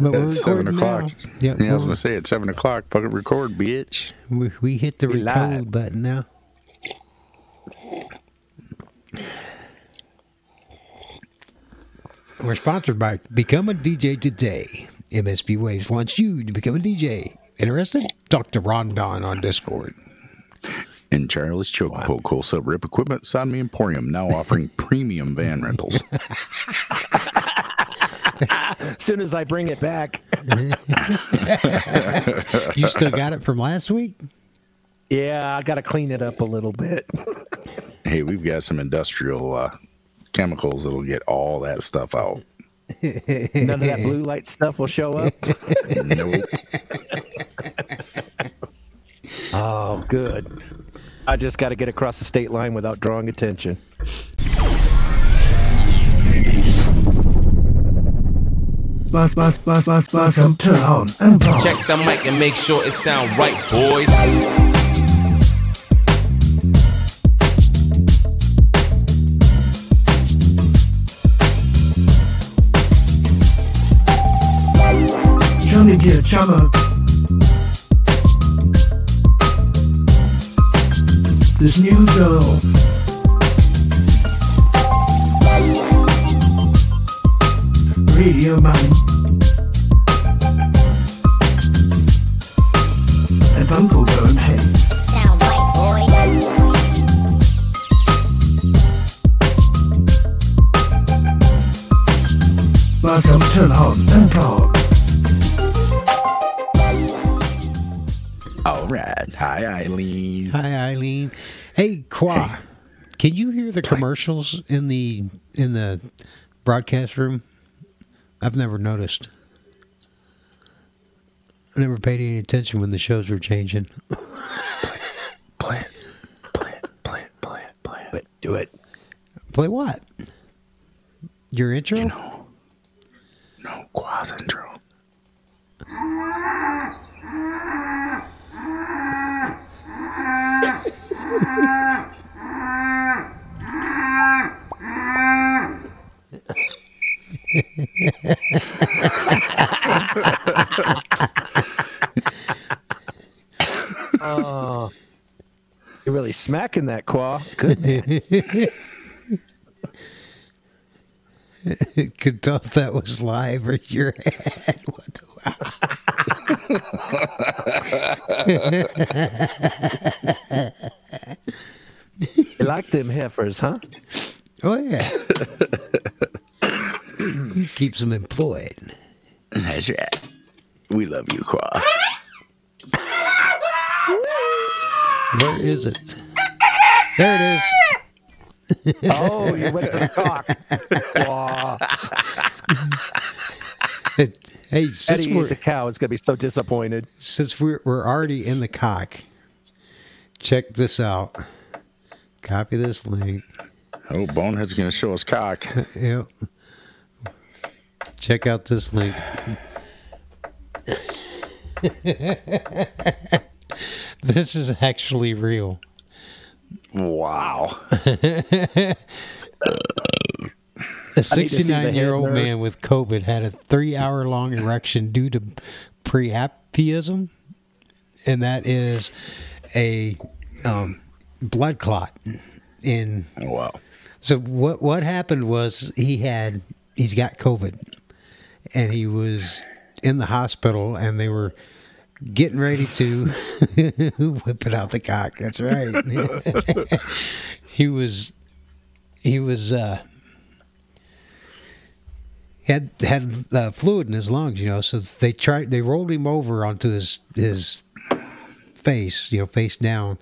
But we're It's seven o'clock. now. Yeah, Yeah, I was gonna say it's seven o'clock. Fucking record, bitch. we, we hit the We record live. button now. We're sponsored by Become a DJ Today. MSB Waves wants you to become a DJ. Interested? Talk to Ron Don on Discord. And Charlie's Chocopo Wholesale Rip Equipment Sodomy Emporium now offering premium van rentals. As soon as I bring it back, You still got it from last week? yeah, I got to clean it up a little bit. hey, we've got some industrial uh, chemicals that'll get all that stuff out. None of that blue light stuff will show up. Nope. Oh, good. I just got to get across the state line without drawing attention. Welcome to and on. Check the mic and make sure it sound right, boys. Johnny Dear Channel. This new girl. Radio Man. And Uncle Bone Hey. Sound. Welcome to on and on. All right. Hi, Eileen. Hi, Eileen. Hey, Qua, can you hear the commercials in the in the broadcast room? I've never noticed. I never paid any attention when the shows were changing. Play it. Play it. Play it. Play it. Play it. But do it. Play what? Your intro? You know. No, Quaz intro. Oh, you're really smacking that qua. Good. man. Could tell if that was live or your head. What the You like them heifers, huh? Oh yeah. Keeps them employed. That's right. We love you, Quaz. Where is it? There it is. Oh, you went to the cock. Qua. Hey, since Eddie, we're the cow, is going to be so disappointed. since we're we're already in the cock, check this out. Copy this link. Oh, Bonehead's going to show us cock. Yep. Check out this link. this is actually real. Wow. A I need to see the 69 year old man with COVID had a three hour long erection due to priapism, and that is a um, blood clot. In oh, Wow. so what what happened was he had he's got COVID, and he was in the hospital, and they were getting ready to whip it out the cock. That's right. he was he was uh had had uh, fluid in his lungs, you know. So they tried they rolled him over onto his his face, you know, face down.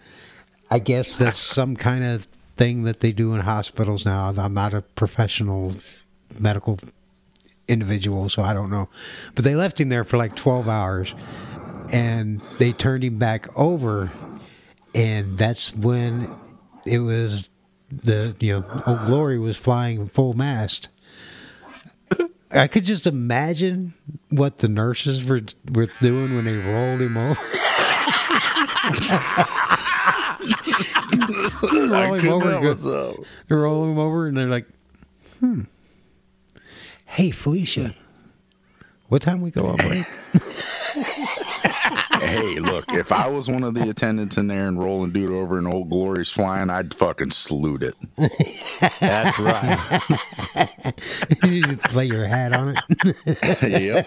I guess that's some kind of thing that they do in hospitals now. I'm not a professional medical individual, so I don't know. But they left him there for like 12 hours and they turned him back over and that's when it was the you know old glory was flying full mast i could just imagine what the nurses were were doing when they rolled him over They roll him over, go- they roll him over and they're like, hmm. Hey, Felicia. What time we go on break? hey, look, if I was one of the attendants in there and rolling dude over and old glory's flying, I'd fucking salute it. That's right. you just lay your hat on it.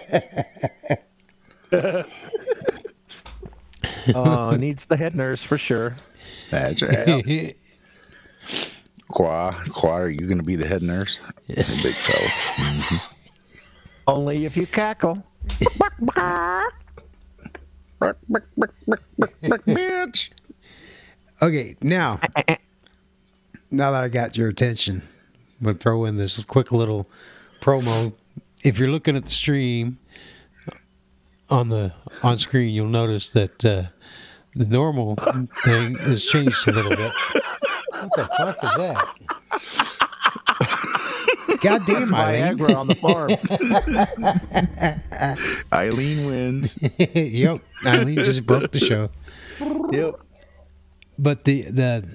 yep. Oh, needs the head nurse for sure. That's right. Qua, Qua, are you going to be the head nurse? Yeah. Big fella. Only if you cackle. Bitch. okay, now, now that I got your attention, I'm going to throw in this quick little promo. If you're looking at the stream on the on screen, you'll notice that uh, the normal thing has changed a little bit. What the fuck is that? God damn, Eileen. Viagra on the farm. Eileen wins. yep, Eileen just broke the show. yep. But the the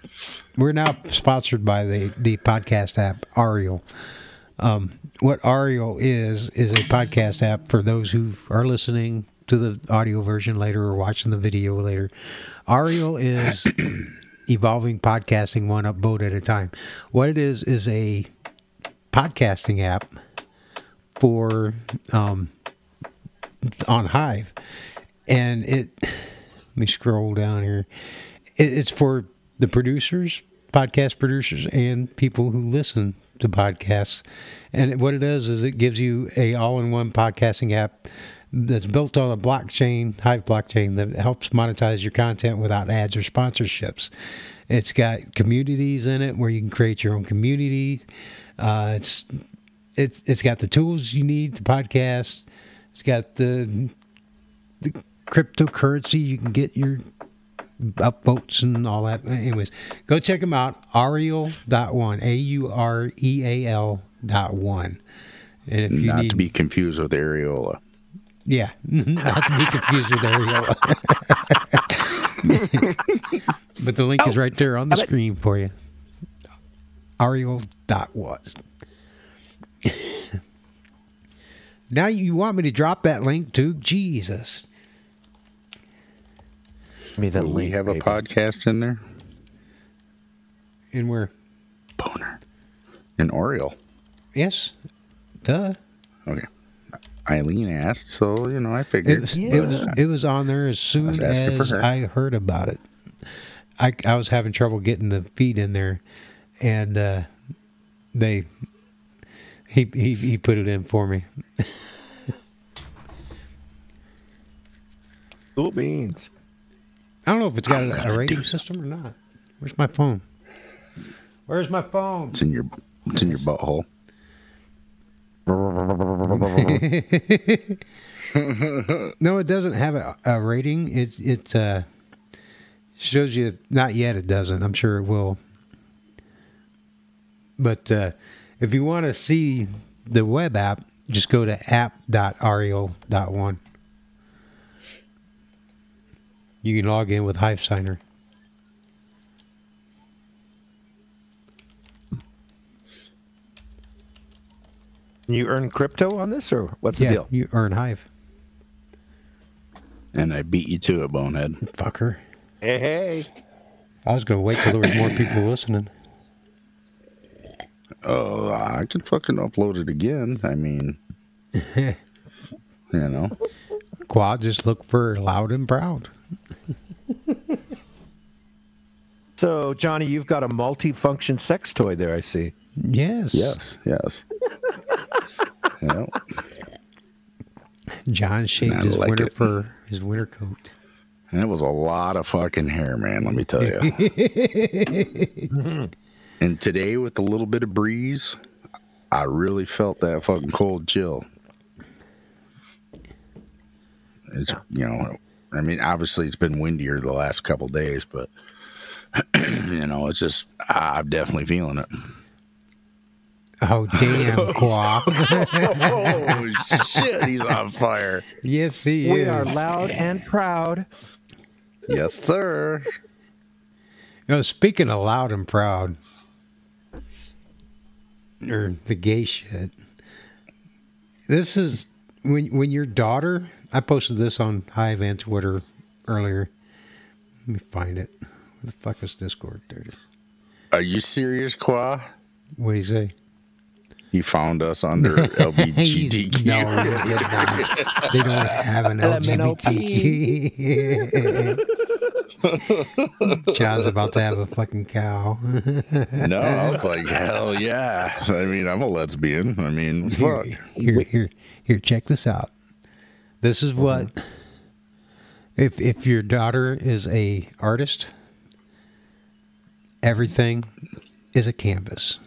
we're now sponsored by the the podcast app Aureal. Um, what Aureal is is a podcast app for those who are listening to the audio version later or watching the video later. Aureal is evolving podcasting one up upvote at a time. What it is is a podcasting app for um, on Hive, and it. Let me scroll down here. It, it's for the producers, podcast producers, and people who listen to podcasts. And what it does is it gives you a all-in-one podcasting app that's built on a blockchain, Hive blockchain, that helps monetize your content without ads or sponsorships. It's got communities in it where you can create your own community. Uh, it's it's it's got the tools you need to podcast. It's got the the cryptocurrency you can get your upvotes and all that. Anyways, go check them out. Aureal.one, A U R E A L dot one. And if you Not need, to be confused with areola. Yeah, not to be confused with Ariel. but the link is oh. right there on the screen for you. Ariel.was. now you want me to drop that link to Jesus. Me the Do we link, have a podcast in there? And where? Boner. In Aureal. Yes. Duh. Okay. Eileen asked, so, you know, I It figured. was, it was it was on there as soon was asking for as. I heard about it. I I was having trouble getting the feed in there, and uh, they he, he he put it in for me. Cool beans. I don't know if it's got a, a rating system or not. Where's my phone? Where's my phone? It's in your it's in your butthole. No, it doesn't have a, a rating. It it uh, shows you not yet. It doesn't. I'm sure it will. But uh, if you want to see the web app, just go to app.aureal.one. You can log in with Hive Signer. You earn crypto on this, or what's the deal? you earn Hive, And I beat you to it, bonehead. fucker. Hey, hey. I was going to wait till there was more people listening. Oh, I could fucking upload it again. I mean, you know. Quad, just look for loud and proud. So, Johnny, you've got a multi-function sex toy there. I see. Yes. Yes, yes. yeah. John shaved his like winter it. fur, his winter coat. That was a lot of fucking hair, man, let me tell you. and today, with a little bit of breeze, I really felt that fucking cold chill. It's, you know, I mean, obviously it's been windier the last couple days, but, you know, it's just, I'm definitely feeling it. Oh damn, Qua. oh, shit, he's on fire. yes, he We is. We are loud and proud. Yes, sir. No, speaking of loud and proud, or the gay shit. This is when when your daughter. I posted this on Hive and Twitter earlier. Let me find it. Where the fuck is Discord? There it is. Are you serious, Qua? What do you say? You found us under LBGTQ. no, they did not. They don't have an LGBTQ. Child's about to have a fucking cow. No, I was like, hell yeah. I mean, I'm a lesbian. I mean, fuck. here, here, here, here, check this out. This is what if if your daughter is a artist, everything is a canvas.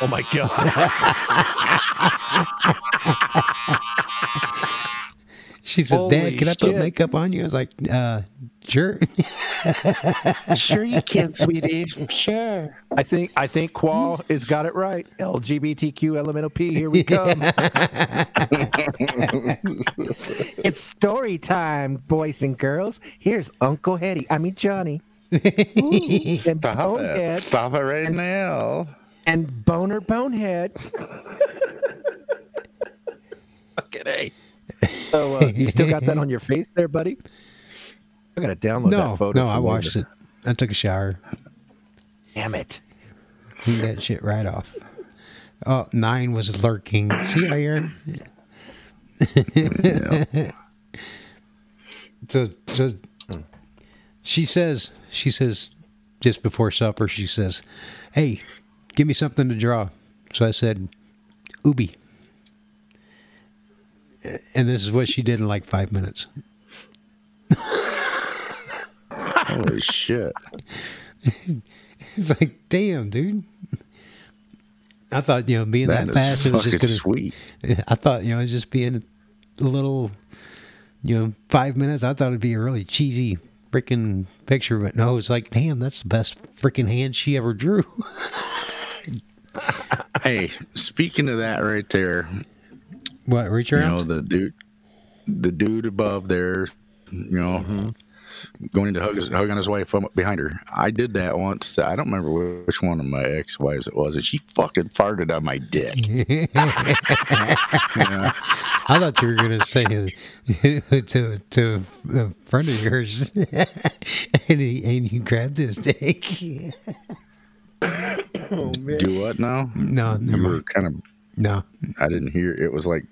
Oh my god. She says, "Dad, Holy can I put makeup on you?" I was like, "Uh, sure." Sure you can, sweetie. Sure. I think I think Qual has got it right. LGBTQ elemental P, here we come. it's story time, boys and girls. Here's Uncle Hetty. I mean Johnny. Ooh, and Stop it. Bonehead Stop it right now. And Boner Bonehead. Fucking A. So uh, you still got that on your face there, buddy? I gotta download no, that photo. no, I washed it. I took a shower, Damn it. cleaned that shit right off. Oh, nine was lurking. See how you're. so, so she says, she says, just before supper, she says, "Hey, give me something to draw." So I said, "Ubi," and this is what she did in like five minutes. Holy shit. It's like, damn, dude. I thought, you know, being that, That fast, it was just gonna. sweet. I thought, you know, it was just being a little, you know, five minutes. I thought it'd be a really cheesy freaking picture, but no, it's like, damn, that's the best freaking hand she ever drew. Hey, speaking of that right there, what, reach you know, the dude the dude above there, you know, Mm-hmm. going to hug his, hugging his wife from behind her. I did that once. I don't remember which one of my ex wives it was, and she fucking farted on my dick. I thought you were gonna say to to a friend of yours, and he and you grabbed his dick. Do what now? No, You never were kind of. No, I didn't hear. It was like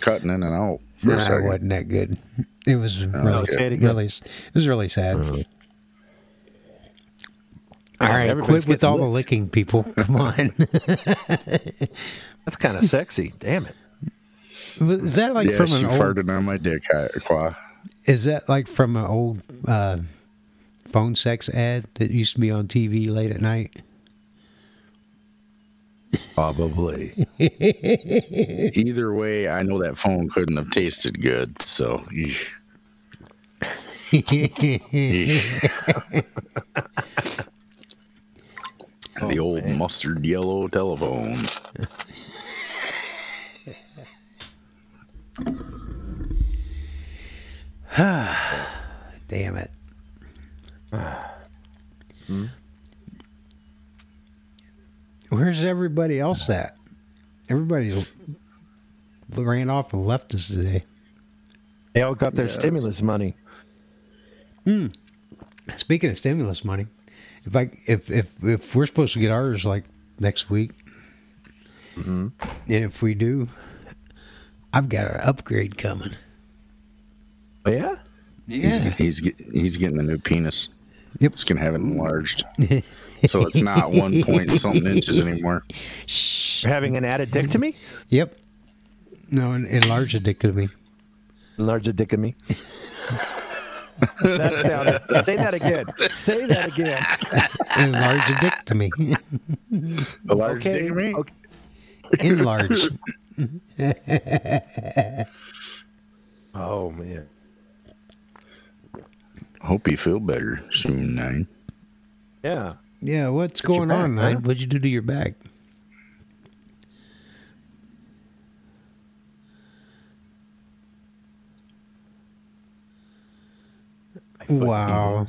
cutting in and out for Nah, it wasn't that good. It was really, okay. It really, it was really sad. all right, everybody's quit with getting all the licking, people. Come on. That's kind of sexy. Damn it. is that like yeah, from she an old? farted on my dick. I- Qua. Is that like from an old uh, phone sex ad that used to be on TV late at night? Probably. Either way, I know that phone couldn't have tasted good. So, the old mustard yellow telephone. Damn it. Hmm? Where's everybody else at? Everybody's ran off and left us today. They all got their stimulus money. Hmm. Speaking of stimulus money, if I if if if we're supposed to get ours like next week, mm-hmm. and if we do, I've got an upgrade coming. Oh, yeah? He's, he's he's getting a new penis. Yep. It's gonna have it enlarged, so it's not one point something inches anymore. You're having an added dick to me? Yep. No, en- enlarge a dick to me. Enlarge a dick of me. that sounded. Say that again. Say that again. Enlarge a dick to me. A large Okay. dick of me? okay. Enlarge. Oh man. Hope you feel better soon, nine. Yeah. Yeah, what's your going back, on, huh? What'd you do to your back? Wow.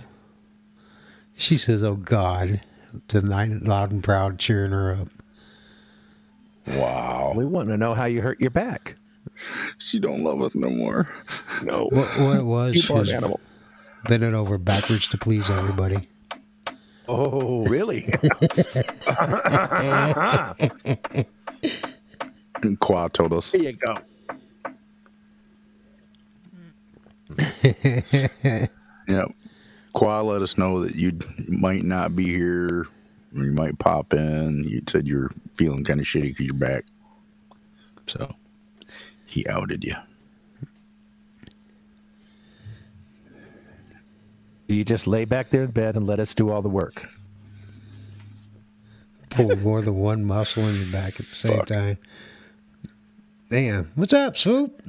She says, "Oh God," to nine loud and proud, cheering her up. Wow. We want to know how you hurt your back. She don't love us no more. No. What, what it was You are was an animal. it over backwards to please everybody. Oh, really? Qua told us. Here you go. Yep. Qua let us know that you might not be here. You might pop in. You said you're feeling kind of shitty because you're back. So he outed you. You just lay back there in bed and let us do all the work. Pull more than one muscle in your back at the same Fuck. time. Damn. What's up, Swoop?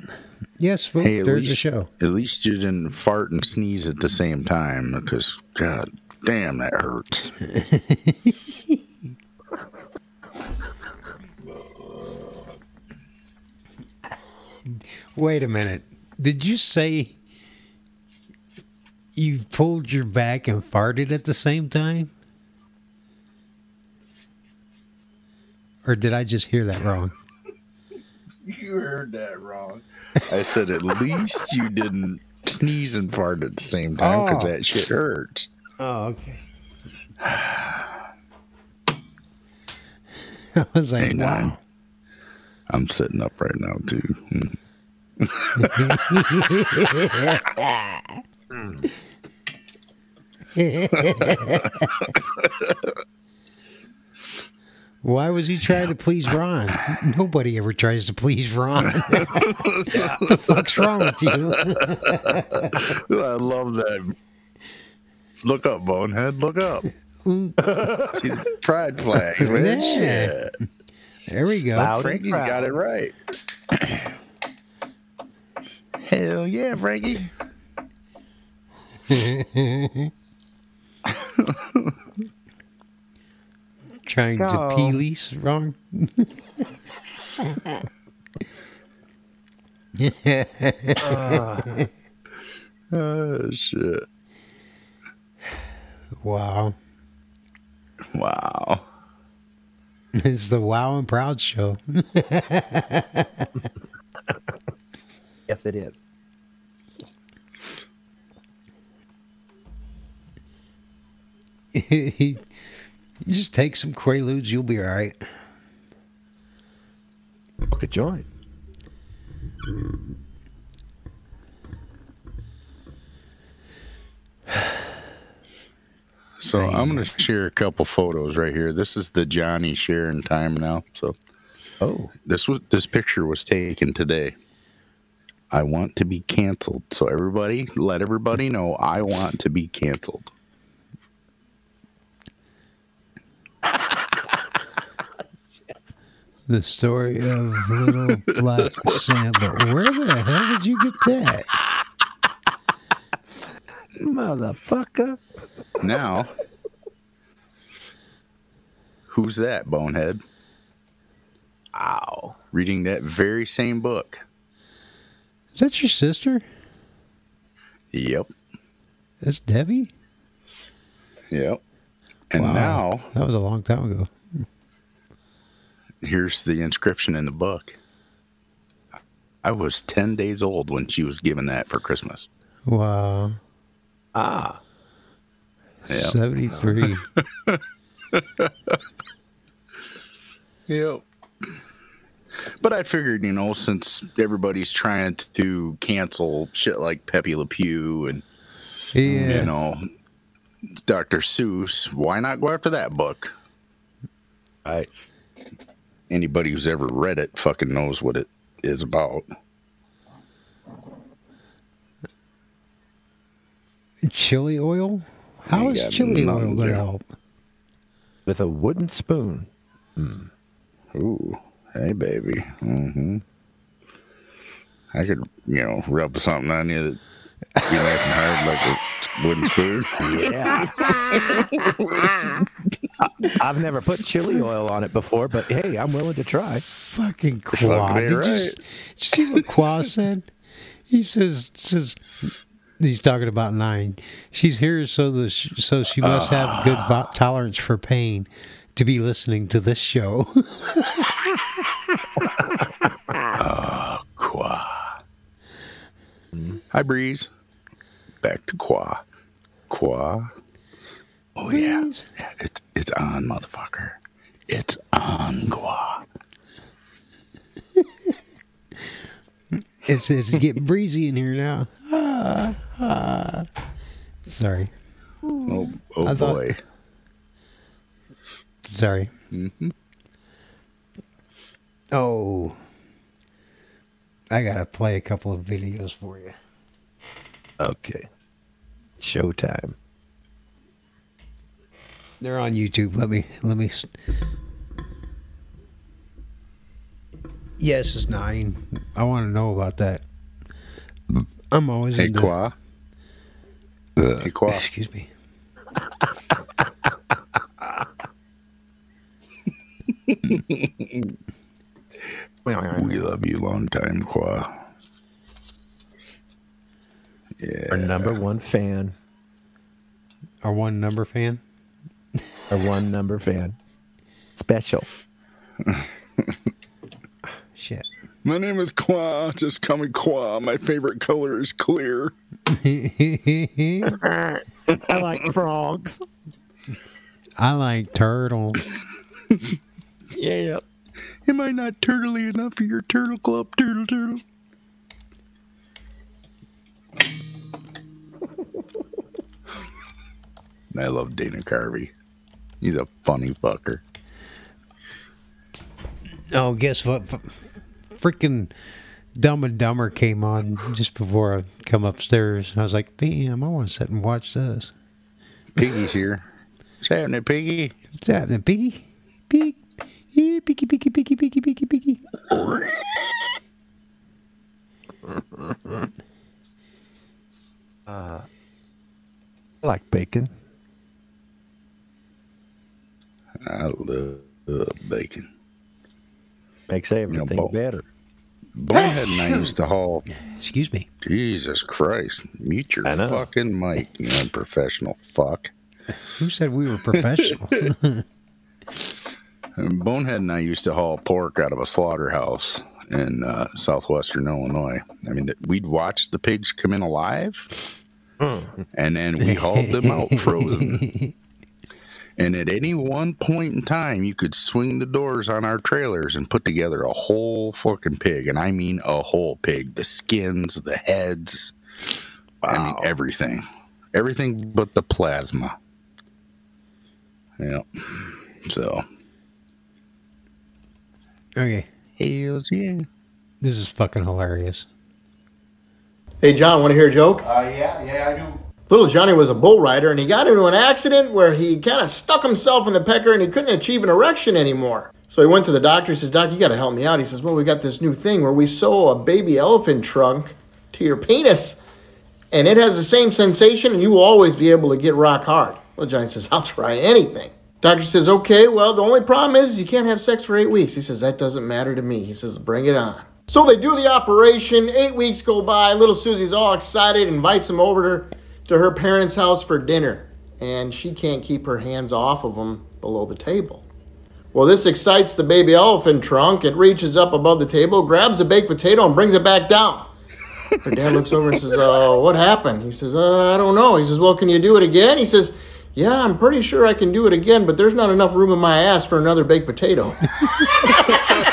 Yes, Swoop. Hey, there's least, the show. At least you didn't fart and sneeze at the same time because, God damn, that hurts. Wait a minute. Did you say you pulled your back and farted at the same time? Or did I just hear that wrong? You heard that wrong. I said at least you didn't sneeze and fart at the same time because Oh. that shit hurts. Oh, okay. I was like, Hey, wow. I'm sitting up right now too. Hmm. Hmm. Why was he trying to please Ron? Nobody ever tries to please Ron. what the fuck's wrong with you? I love that. Look up, bonehead. Look up. See pride flag, man. Yeah. Shit. There we go. Loud and Frankie's got it right. Hell yeah, Frankie. Trying Go. to police wrong. Oh shit. Wow. Wow. It's the Wow and Proud show. Yes, it is. just take some Quaaludes, you'll be all right. Book a joint. So I'm gonna share a couple photos right here. This is the Johnny sharing time now. So Oh, this was this picture was taken today. I want to be canceled. So everybody, let everybody know I want to be canceled. The story of little black Sam. But where the hell did you get that? motherfucker. Now, who's that bonehead Ow. reading that very same book? Is that your sister? Yep, That's Debbie? yep. And Wow. now That was a long time ago. Here's the inscription in the book. I was 10 days old when she was given that for Christmas. Wow. Ah. Yep. 73. Yep. But I figured, you know, since everybody's trying to cancel shit like Pepe Le Pew and, Yeah. you know, Dr. Seuss, why not go after that book? I Anybody who's ever read it fucking knows what it is about. Chili oil? How Ain't is got chili oil going to help? with a wooden spoon. Ooh, hey, baby. hmm I could, you know, rub something on you that be nice and hard like a wooden spoon. Yeah. I've never put chili oil on it before, but hey, I'm willing to try. Fucking Qua. Did, you, right. s- did you see what Qua said? He says, says he's talking about nine. She's here so the so she must have good vo- tolerance for pain. to be listening to this show. Ah, Qua. Hmm? Hi, Breeze. Back to Qua. Qua. Oh, yeah. yeah. It's, it's on, motherfucker. It's on, gua. it's it's getting breezy in here now. Ah, ah. Sorry, Oh, oh I thought- boy. sorry. Oh, I gotta play a couple of videos for you. Okay. Showtime. They're on YouTube. Let me let me. s- Yes, it's nine. I want to know about that. I'm always Hey, into- Qua. Uh, hey, Qua. Excuse me. We love you long time, Qua. Yeah. Our number one fan. Our one number fan. Our one number fan. Special. Shit. My name is Qua. Just call me Qua. My favorite color is clear. I like frogs. I like turtles. Yeah. Am I not turtly enough for your turtle club? Turtle, turtle. I love Dana Carvey. He's a funny fucker. Oh, guess what? Freaking Dumb and Dumber came on just before I come upstairs. I was like, damn, I want to sit and watch this. Piggy's here. What's happening, Piggy? What's happening, Piggy? Pig. Yeah, piggy, piggy, piggy, piggy, piggy, piggy. Uh, I like bacon. I love bacon. Makes everything Bo- better. Bonehead and I used to haul. Excuse me. Jesus Christ. Mute your fucking mic, you unprofessional fuck. Who said we were professional? And Bonehead and I used to haul pork out of a slaughterhouse in uh, southwestern Illinois. I mean, th- we'd watch the pigs come in alive, and then we hauled them out frozen. And at any one point in time, you could swing the doors on our trailers and put together a whole fucking pig. And I mean a whole pig the skins, the heads, I mean, everything. Everything but the plasma. Yeah. So, okay. hells yeah. This is fucking hilarious. Hey, John, want to hear a joke? Uh, yeah, yeah, I do. Little Johnny was a bull rider and he got into an accident where he kind of stuck himself in the pecker and he couldn't achieve an erection anymore. So he went to the doctor. He says, Doc, you got to help me out. He says, Well, we got this new thing where we sew a baby elephant trunk to your penis and it has the same sensation and you will always be able to get rock hard. Well, Johnny says, I'll try anything. Doctor says, Okay, well, the only problem is you can't have sex for eight weeks. He says, That doesn't matter to me. He says, Bring it on. So they do the operation. Eight weeks go by. Little Susie's all excited, invites him over to her, to her parents' house for dinner. And she can't keep her hands off of him below the table. Well, this excites the baby elephant trunk. It reaches up above the table, grabs a baked potato, and brings it back down. Her dad looks over and says, uh, What happened? He says, uh, I don't know. He says, Well, can you do it again? He says, Yeah, I'm pretty sure I can do it again, but there's not enough room in my ass for another baked potato.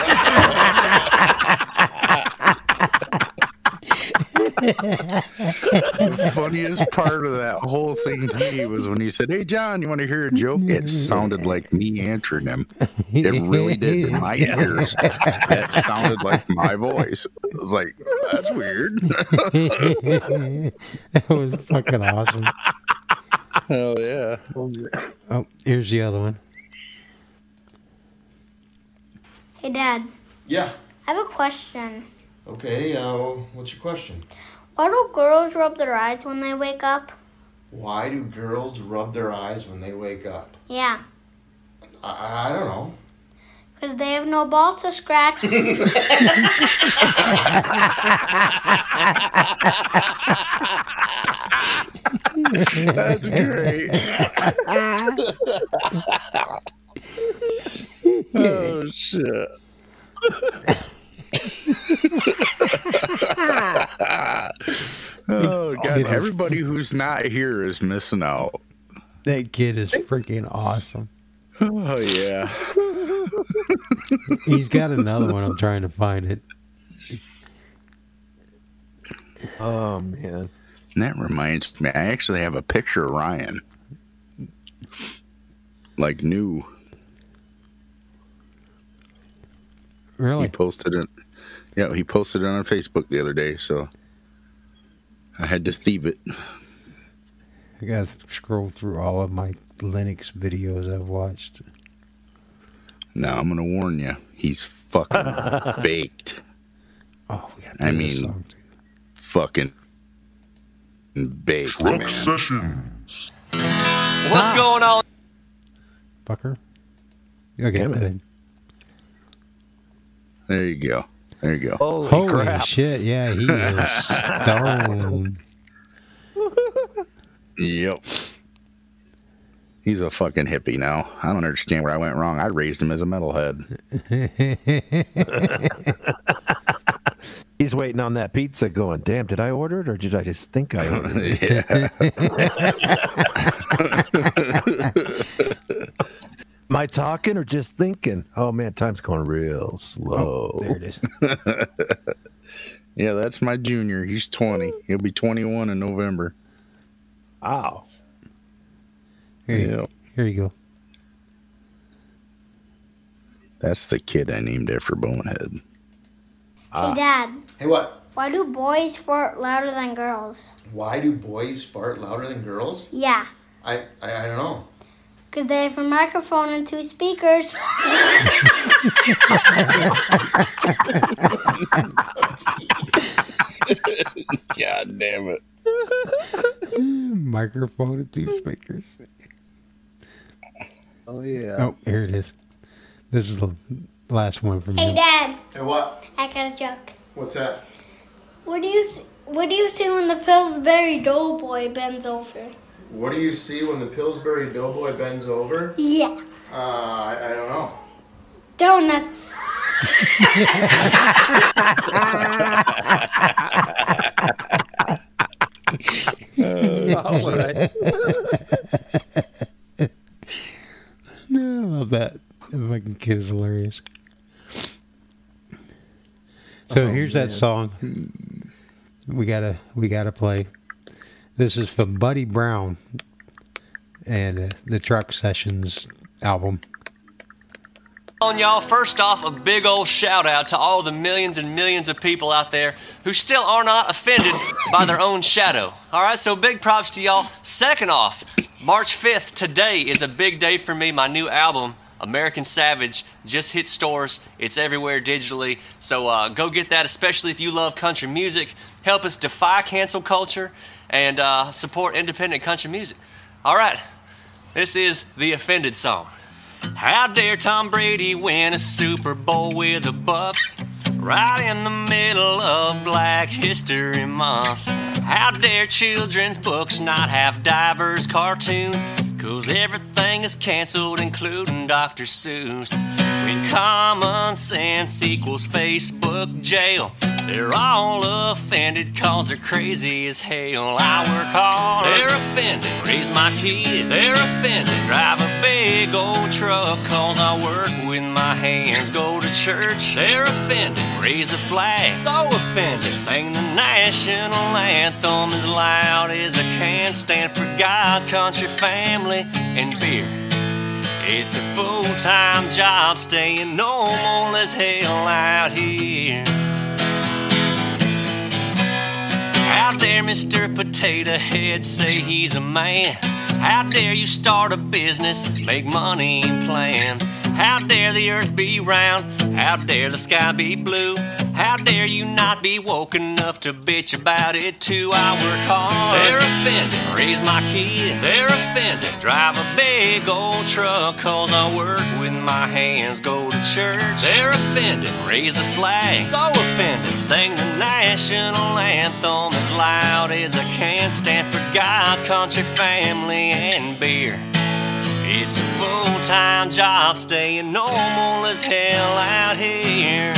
The funniest part of that whole thing to me was when he said, Hey, John, you want to hear a joke? It sounded like me answering him. It really did in my ears. That sounded like my voice. I was like, That's weird. that was fucking awesome. Hell yeah. Oh, here's the other one. Hey, Dad, Yeah. I have a question. Okay, uh, what's your question? Why do girls rub their eyes when they wake up? Why do girls rub their eyes when they wake up? Yeah, I, I don't know. because they have no balls to scratch. That's great. Oh shit. Oh god, everybody who's not here is missing out. That kid is freaking awesome. Oh yeah. He's got another one. I'm trying to find it. Oh man. And that reminds me, I actually have a picture of Ryan. Like new. He posted it. Yeah, he posted it on Facebook the other day, so I had to thieve it. I gotta scroll through all of my Linux videos I've watched. Now I'm gonna warn you, he's fucking baked. Oh, we got. I mean- Fucking baked, man. What's ah. going on? fucker. Okay, Damn it. good. There you go. There you go. Holy, Holy crap. shit! Yeah, he is stoned. Yep. He's a fucking hippie now. I don't understand where I went wrong. I raised him as a metalhead. He's waiting on that pizza going, damn, did I order it or did I just think I ordered it? yeah. Am I talking or just thinking? Oh man, time's going real oh, slow. There it is. Yeah, that's my junior. He's 20. He'll be 21 in November. Wow. Here you, Yep. here you go. That's the kid I named after Bonehead. Ah. Hey, Dad. Hey, what? Why do boys fart louder than girls? Why do boys fart louder than girls? Yeah, I, I, I don't know. Because they have a microphone and two speakers. God damn it. Microphone and two speakers. Oh yeah. Oh, here it is. This is the last one from hey, him. Dad. Hey, what? I got a joke. What's that? What do you see? What do you see when the Pillsbury Doughboy bends over? What do you see when the Pillsbury Doughboy bends over? Yeah, Uh, I, I don't know. donuts. All right. No, I love that. That fucking kid is hilarious. So here's that song. We gotta we gotta play. This is from Buddy Brown and uh, the Truck Sessions album. on y'all first off a big old shout out to all the millions and millions of people out there who still are not offended by their own shadow. All right so big props to y'all. Second off march 5th today is a big day for me. My new album american savage just hit stores. It's everywhere digitally. So uh, go get that especially if you love country music. Help us defy cancel culture and uh, support independent country music all right this is the offended song how dare Tom Brady win a Super Bowl with the Bucs? Right in the middle of Black History Month. How dare children's books not have divers cartoons? Cause everything is canceled, including Dr. Seuss. When common sense equals Facebook jail, they're all offended cause they're crazy as hell. I work hard, they're offended. Raise my kids, they're offended. Drive a big old truck cause I work with my hands. Go to church, they're offended. Raise a flag, so offended. Sing the national anthem as loud as I can. Stand for God, country, family, and beer. It's a full time job staying normal as hell out here. How dare Mr. Potato Head say he's a man? How dare you start a business, make money and plan? How dare the earth be round? How dare the sky be blue? How dare you not be woke enough to bitch about it too? I work hard. They're offended. Raise my kids. They're offended. Drive a big old truck cause I work with my hands. Go to church. They're offended. Raise a flag. So offended. Sing the national anthem as loud as I can. Stand for God, country, family, and beer. It's a full time job staying normal as hell out here.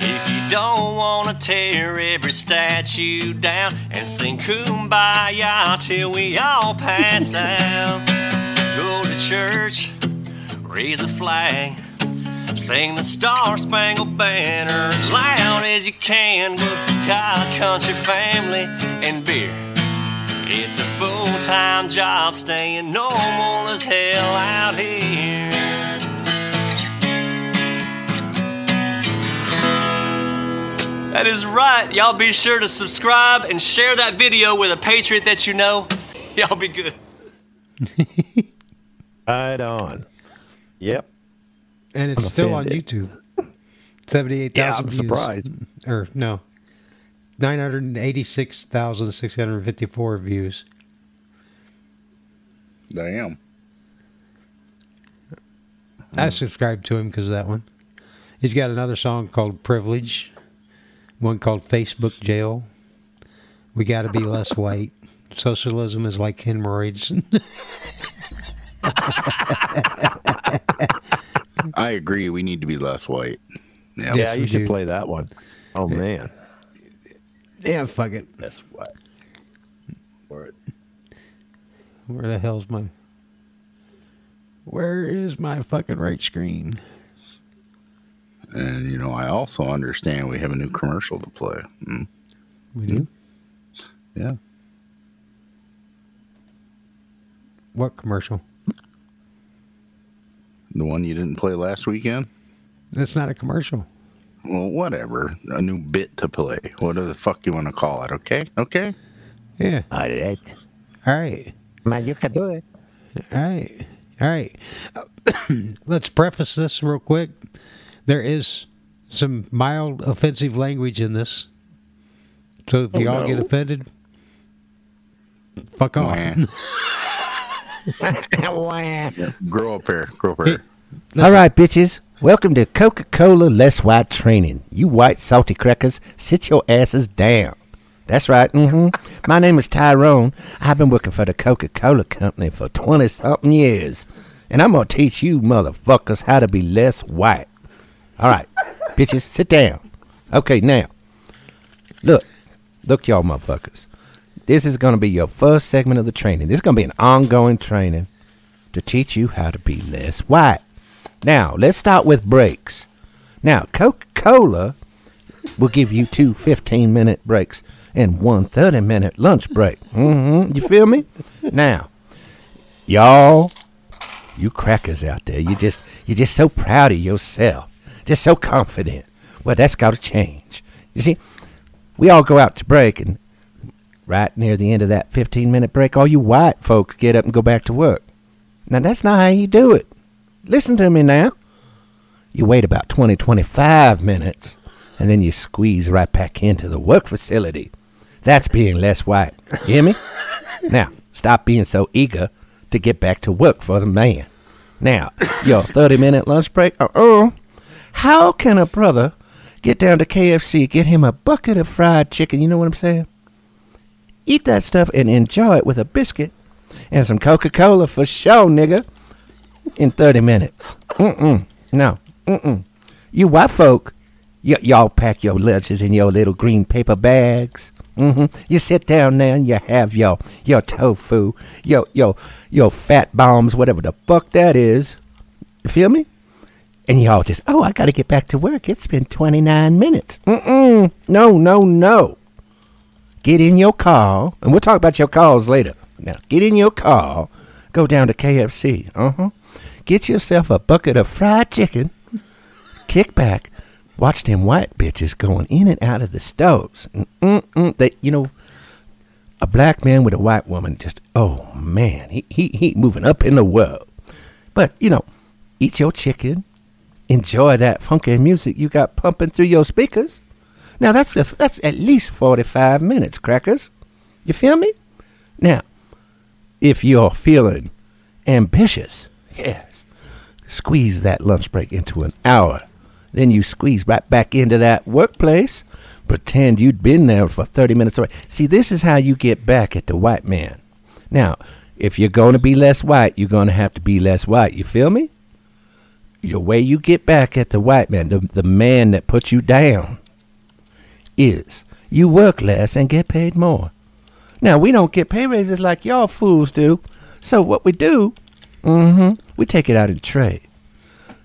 If you don't wanna tear every statue down and sing kumbaya till we all pass out, go to church, raise a flag, sing the Star Spangled Banner loud as you can with God, country, family, and beer. It's a full time job staying normal as hell out here. That is right. Y'all be sure to subscribe and share that video with a patriot that you know. Y'all be good. Right on. Yep. And it's I'm still on offended. YouTube. 78,000 Yeah, thousand I'm views. surprised. Or no, nine hundred eighty-six thousand six hundred fifty-four views. Damn. I subscribed to him because of that one. He's got another song called "Privilege," one called "Facebook Jail." We got to be less white. Socialism is like hemorrhoids. I agree. We need to be less white. Yeah. Yeah, you should do. play that one. Oh man. Yeah, fuck it. That's what. Word. Where the hell's my? Where is my fucking right screen? And you know, I also understand we have a new commercial to play. Mm, We do. yeah. What commercial? The one you didn't play last weekend? That's not a commercial. Well, whatever. A new bit to play. Whatever the fuck you want to call it, okay? Okay? Yeah. All right. All right. Man, you can do it. All right. All right. Let's preface this real quick. There is some mild offensive language in this. So if Oh, you all get offended, fuck off. Grow up here. Grow up here. All right, bitches. Welcome to Coca Cola Less White Training. You white salty crackers, sit your asses down. That's right. mm hmm. My name is Tyrone. I've been working for the Coca Cola Company for 20 something years. And I'm going to teach you motherfuckers how to be less white. All right, bitches, sit down. Okay, now, look, look, y'all motherfuckers. This is going to be your first segment of the training. This is going to be an ongoing training to teach you how to be less white. Now, let's start with breaks. Now, Coca Cola will give you two 15 minute breaks and one 30 minute lunch break. hmm You feel me? Now, y'all, you crackers out there, you just you're just so proud of yourself, just so confident. Well, that's got to change. You see, we all go out to break, and right near the end of that 15 minute break, all you white folks get up and go back to work. Now, that's not how you do it. Listen to me now. You wait about 20, 25 minutes, and then you squeeze right back into the work facility. That's being less white. You hear me? now, stop being so eager to get back to work for the man. Now, your 30 minute lunch break? Uh oh. How can a brother get down to KFC, get him a bucket of fried chicken? You know what I'm saying? Eat that stuff and enjoy it with a biscuit and some Coca Cola for show, nigga, in 30 minutes. Mm-mm. No. Mm-mm. You white folk, y- y'all pack your lunches in your little green paper bags. hmm You sit down there and you have your your tofu, your your your fat bombs, whatever the fuck that is. You feel me? And y'all just, oh, I got to get back to work. It's been 29 minutes. Mm-mm. No, no, no. Get in your car, and we'll talk about your calls later. Now, get in your car, go down to KFC. Uh huh. Get yourself a bucket of fried chicken, kick back, watch them white bitches going in and out of the stoves. Mm-mm, they, you know, a black man with a white woman, just, oh man, he, he, he moving up in the world. But, you know, eat your chicken, enjoy that funky music you got pumping through your speakers. Now that's a, that's at least forty five minutes, crackers. You feel me? Now, if you're feeling ambitious, yes, squeeze that lunch break into an hour. Then you squeeze right back into that workplace. Pretend you'd been there for thirty minutes already. See, this is how you get back at the white man. Now, if you're going to be less white, you're going to have to be less white. You feel me? The way you get back at the white man, the, the man that put you down, is you work less and get paid more. Now, we don't get pay raises like y'all fools do. So, what we do, mm-hmm, we take it out in trade.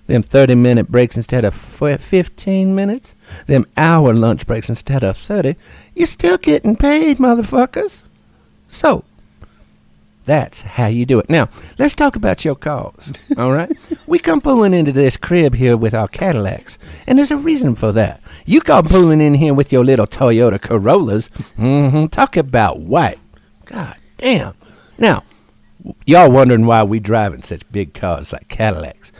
Them 30 minute breaks instead of 15 minutes, them hour lunch breaks instead of 30, you're still getting paid, motherfuckers. So, that's how you do it. Now, let's talk about your cars. All right? we come pulling into this crib here with our Cadillacs, and there's a reason for that. You come pulling in here with your little Toyota Corollas. Mm-hmm. Talk about white. God damn. Now, y'all wondering why we driving such big cars like Cadillacs.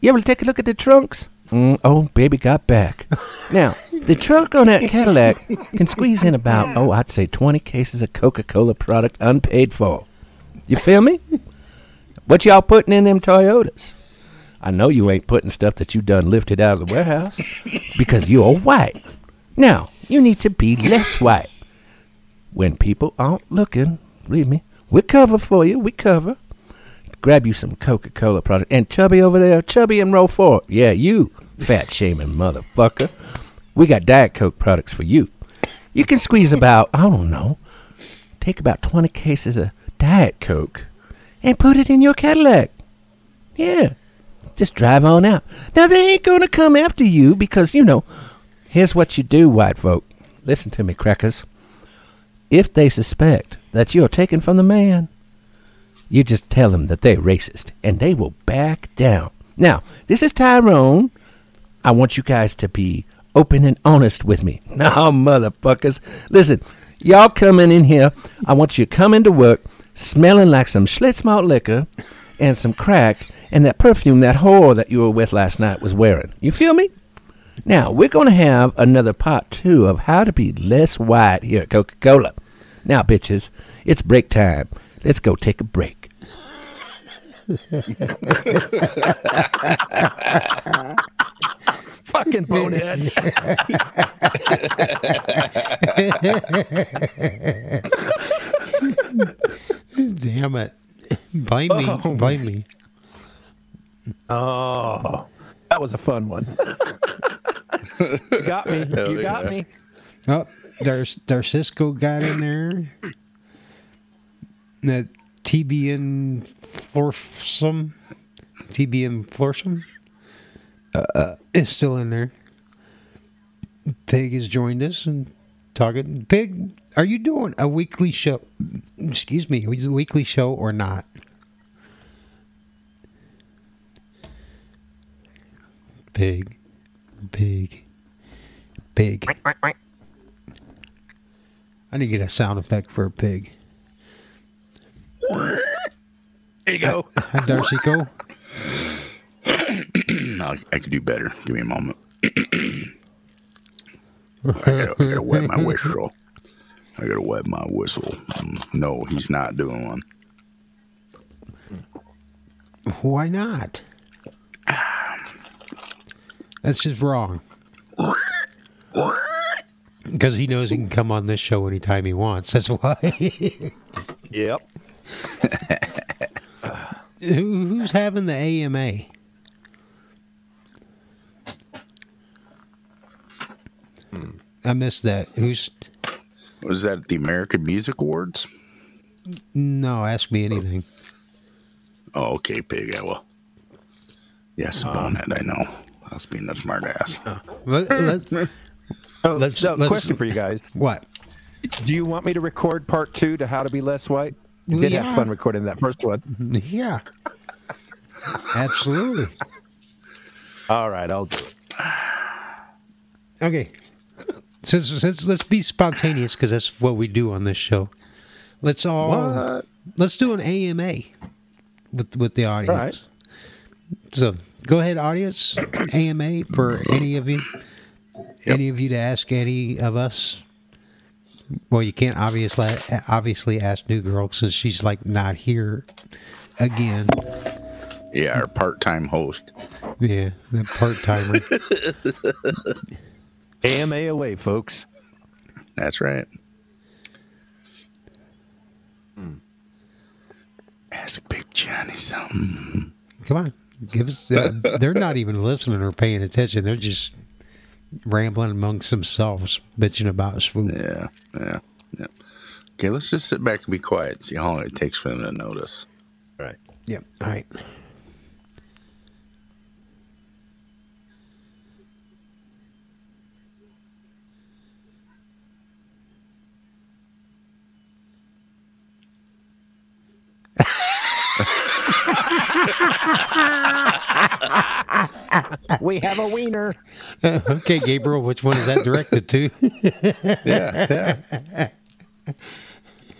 You ever take a look at the trunks? Mm, oh, baby got back. now, the trunk on that Cadillac can squeeze in about, oh, I'd say 20 cases of Coca Cola product unpaid for. You feel me? What y'all putting in them Toyotas? I know you ain't putting stuff that you done lifted out of the warehouse because you're white. Now, you need to be less white. When people aren't looking, believe me, we cover for you. We cover. Grab you some Coca Cola product. And Chubby over there, Chubby and roll forward. Yeah, you fat shaming motherfucker. We got Diet Coke products for you. You can squeeze about, I don't know, take about 20 cases of Diet Coke and put it in your Cadillac. Yeah. Just drive on out. Now, they ain't going to come after you because, you know, here's what you do, white folk. Listen to me, crackers. If they suspect that you're taken from the man, you just tell them that they're racist and they will back down. Now, this is Tyrone. I want you guys to be open and honest with me. Now, motherfuckers. Listen, y'all coming in here. I want you to come into work smelling like some Schlitz malt liquor and some crack and that perfume that whore that you were with last night was wearing. You feel me? Now, we're going to have another part two of how to be less white here at Coca Cola. Now, bitches, it's break time. Let's go take a break. Fucking bonehead. Damn it. Bite me. Oh. Bite me. Oh, that was a fun one. you got me. Hell You got yeah. me. Oh, there's there's Cisco got in there. That TBN Florsome, TBN Florsome, uh, is still in there. Pig has joined us and talking. Pig, are you doing a weekly show? Excuse me, a weekly show or not? Pig, pig, pig. I need to get a sound effect for a pig. There you go. Hi, Darcy go. No, I could do better. Give me a moment. I, gotta, I gotta wet my whistle. I gotta wet my whistle. Um, no, he's not doing one. Why not? That's just wrong. Because he knows he can come on this show anytime he wants. That's why. Yep. Who, who's having the AMA? Hmm. I missed that. Who's Was that the American Music Awards? no? Ask me anything. Oh, okay, pig. Yeah, well. Yes, bonehead, um, I know. I was being a smart ass. Uh, let, let, Oh, Let's- so, let's- question for you guys: what? Do you want me to record part two to how to be less white? You did Yeah. have fun recording that first one. Mm-hmm. Yeah, absolutely. All right, I'll do it. Okay. Since, since let's be spontaneous because that's what we do on this show. Let's all What? let's do an AMA with with the audience. All right. So go ahead, audience. AMA for any of you, any of you to ask any of us. Well, you can't obviously obviously ask New Girl since she's like not here again. Yeah, our part time host. Yeah, the part timer. AMA away, folks. That's right. Hmm. Ask Big Johnny something. Come on, give us. Uh, they're not even listening or paying attention. They're just rambling amongst themselves, bitching about swoop. Yeah, yeah, yeah. Okay, let's just sit back and be quiet and see how long it takes for them to notice. Right. Yep. All right. We have a wiener. okay, Gabriel, which one is that directed to? Yeah, yeah.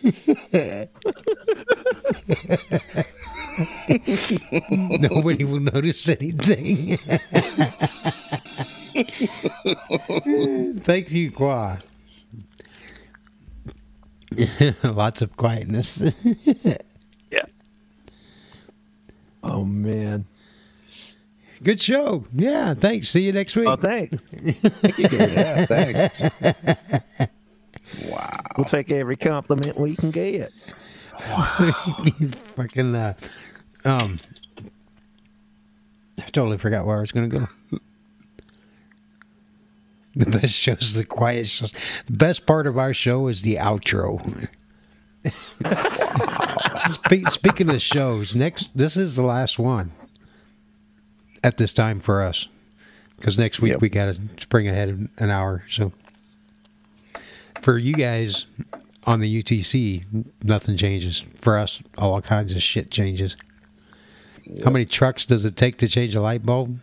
Nobody will notice anything. Thank you, Qua. Lots of quietness. Yeah. Oh man. Good show. Yeah, thanks. See you next week. Oh, thanks. yeah, thanks. wow. We'll take every compliment we can get. Wow. Fucking uh, um I totally forgot where I was gonna go. The best show is the quiet shows. The best part of our show is the outro. Spe- speaking of shows, next this is the last one at this time for us because next week Yep. we got to spring ahead an hour. So for you guys on the UTC, nothing changes. For us, all kinds of shit changes. How many trucks does it take to change a light bulb?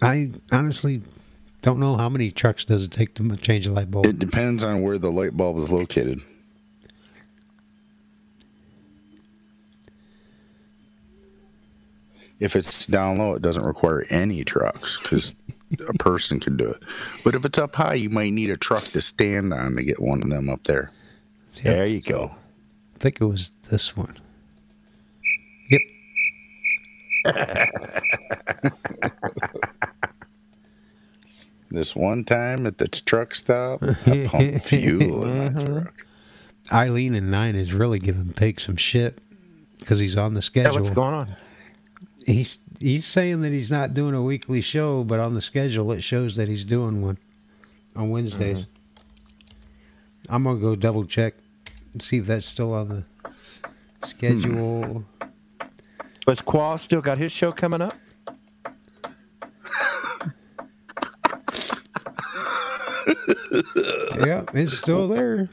I honestly don't know how many trucks does it take to change a light bulb. It depends on where the light bulb is located. If it's down low, it doesn't require any trucks because a person can do it. But if it's up high, you might need a truck to stand on to get one of them up there. There you go. I think it was this one. Yep. This one time at the truck stop, I pumped fuel in my mm-hmm. truck. Eileen and Nine is really giving Pig some shit because he's on the Yeah, schedule. what's going on? He's he's saying that he's not doing a weekly show, but on the schedule it shows that he's doing one on Wednesdays. Mm-hmm. I'm gonna go double check and see if that's still on the schedule. Was Qua still got his show coming up? yeah, it's still there.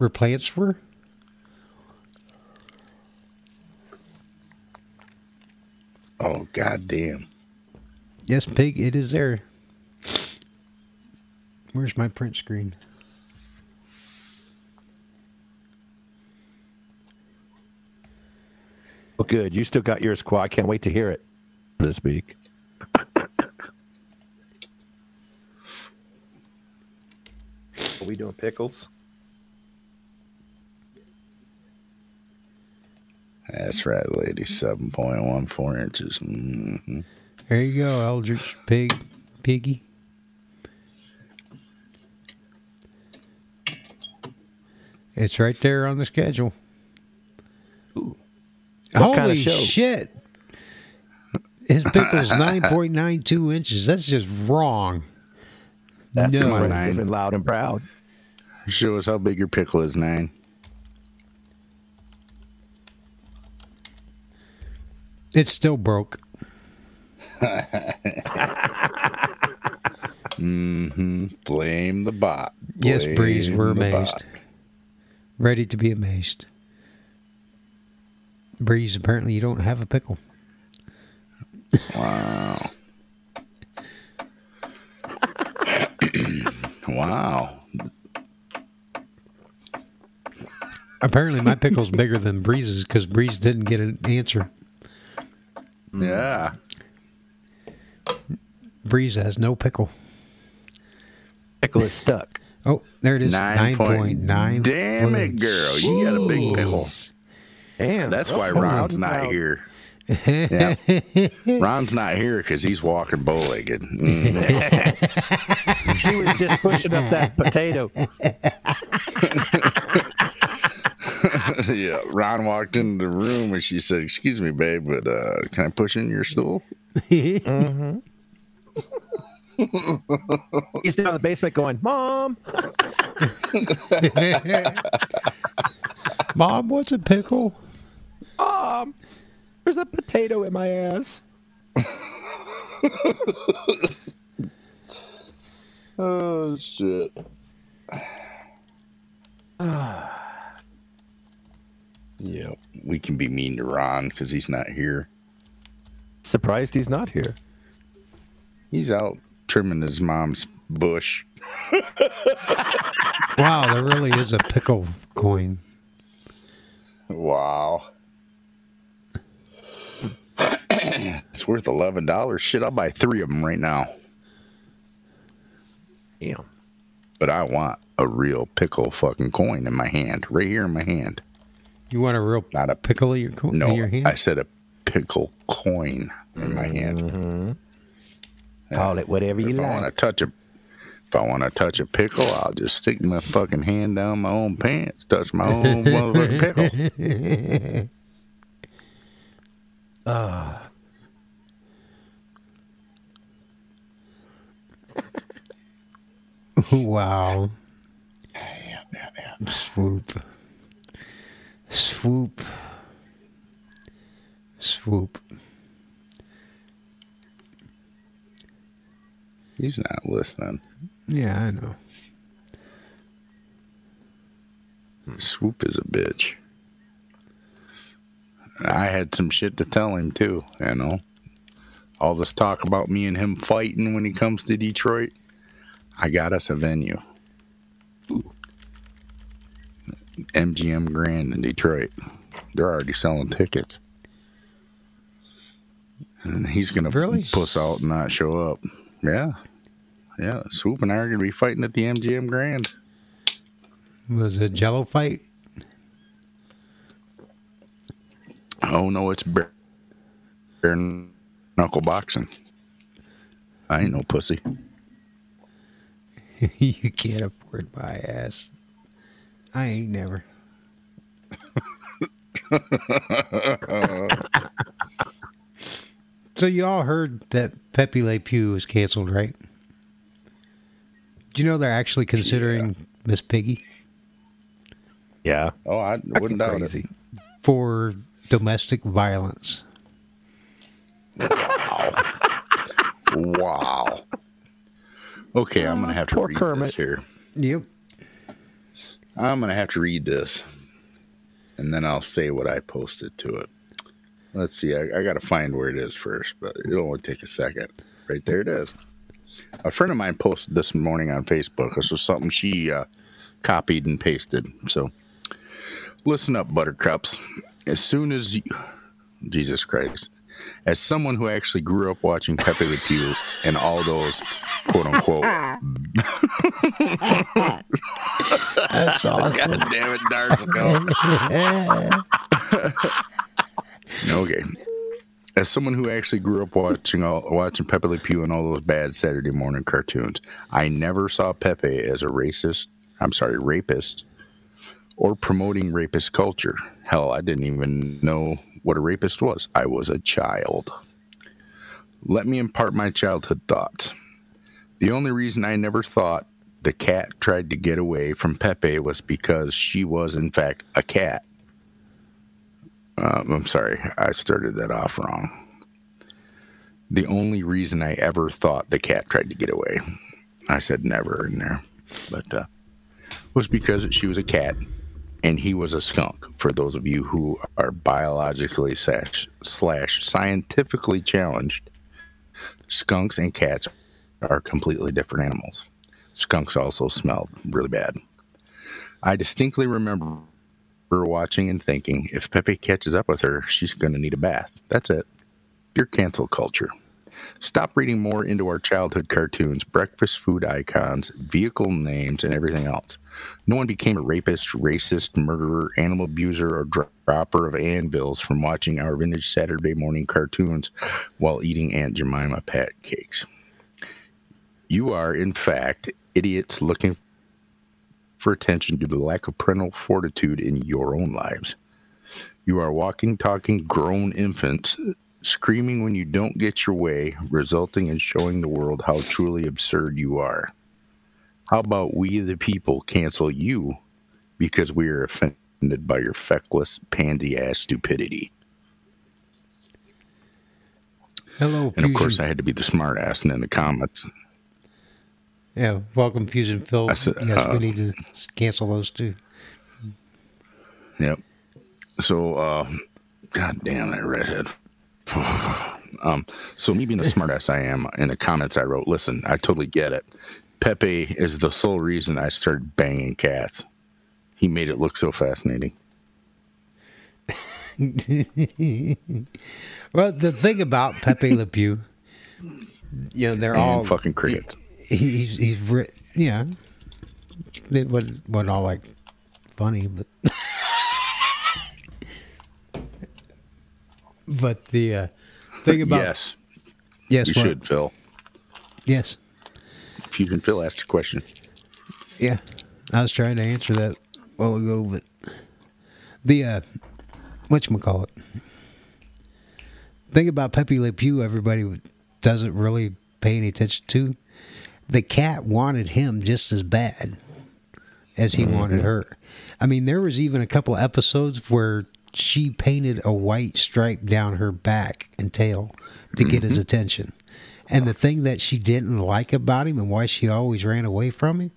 Replanswer? Oh, goddamn. Yes, Pig, it is there. Where's my print screen? Well, good. You still got yours, Qua. I can't wait to hear it this week. Are we doing pickles? That's right, lady. 7.14 inches. hmm There you go, Eldritch Pig, Piggy. It's right there on the schedule. What Holy kind of show? shit! His pickle's nine point nine two inches. That's just wrong. That's No. impressive and loud and proud. Show us how big your pickle is, nine. It's still broke. mm-hmm. Blame the bot. Yes, Breeze, we're amazed. bot. Ready to be amazed. Breeze, apparently you don't have a pickle. Wow. wow. Apparently my pickle's bigger than Breeze's because Breeze didn't get an answer. Yeah. Breeze has no pickle. Pickle is stuck. Oh, there it is. Nine point- 9.9. Damn it, girl. You got a big pickle. Damn. That's why Ron's not proud. here. Yeah. Ron's not here because he's walking bow legged. Mm. She was just pushing up that potato. yeah, Ron walked into the room and she said, "Excuse me, babe, but uh, can I push in your stool?" Mm-hmm. He's down in the basement going, Mom. Mom, what's a pickle? Mom, there's a potato in my ass. Oh shit. yeah, we can be mean to Ron because he's not here. Surprised he's not here. He's out trimming his mom's bush. Wow, there really is a pickle coin. Wow. it's worth eleven dollars. Shit, I'll buy three of them right now. Damn. But I want a real pickle fucking coin in my hand, right here in my hand. You want a real Not a pickle in your, co- no. in your hand? I said a pickle coin in my hand. Mm-hmm. Call it whatever you If I want to touch a, if I want to touch a pickle, I'll just stick my fucking hand down my own pants, touch my own motherfucking pickle. Ah. wow. Swoop. Swoop. Swoop. He's not listening. Yeah, I know. Swoop is a bitch. I had some shit to tell him too, you know. All this talk about me and him fighting when he comes to Detroit. I got us a venue. MGM Grand in Detroit. They're already selling tickets. And he's gonna Really? puss out and not show up. Yeah. Yeah. Swoop and I are gonna be fighting at the MGM Grand. Was it a jello fight? Oh no, it's bare, bare knuckle boxing. I ain't no pussy. you can't afford my ass. I ain't never. so you all heard that Pepe Le Pew was canceled, right? Do you know they're actually considering Miss Piggy Yeah. Oh, I Fucking wouldn't doubt crazy. it. for domestic violence? Wow. Okay, I'm gonna have to Poor read Kermit. this here. Yep. I'm gonna have to read this, and then I'll say what I posted to it. Let's see. I, I got to find where it is first, but it'll only take a second. Right there, it is. A friend of mine posted this morning on Facebook. This was something she uh, copied and pasted. So, listen up, Buttercups. As soon as you, Jesus Christ, as someone who actually grew up watching Pepe Le Pew and all those quote unquote That's awesome. God damn it, Darsko. okay. As someone who actually grew up watching all, watching Pepe Le Pew and all those bad Saturday morning cartoons, I never saw Pepe as a racist. I'm sorry, rapist, or promoting rapist culture. Hell, I didn't even know what a rapist was. I was a child. Let me impart my childhood thoughts. The only reason I never thought the cat tried to get away from Pepe was because she was, in fact, a cat. Um, I'm sorry, I started that off wrong. The only reason I ever thought the cat tried to get away, I said never in there, but uh, was because she was a cat and he was a skunk. For those of you who are biologically slash, slash scientifically challenged, skunks and cats are completely different animals. Skunks also smelled really bad. I distinctly remember watching and thinking, if Pepe catches up with her, she's going to need a bath. That's it. Pure cancel culture. Stop reading more into our childhood cartoons, breakfast food icons, vehicle names, and everything else. No one became a rapist, racist, murderer, animal abuser, or dropper of anvils from watching our vintage Saturday morning cartoons while eating Aunt Jemima pat cakes. You are, in fact, idiots looking for attention due to the lack of parental fortitude in your own lives. You are walking, talking, grown infants, screaming when you don't get your way, resulting in showing the world how truly absurd you are. How about we, the people, cancel you because we are offended by your feckless, pansy ass stupidity? Hello, And of course, I had to be the smart ass in the comments. Yeah, welcome, Fusion Phil. Said, yes, uh, we need to cancel those too. Yep. So, uh, god damn that redhead. um, so me being a smartass I am, in the comments I wrote, listen, I totally get it. Pepe is the sole reason I started banging cats. He made it look so fascinating. well, the thing about Pepe Le Pew, you know, they're And all fucking crickets. he- He's he's yeah. It wasn't, wasn't all like funny, but but the uh, thing about yes, yes, you what? should, Phil. yes, if you can, Phil asked a question. yeah. I was trying to answer that a while ago, but the uh, what you call it? Thing about Pepe Le Pew, everybody doesn't really pay any attention to. The cat wanted him just as bad as he wanted her. I mean, there was even a couple episodes where she painted a white stripe down her back and tail to get his mm-hmm. attention. And the thing that she didn't like about him and why she always ran away from him,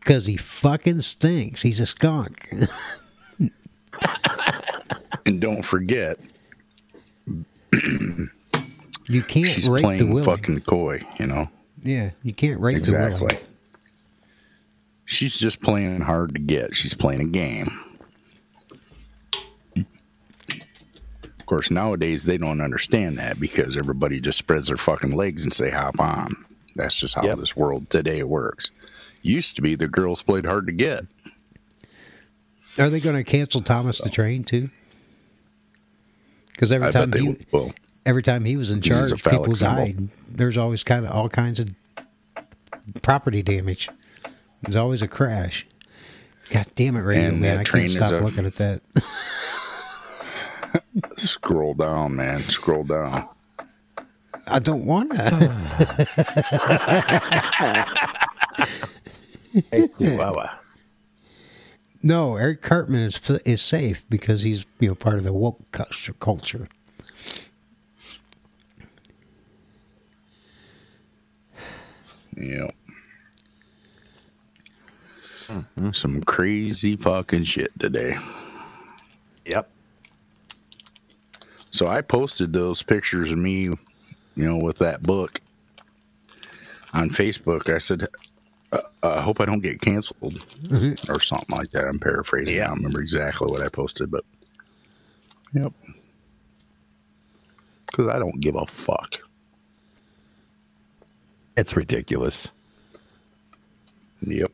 because he fucking stinks. He's a skunk. And don't forget, You can't she's rate the playing willing. fucking coy, you know? Yeah, you can't rate the Exactly. She's just playing hard to get. She's playing a game. Of course, nowadays they don't understand that because everybody just spreads their fucking legs and say hop on. That's just how Yep. this world today works. Used to be the girls played hard to get. Are they going to cancel Thomas the Train too? Because every I time he, will. every time he was in Because he's a charge, people phallic symbol. died. There's always kind of all kinds of property damage. There's always a crash. God damn it, radio And man! I can't stop a- looking at that. Scroll down, man. Scroll down. I don't want to. Chihuahua. no, Eric Cartman is is safe because he's you know part of the woke culture. culture. Yep. Some crazy fucking shit today. Yep. So I posted those pictures of me, you know, with that book on Facebook. I said, uh, I hope I don't get canceled or something like that. I'm paraphrasing. Yeah. I don't remember exactly what I posted, but yep. Because I don't give a fuck. It's ridiculous. Yep.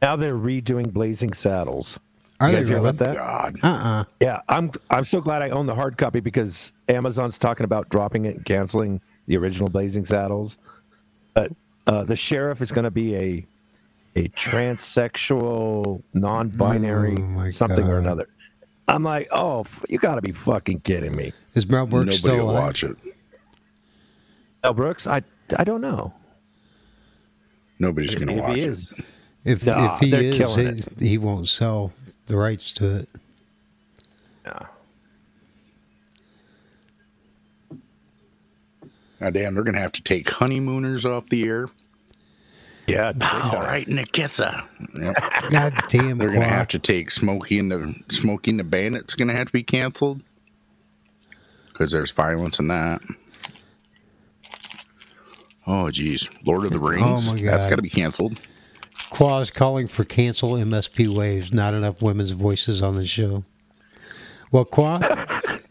Now they're redoing Blazing Saddles. Are You they guys hear really? about that? God. Uh uh Yeah, I'm I'm so glad I own the hard copy because Amazon's talking about dropping it and canceling the original Blazing Saddles. But uh, the sheriff is going to be a a transsexual, non-binary Oh, my something or another. I'm like, oh, f- you got to be fucking kidding me. Is Mel Brooks Nobody still will alive? watch it. Mel Brooks, I I don't know. Nobody's going to If watch he it. is, If Nah, if he they're is, he, he won't sell the rights to it. yeah. God damn, they're going to have to take honeymooners off the air. Yeah, All right, in the kisser. Yep. God damn They're going to have to take Smokey and the Smokey and the Bandit's going to have to be canceled because there's violence in that. Oh, geez, Lord of the oh, Rings. Oh, my That's God. got to be canceled. Qua's calling for cancel MSP waves. Not enough women's voices on the show. Well, Qua,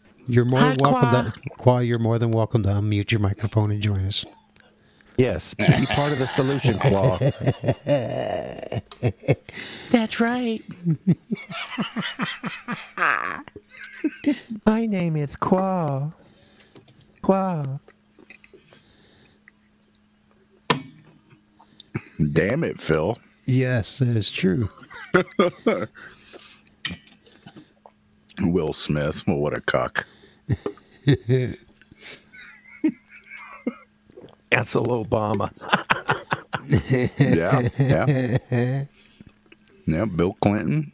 you're more than welcome to Qua. You're more than welcome to unmute your microphone and join us. Yes, be part of the solution, Qua. That's right. My name is Qua. Qua. Damn it, Phil. Yes, that is true. Will Smith. Well, what a cuck. Cancel Obama. Yeah, yeah. Yeah, Bill Clinton.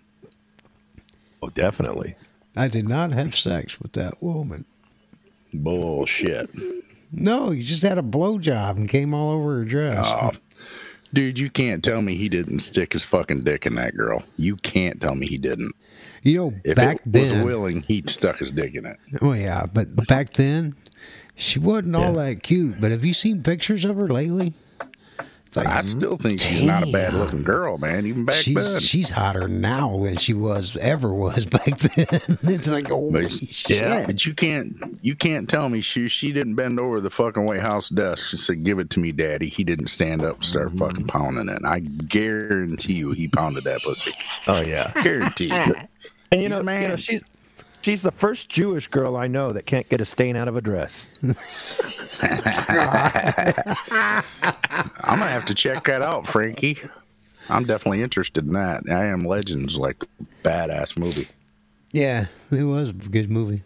Oh, definitely. I did not have sex with that woman. Bullshit. No, you just had a blowjob and came all over her dress. Oh, dude, you can't tell me he didn't stick his fucking dick in that girl. You can't tell me he didn't. You know, If back it was willing, he'd stuck his dick in it. Oh yeah, but back then, she wasn't all that cute. But have you seen pictures of her lately? It's like I still think she's not a bad looking girl, man. Even back she's, then. she's hotter now than she was ever was back then. it's like holy But, shit. yeah, but you can't you can't tell me she she didn't bend over the fucking White House desk. She said, "Give it to me, Daddy." He didn't stand up and start Mm-hmm. fucking pounding it. I guarantee you, he pounded that pussy. Oh yeah. Guarantee. And you He's know, a you man. know, she's she's the first Jewish girl I know that can't get a stain out of a dress. I'm gonna have to check that out, Frankie. I'm definitely interested in that. I Am Legends, like badass movie. Yeah, it was a good movie.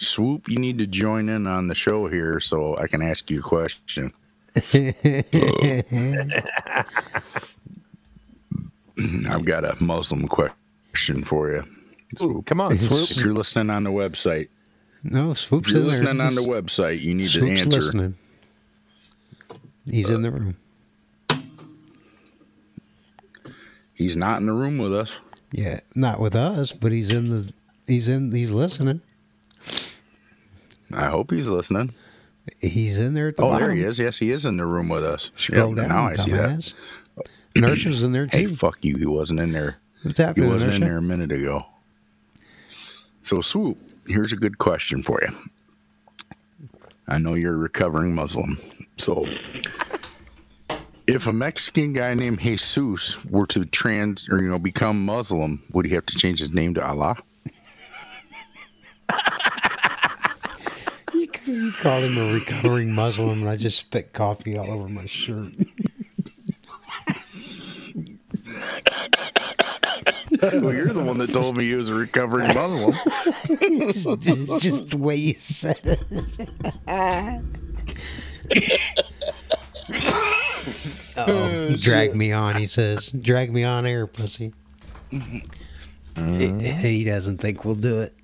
Swoop, you need to join in on the show here so I can ask you a question. I've got a Muslim question for you. Ooh, come on, If you're listening on the website, No, if Swoop's you're in there. listening on the website, you need to answer. listening. He's in the room. He's not in the room with us. Yeah, not with us, but he's in the. He's in. He's listening. I hope he's listening. He's in there at the Oh, bottom. there he is. Yes, he is in the room with us. Scroll Yep, down. now I see that. dumbass. Nurse was in there Hey, too. fuck you. He wasn't in there. What's He wasn't in there a minute ago. So, Swoop, here's a good question for you. I know you're a recovering Muslim. So, if a Mexican guy named Jesus were to trans or, you know, become Muslim, would he have to change his name to Allah? You, you called him a recovering Muslim, and I just spit coffee all over my shirt. Well, you're the one that told me he was a recovering Muslim. just, just the way you said it. oh, drag me on, he says. Drag me on air, pussy. Mm-hmm. He, he doesn't think we'll do it.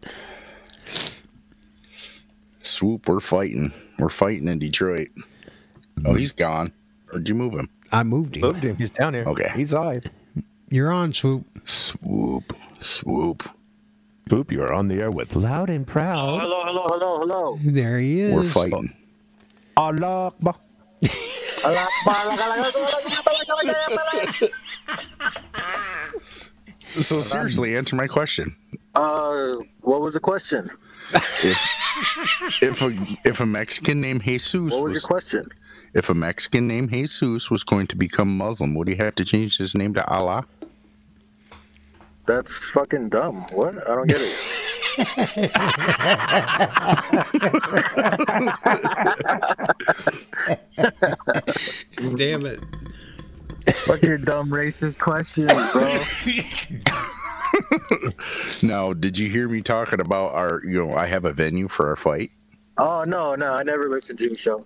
Swoop, we're fighting. We're fighting in Detroit. Oh, he's gone. Or did you move him? I moved him. Moved him. He's down here. Okay. He's live. You're on, Swoop. Swoop. Swoop. Swoop, you are on the air with Loud and Proud. Hello, hello, hello, hello. There he is. We're fighting. Allah Akbar. So seriously, answer my question. Uh, what was the question? If if a if a Mexican named Jesus What was was, your question? if a Mexican named Jesus was going to become Muslim, would he have to change his name to Allah? That's fucking dumb. What? I don't get it. Damn it. Fuck your dumb racist question, bro. Now, did you hear me talking about our? You know, I have a venue for our fight. Oh no, no, I never listened to your show.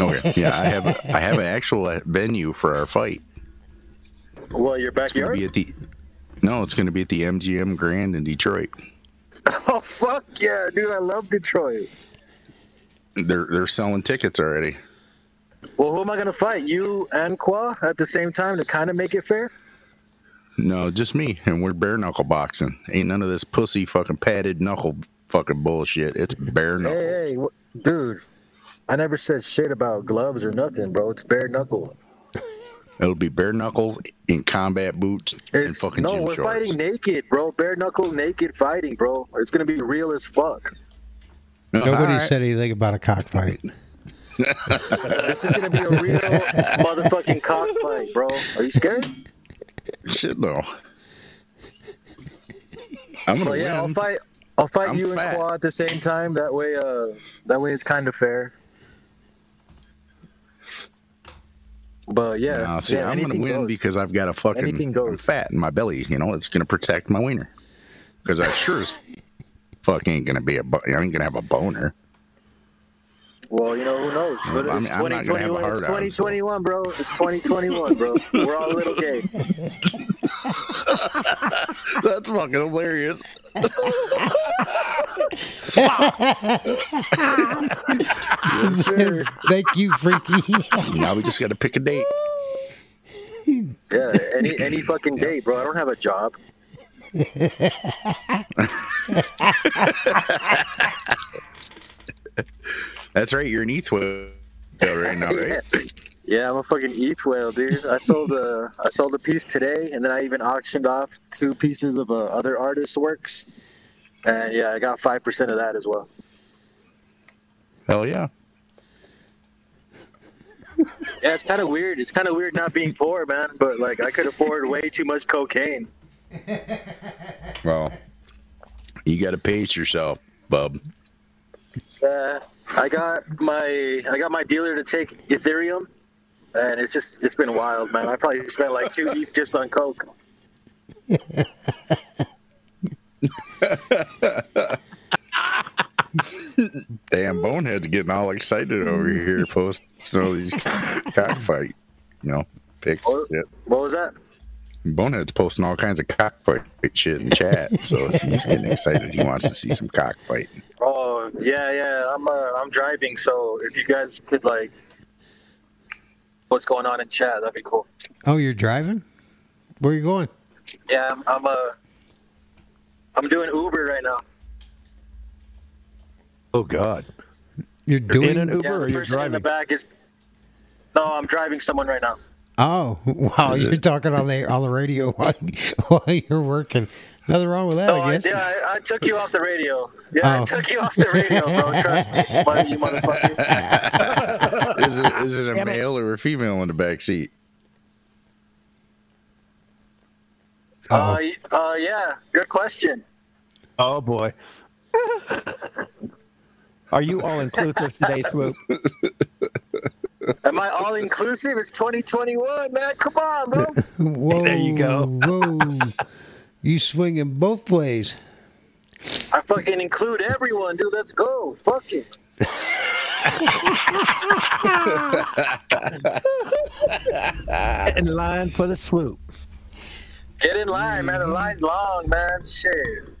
Okay, yeah, I have a, I have an actual uh, venue for our fight. Well, your It's going to backyard? be at the. No, it's going to be at the MGM Grand in Detroit. Oh fuck yeah, dude! I love Detroit. They're they're selling tickets already. Well, who am I gonna fight? You and Qua at the same time to kind of make it fair? No, just me, and we're bare knuckle boxing. Ain't none of this pussy fucking padded knuckle fucking bullshit. It's bare knuckle. Hey, hey, dude! I never said shit about gloves or nothing, bro. It's bare knuckle. It'll be bare knuckles in combat boots and It's fucking no, gym we're shorts. fighting naked, bro. Bare knuckle naked fighting, bro. It's gonna be real as fuck. Nobody Alright. said anything about a cockfight. This is gonna be a real motherfucking cockfight, bro. Are you scared? Shit, no. I'm gonna So yeah, I'll fight. I'll fight I'm you fat. and Qua at the same time. That way, uh, that way it's kind of fair. But yeah, Nah, see, yeah, I'm gonna win goes. because I've got a fucking Anything I'm fat in my belly. You know, it's gonna protect my wiener. Because I sure as fuck ain't gonna be a. I ain't gonna have a boner. Well, you know who knows? Well, But I it's mean, I'm not gonna have a 2021. It's hard on, so- 2021, bro. It's 2021, bro. We're all a little gay. That's fucking hilarious. yes, sir. Thank you, Freaky. Now we just got to pick a date. Yeah, any any fucking date, bro. I don't have a job. That's right. You're an ETH whale right now, right? Yeah, I'm a fucking ETH whale, dude. I sold a I sold a piece today, and then I even auctioned off two pieces of uh, other artists' works. And yeah, I got five percent of that as well. Hell yeah. Yeah, it's kind of weird. It's kind of weird not being poor, man. But like, I could afford way too much cocaine. Well, you got to pace yourself, bub. Uh, I got my I got my dealer to take Ethereum, and it's just it's been wild, man. I probably spent like two ETH just on coke. Damn, Bonehead's getting all excited over here, posting all these cockfight, you know, pics. What, what was that? Bonehead's posting all kinds of cockfight shit in chat, so he's getting excited. He wants to see some cockfighting. Oh yeah, yeah. I'm uh, I'm driving, so if you guys could like, what's going on in chat, that'd be cool. Oh, you're driving? Where are you going? Yeah, I'm I'm, uh, I'm doing Uber right now. Oh God. You're doing in an Uber yeah, or the you're person in the driving? back is. No, I'm driving someone right now. Oh, wow! Is You're it- talking on the on the radio while, while you're working. Nothing wrong with that, Oh, I I, yeah, I, I took you off the radio. Yeah, Oh. I took you off the radio, bro. Trust me, Why, you motherfucker. Is it is it a male or a female in the back seat? Uh, uh, yeah, good question. Oh boy. Are you all inclusive today, Swoop? Am I all inclusive? It's 2021, man. Come on, bro. Whoa! There you go. whoa! You swing swinging both ways. I fucking include everyone, dude. Let's go. Fuck it. In line for the swoop. Get in line, man. The line's long, man. Shit.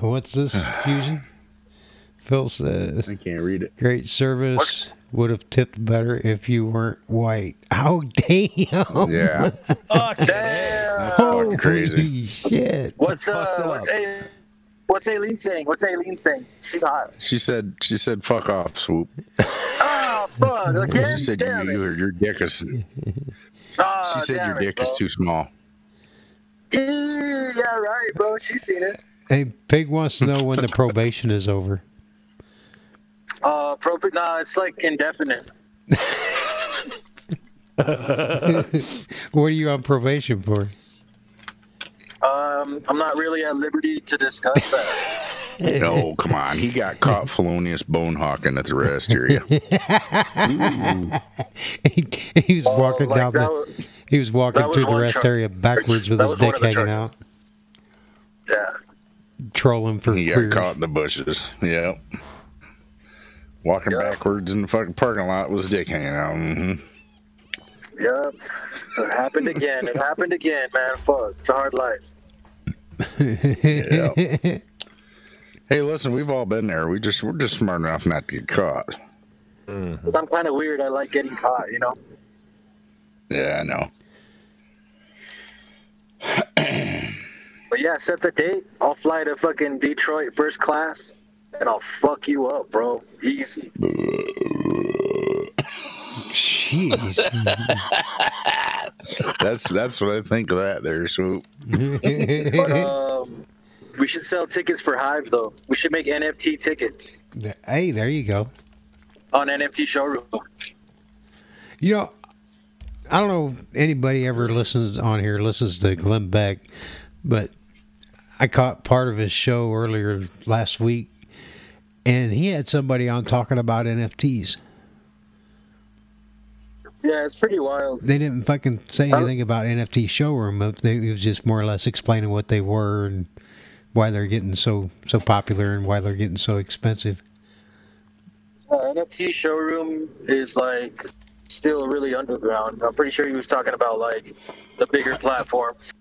What's this fusion? Phil says, I can't read it. "Great service. Would have tipped better if you weren't white." Oh damn! Yeah, Fuck Damn. That's fucking crazy. Holy shit! What's uh? What's a? What's Aileen saying? What's Aileen saying? She's hot. She said she said fuck off, swoop. Oh fuck! Again? She said you, damn it. your dick is. She Oh, said your dick is too small. Yeah, right, bro. She's seen it. Hey, Pig wants to know when the probation is over. Uh, pro. No, it's like indefinite. What are you on probation for? Um, I'm not really at liberty to discuss that. No, come on. He got caught felonious bone hawking at the rest area. he, he was Oh, walking like down that the. was- He was walking that was through the rest charge. area backwards with his dick hanging out, Yeah. trolling for He got caught in the bushes. Yep. Walking Yeah. backwards in the fucking parking lot with his dick hanging out. Mm-hmm. Yep. It happened again. It happened again, man. Fuck. It's a hard life. Yeah. Hey, listen, we've all been there. We just we're just smart enough not to get caught. But I'm kind of weird. I like getting caught, you know? Yeah, I know. But yeah, set the date. I'll fly to fucking Detroit first class, and I'll fuck you up, bro. Easy. Jeez. That's that's what I think of that there, swoop. But um, we should sell tickets for Hive, though. We should make NFT tickets hey, there you go. on NFT showroom. You know, I don't know if anybody ever listens on here listens to Glenn Beck, but I caught part of his show earlier last week, and he had somebody on talking about NFTs. Yeah, it's pretty wild. They didn't fucking say anything about NFT showroom. It they- it was just more or less explaining what they were and why they're getting so so popular and why they're getting so expensive. Uh, NFT showroom is like still really underground. I'm pretty sure he was talking about like the bigger platforms.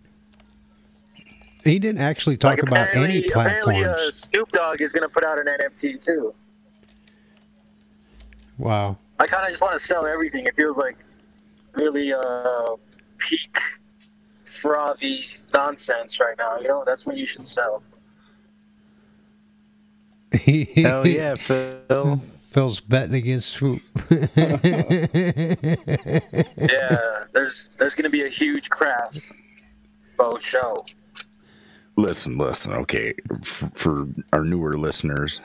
He didn't actually talk like about any apparently, apparently, uh. Snoop Dogg is gonna put out an NFT too. Wow. I kind of just want to sell everything. It feels like really uh, peak frothy nonsense right now. You know, that's when you should sell. Hell yeah, Phil. Phil's betting against Swoop. Yeah, there's there's gonna be a huge crash. Faux show. Listen, listen. Okay, for, for our newer listeners,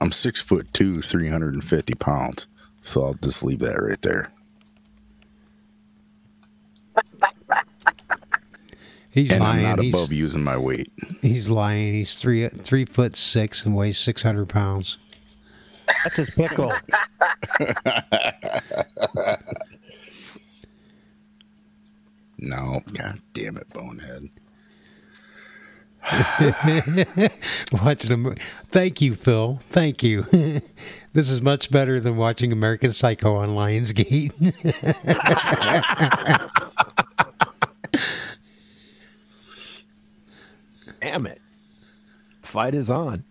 I'm six foot two, three hundred and fifty pounds. So I'll just leave that right there. He's and lying. I'm not he's, above using my weight. he's lying. He's three three foot six and weighs six hundred pounds. That's his pickle. No, god damn it, bonehead. watching Thank you, Phil. Thank you. this is much better than watching American Psycho on Lionsgate. Damn it. Fight is on.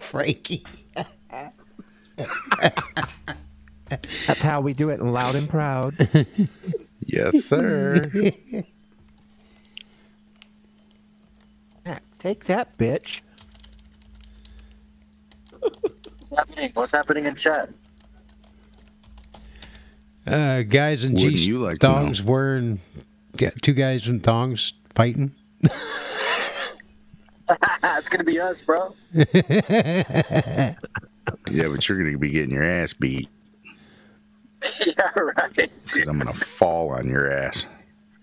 Frankie. That's how we do it loud and proud. Yes, sir. Take that, bitch. What's happening? What's happening in chat? Uh, guys in Wouldn't G you like to know? thongs wearing got two guys in thongs fighting. it's gonna be us, bro. yeah, but you're gonna be getting your ass beat. yeah, right. 'cause I'm gonna fall on your ass.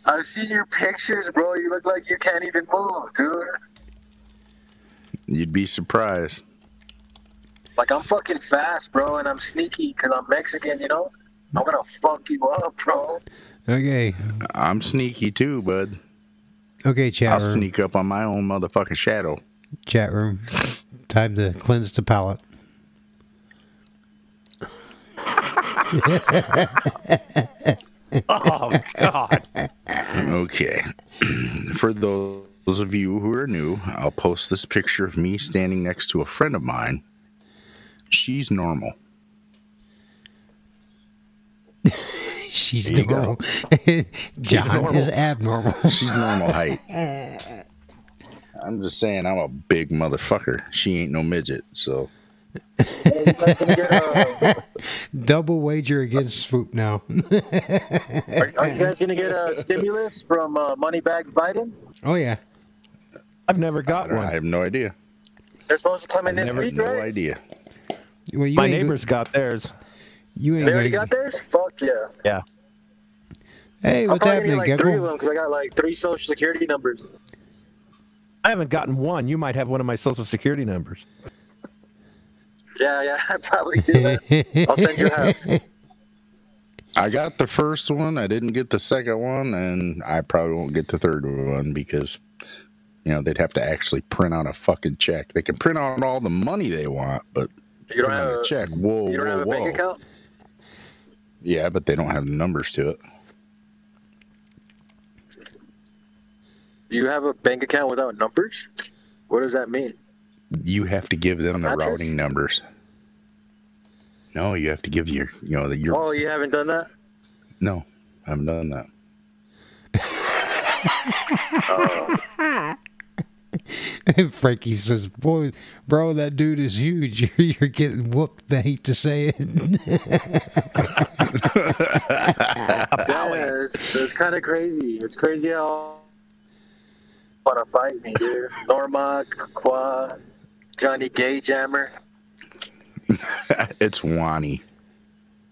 I've seen your pictures, bro. You look like you can't even move, dude. You'd be surprised. Like I'm fucking fast, bro, and I'm sneaky because I'm Mexican. You know, I'm gonna fuck you up, bro. Okay. I'm sneaky too, bud. Okay, chat I'll room. sneak up on my own motherfucking shadow. Chat room. Time to cleanse the palate. Oh, God. Okay. For those of you who are new, I'll post this picture of me standing next to a friend of mine. She's normal. She's There you go. normal. John normal. is abnormal. She's normal height. I'm just saying, I'm a big motherfucker. She ain't no midget, so Double wager against Swoop now. Are, are you guys gonna get a stimulus from uh, Moneybag Biden? oh yeah. I've never got I one. I have no idea. They're supposed to come in this Never, week, no right? idea. Well, you My ain't go- neighbors got theirs. you ain't They already got theirs. Fuck yeah! Yeah. Hey, I'm what's gonna happening, get like three of them because I got like three social security numbers. I haven't gotten one. You might have one of my social security numbers. Yeah, yeah, I probably do. That. I'll send you half. I got the first one. I didn't get the second one, and I probably won't get the third one because, you know, they'd have to actually print out a fucking check. They can print out all the money they want, but You don't have a check. Whoa, you don't whoa, have a whoa. bank account. Yeah, but they don't have the numbers to it. You have a bank account without numbers. What does that mean? You have to give them the routing numbers. No, you have to give your, you know, the, your. Oh, you haven't done that. No, I haven't done that. Oh. Frankie says, "Boy, bro, that dude is huge. You're, you're getting whooped. I hate to say it." Yeah, it's, it's kind of crazy. It's crazy how want to fight me, dude. Norma, Qua, Johnny Gay Jammer. it's Wani.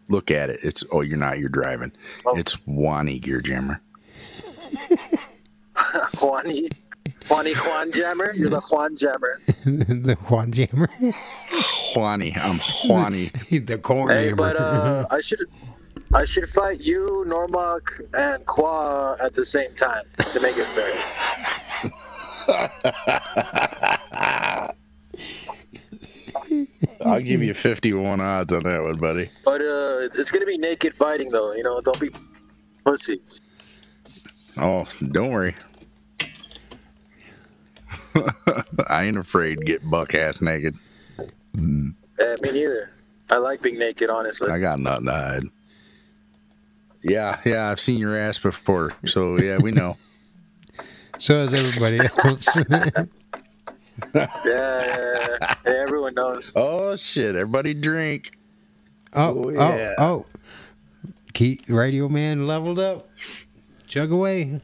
Look at it. It's oh, you're not. You're driving. Oh. It's Wani Gear Jammer. Juani. Juani Juan Jammer. You're the Juan Jammer. the Juan Jammer. Juani. I'm Juani. the corn Hey, jammer. but uh, I should I should fight you, Normock, and Qua at the same time to make it fair. I'll give you 51 odds on that one, buddy. But uh, it's gonna be naked fighting though. You know, don't be pussies. Oh, don't worry. I ain't afraid to get buck ass naked. Eh, me neither. I like being naked, honestly. I got nothing to hide. Yeah, yeah, I've seen your ass before, so yeah, we know. so is everybody else. Yeah, yeah, yeah. Everyone knows. oh shit! Everybody drink. oh, Oh, oh, yeah. oh. Key, Radio Man leveled up. Chug away.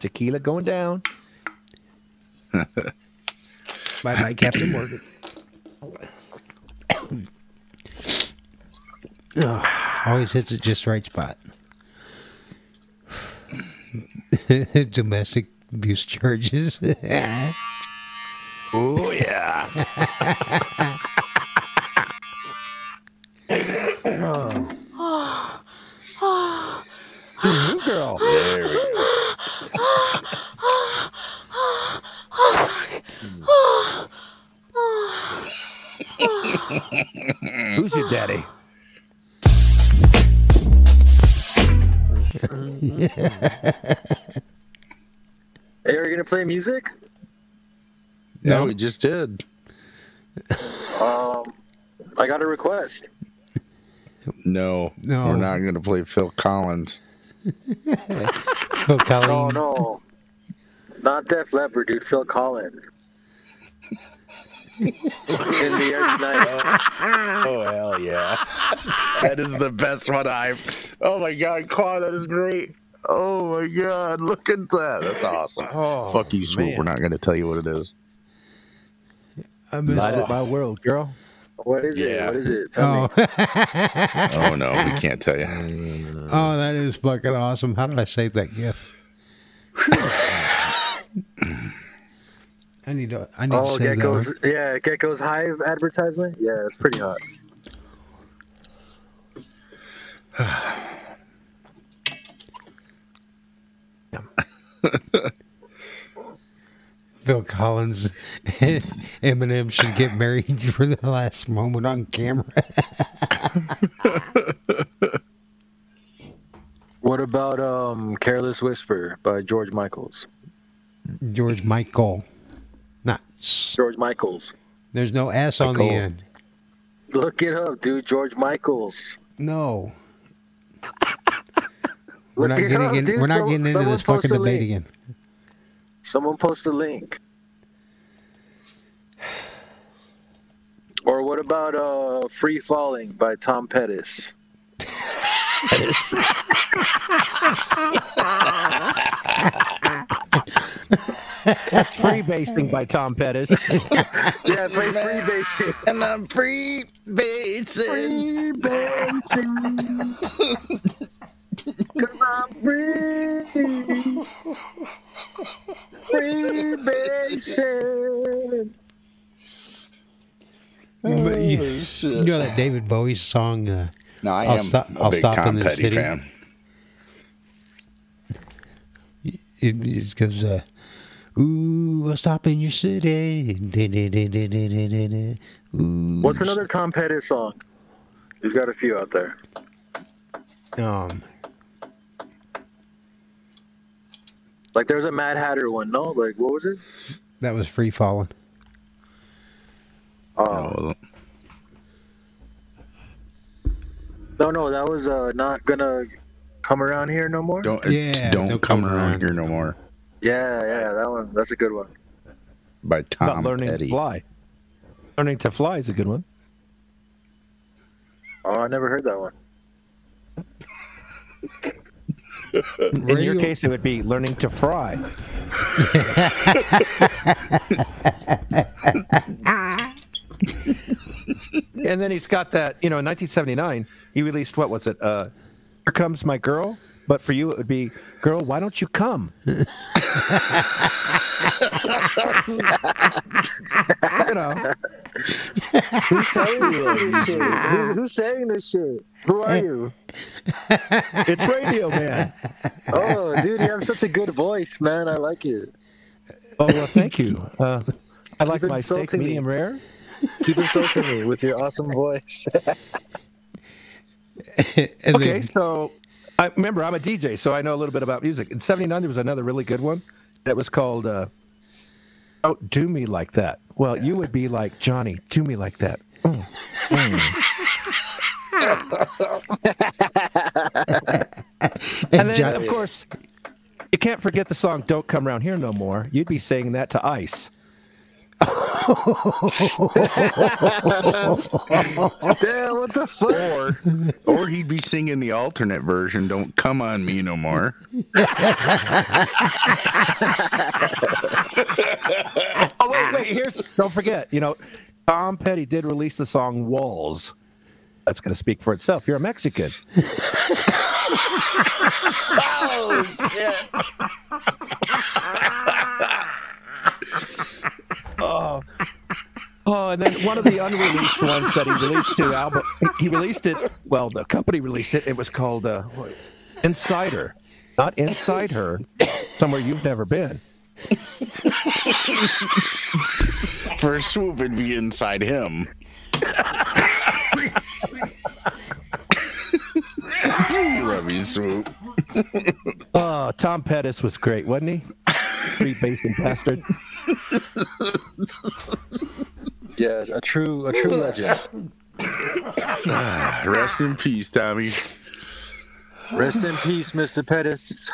Tequila going down. Bye bye, Captain Morgan. Ugh, always hits it just right spot. Domestic abuse charges. Oh yeah. Good girl. There we go. Who's your daddy? Hey, are you gonna play music? Yeah, No. we just did. Um, I got a request. No, No. we're not going to play Phil Collins. Phil Collins. No, no, not Def Leppard, dude. Phil Collins. In the air tonight. Oh hell yeah! that is the best one I've. Oh my god, Claw, that is great. Oh my god, look at that. That's awesome. Oh, Fuck you, swoop. man. We're not going to tell you what it is. I miss Light it my world, girl. What is it? What is it? Tell Oh. me. Oh no, we can't tell you. oh, that is fucking awesome. How did I save that gift? I need to. I need to Oh, save that. Gecko's one. yeah, Gecko's Hive advertisement. Yeah, it's pretty hot. Phil Collins, Eminem should get married for the last moment on camera. What about um Careless Whisper by George Michaels? George Michael, not. George Michaels. There's no S on the end. Look it up, dude. George Michaels. No, we're not it getting. up, in, dude. we're not Some- getting into this fucking debate again. Someone post a link. Or what about uh Free Falling by Tom Pettis? Free basting by Tom Pettis. Yeah, play Free Basing. And I'm free basing. Free Basing. Cause I'm free. Free Basing. But you, you know that David Bowie song? Uh, No, I I'll am stop- a I'll big stop in Tom the Petty city. fan. it, it goes, uh, "Ooh, I'll stop in your city." Ooh. What's another Tom Pettis song? He's got a few out there. Um, Like there's a Mad Hatter one, no? Like what was it? that was free falling. Oh no, no, that was uh not gonna come around here no more. don't Yeah, don't, don't come come around around. here no more. Yeah, yeah, that one. That's a good one. By About Tom learning Petty. to fly. Learning to fly is a good one. Oh, I never heard that one. In your case, it would be learning to fry. and then he's got that, you know, in 1979, he released, what was it? Uh, Here Comes My Girl. But for you it would be, "Girl, why don't you come?" you know, Who's telling you this shit? Who, who's saying this shit? Who are you? it's Radio Man. Oh, dude, you have such a good voice, man. I like it. Oh well, thank you. Uh, I like my steak me. medium rare. Keep insulting me with your awesome voice. Okay, then- so I remember I'm a DJ, so I know a little bit about music. In '79, there was another really good one that was called uh, "Don't Do Me Like That." Well, you would be like Johnny, do me like that. Mm, mm. and then, of course, you can't forget the song "Don't Come Around Here No More." You'd be saying that to Ice. Damn, what the fuck? Or, or he'd be singing the alternate version, Don't Come On Me No More. Oh wait, wait. Here's don't forget. You know, Tom Petty did release the song "Walls." That's going to speak for itself. You're a Mexican. oh, oh, Oh, and then one of the unreleased ones that he released to album. He released it. Well, the company released it. It was called uh, Insider, not Inside Her. Somewhere you've never been. First swoop, it'd be inside him. Love you, swoop. Oh, Tom Pettis was great, wasn't he? Street based bastard. Yeah, a true, a true legend. Ah, rest in peace, Tommy. Rest in peace, Mr. Pettis.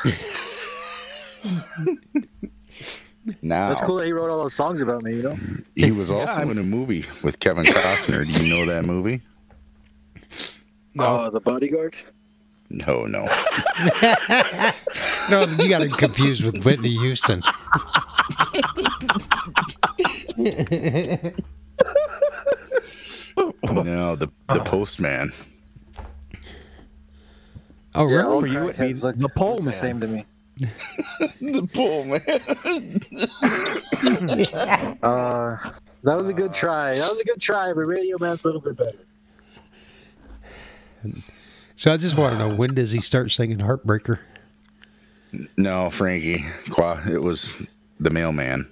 Now, That's cool that he wrote all those songs about me. You know. he was also in a movie with Kevin Costner. Do you know that movie? Oh, the bodyguard. No, no. no, you got it confused with Whitney Houston. No, the the postman. Oh, Yeah, really? For you, it'd be crackheads look- the pole man. the same to me. The pole man. Uh, that was a good try. That was a good try, but Radio Man's a little bit better. So I just want to know when does he start singing Heartbreaker? No, Frankie. Qua, it was the mailman.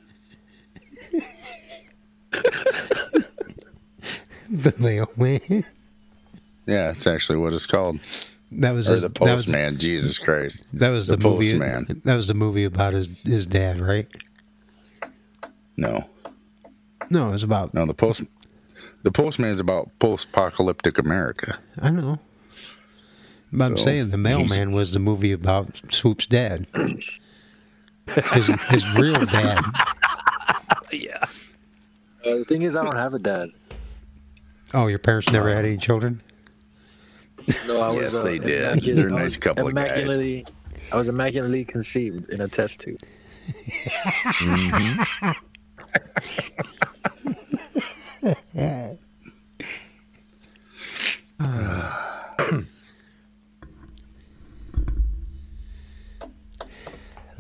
The mailman. Yeah, it's actually what it's called. That was Or his, the was, postman. Jesus Christ. that was the, The movie. postman. That was the movie about his his dad, right? No, No, it was about. no. The post. The postman's about post-apocalyptic America. I know. But I'm So, saying the mailman was the movie about Swoop's dad. His, his real dad. Yeah. Uh, the thing is, I don't have a dad. Oh, your parents never had any children? No, I was. Yes, uh, they did. They're a I nice couple of guys. immaculately, I was immaculately conceived in a test tube.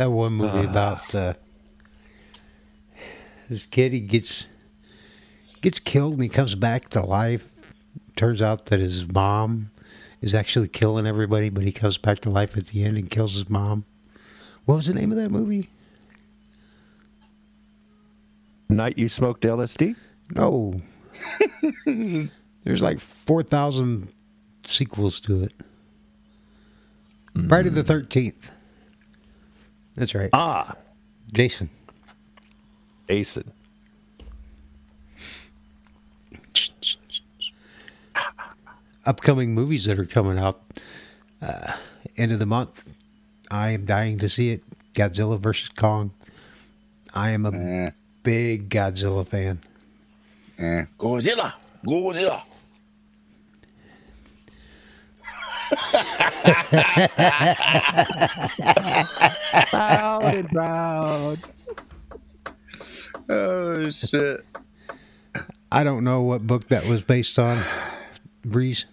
That one movie about uh, this kid, he gets gets killed and he comes back to life. Turns out that his mom is actually killing everybody, but he comes back to life at the end and kills his mom. What was the name of that movie? Night you smoked LSD? No. There's like 4,000 sequels to it. Friday the 13th. That's right. Ah, Jason. Jason. upcoming movies that are coming out uh, end of the month. I am dying to see it. Godzilla versus Kong. I am a Eh, big Godzilla fan. eh. Godzilla. Godzilla. Proud and proud. Oh shit. I don't know what book that was based on, Breeze.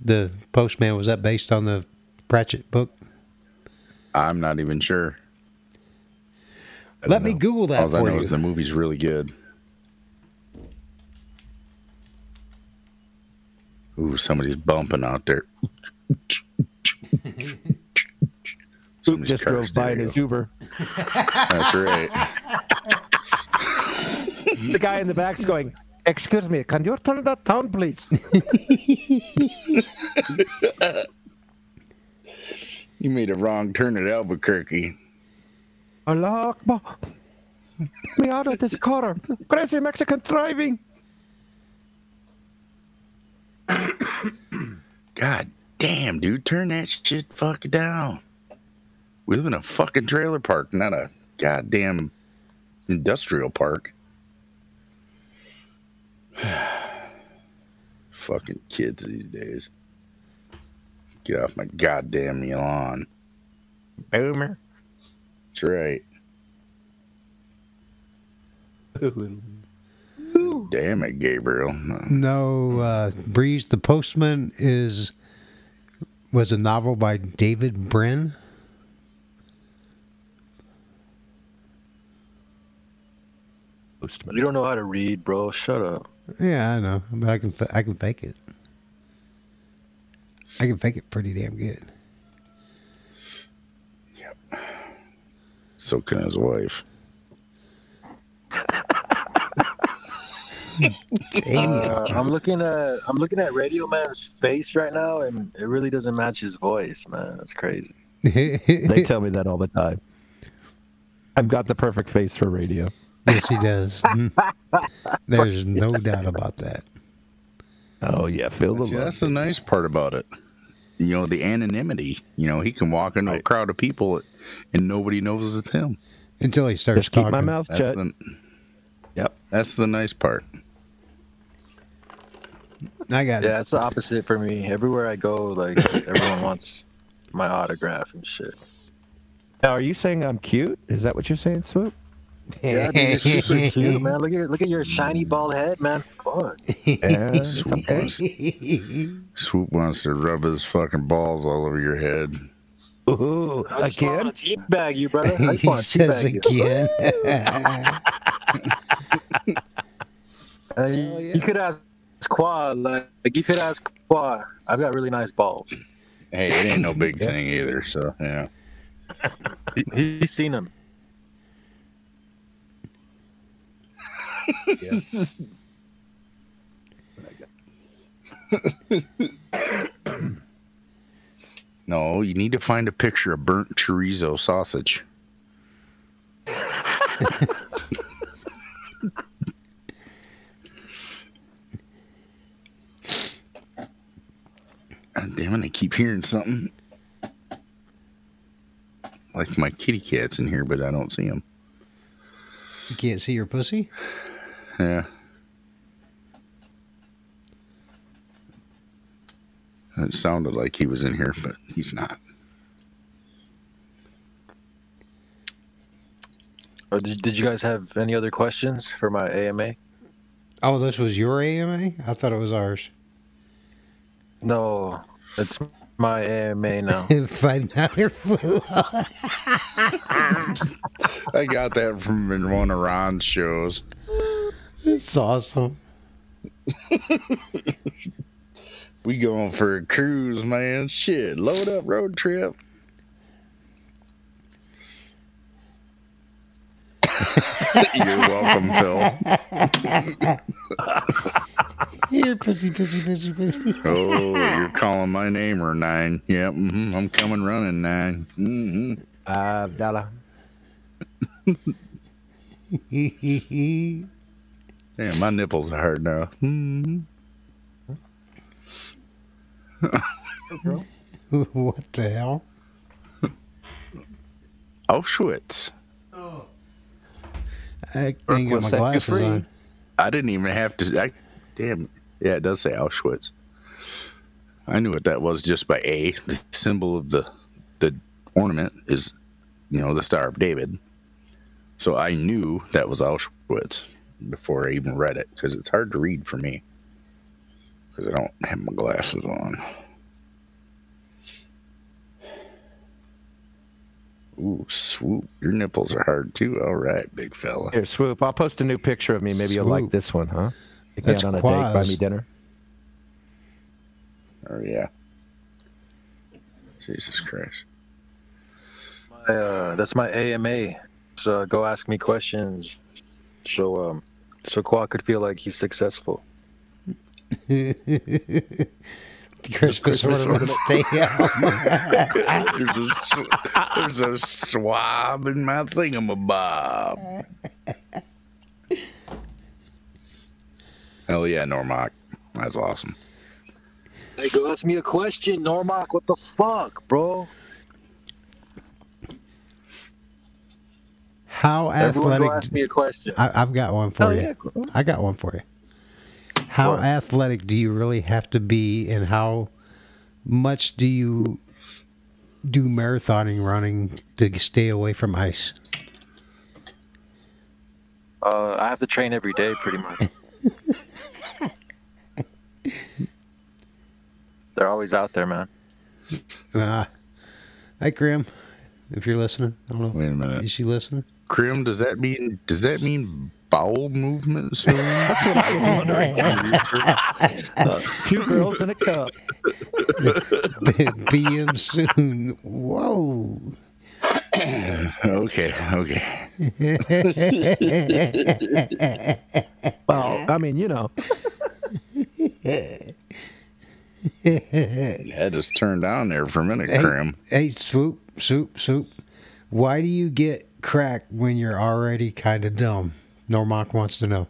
the postman was that based on the Pratchett book? I'm not even sure. Let me Google that All I for know you. is the movie's really good. Ooh, somebody's bumping out there. Somebody's Just drove by in his Uber. That's right. The guy in the back's going, Excuse me, can you turn that down, please? You made a wrong turn at Albuquerque. Allah Akbar. Me out of this car. Crazy Mexican driving. God damn, dude, turn that shit fuck down. We live in a fucking trailer park, not a goddamn industrial park. fucking kids these days. Get off my goddamn lawn. Boomer. That's right. Damn it, Gabriel. No, uh, Breeze the Postman is was a novel by David Brin. You don't know how to read, bro. Shut up. Yeah, I know, but I can I can fake it. I can fake it pretty damn good. Yep. So can his wife. Uh, I'm looking at I'm looking at Radio Man's face right now, and it really doesn't match his voice, man. That's crazy. They tell me that all the time. I've got the perfect face for radio. Yes, he does. Mm. There's no doubt about that. Oh yeah, feel the See, love. that's the nice part about it. You know, the anonymity. You know, he can walk into a crowd of people and nobody knows it's him. Until he starts Just keep my mouth That's shut. the, Yep. that's the nice part. I got Yeah, it's the opposite for me. Everywhere I go, like everyone wants my autograph and shit. Now, are you saying I'm cute? Is that what you're saying, Swoop? Yeah, dude, you're super cute, man. Look at your, look at your shiny bald head, man. Fuck. Yeah, it's Swoop, okay. wants, Swoop wants to rub his fucking balls all over your head. Ooh, I just again? want to teabag you, brother. I just he want to says teabag you. again. Uh, you, you could ask Quad, like, like you could ask Quad. I've got really nice balls. Hey, it ain't no big thing either. So yeah, He, he's seen them. Yes. no, you need to find a picture of burnt chorizo sausage. God damn it, I keep hearing something. Like my kitty cat's in here, but I don't see him. You can't see your pussy? Yeah. It sounded like he was in here, but he's not. Uh, did, did you guys have any other questions for my AMA? Oh, this was your AMA? I thought it was ours. No, it's my AMA now. Five dollar I got that from one of Ron's shows. It's awesome. We going for a cruise, man. Shit, load up road trip. You're welcome, Phil. Here, pussy, pussy, pussy, pussy. Oh, you're calling my name or nine? Yep, hmm I'm coming running nine. hmm Uh, dollar. Damn, my nipples are hard now. what the hell? Auschwitz. I ain't got will my glasses free. on. I didn't even have to. I, damn. Yeah, it does say Auschwitz. I knew what that was just by A. The symbol of the the ornament is, you know, the Star of David. So I knew that was Auschwitz before I even read it because it's hard to read for me because I don't have my glasses on. Ooh, swoop. Your nipples are hard too. All right, big fella. Here, swoop. I'll post a new picture of me. Maybe you'll like this one, huh? Take me That's out on a date, buy me dinner. Oh yeah. Jesus Christ. My, uh, that's my AMA. So go ask me questions. So um, so Qua could feel like he's successful. Christmas, ornament stay out. there's, a, sw- there's a swab in my thingamabob. Hell yeah, Normock. That's awesome. Hey, go ask me a question, Normock. What the fuck, bro? How athletic? Everyone athletic? go ask me a question. I, I've got one for Oh, you. yeah, cool. I got one for you. How What? athletic do you really have to be, and how much do you do marathoning running to stay away from ice? Uh, I have to train every day, pretty much. They're always out there, man. Uh, hey, Grim, if you're listening, I don't know. Wait a minute. Is she listening? Krim, does that mean does that mean bowel movement soon? That's what I was wondering. Uh, two girls in a cup. BM soon. Whoa. okay, okay. Well, I mean, you know, I just turned down there for a minute, Hey, Krim. hey, swoop, swoop, swoop. Why do you get cracked when you're already kind of dumb? Normock wants to know.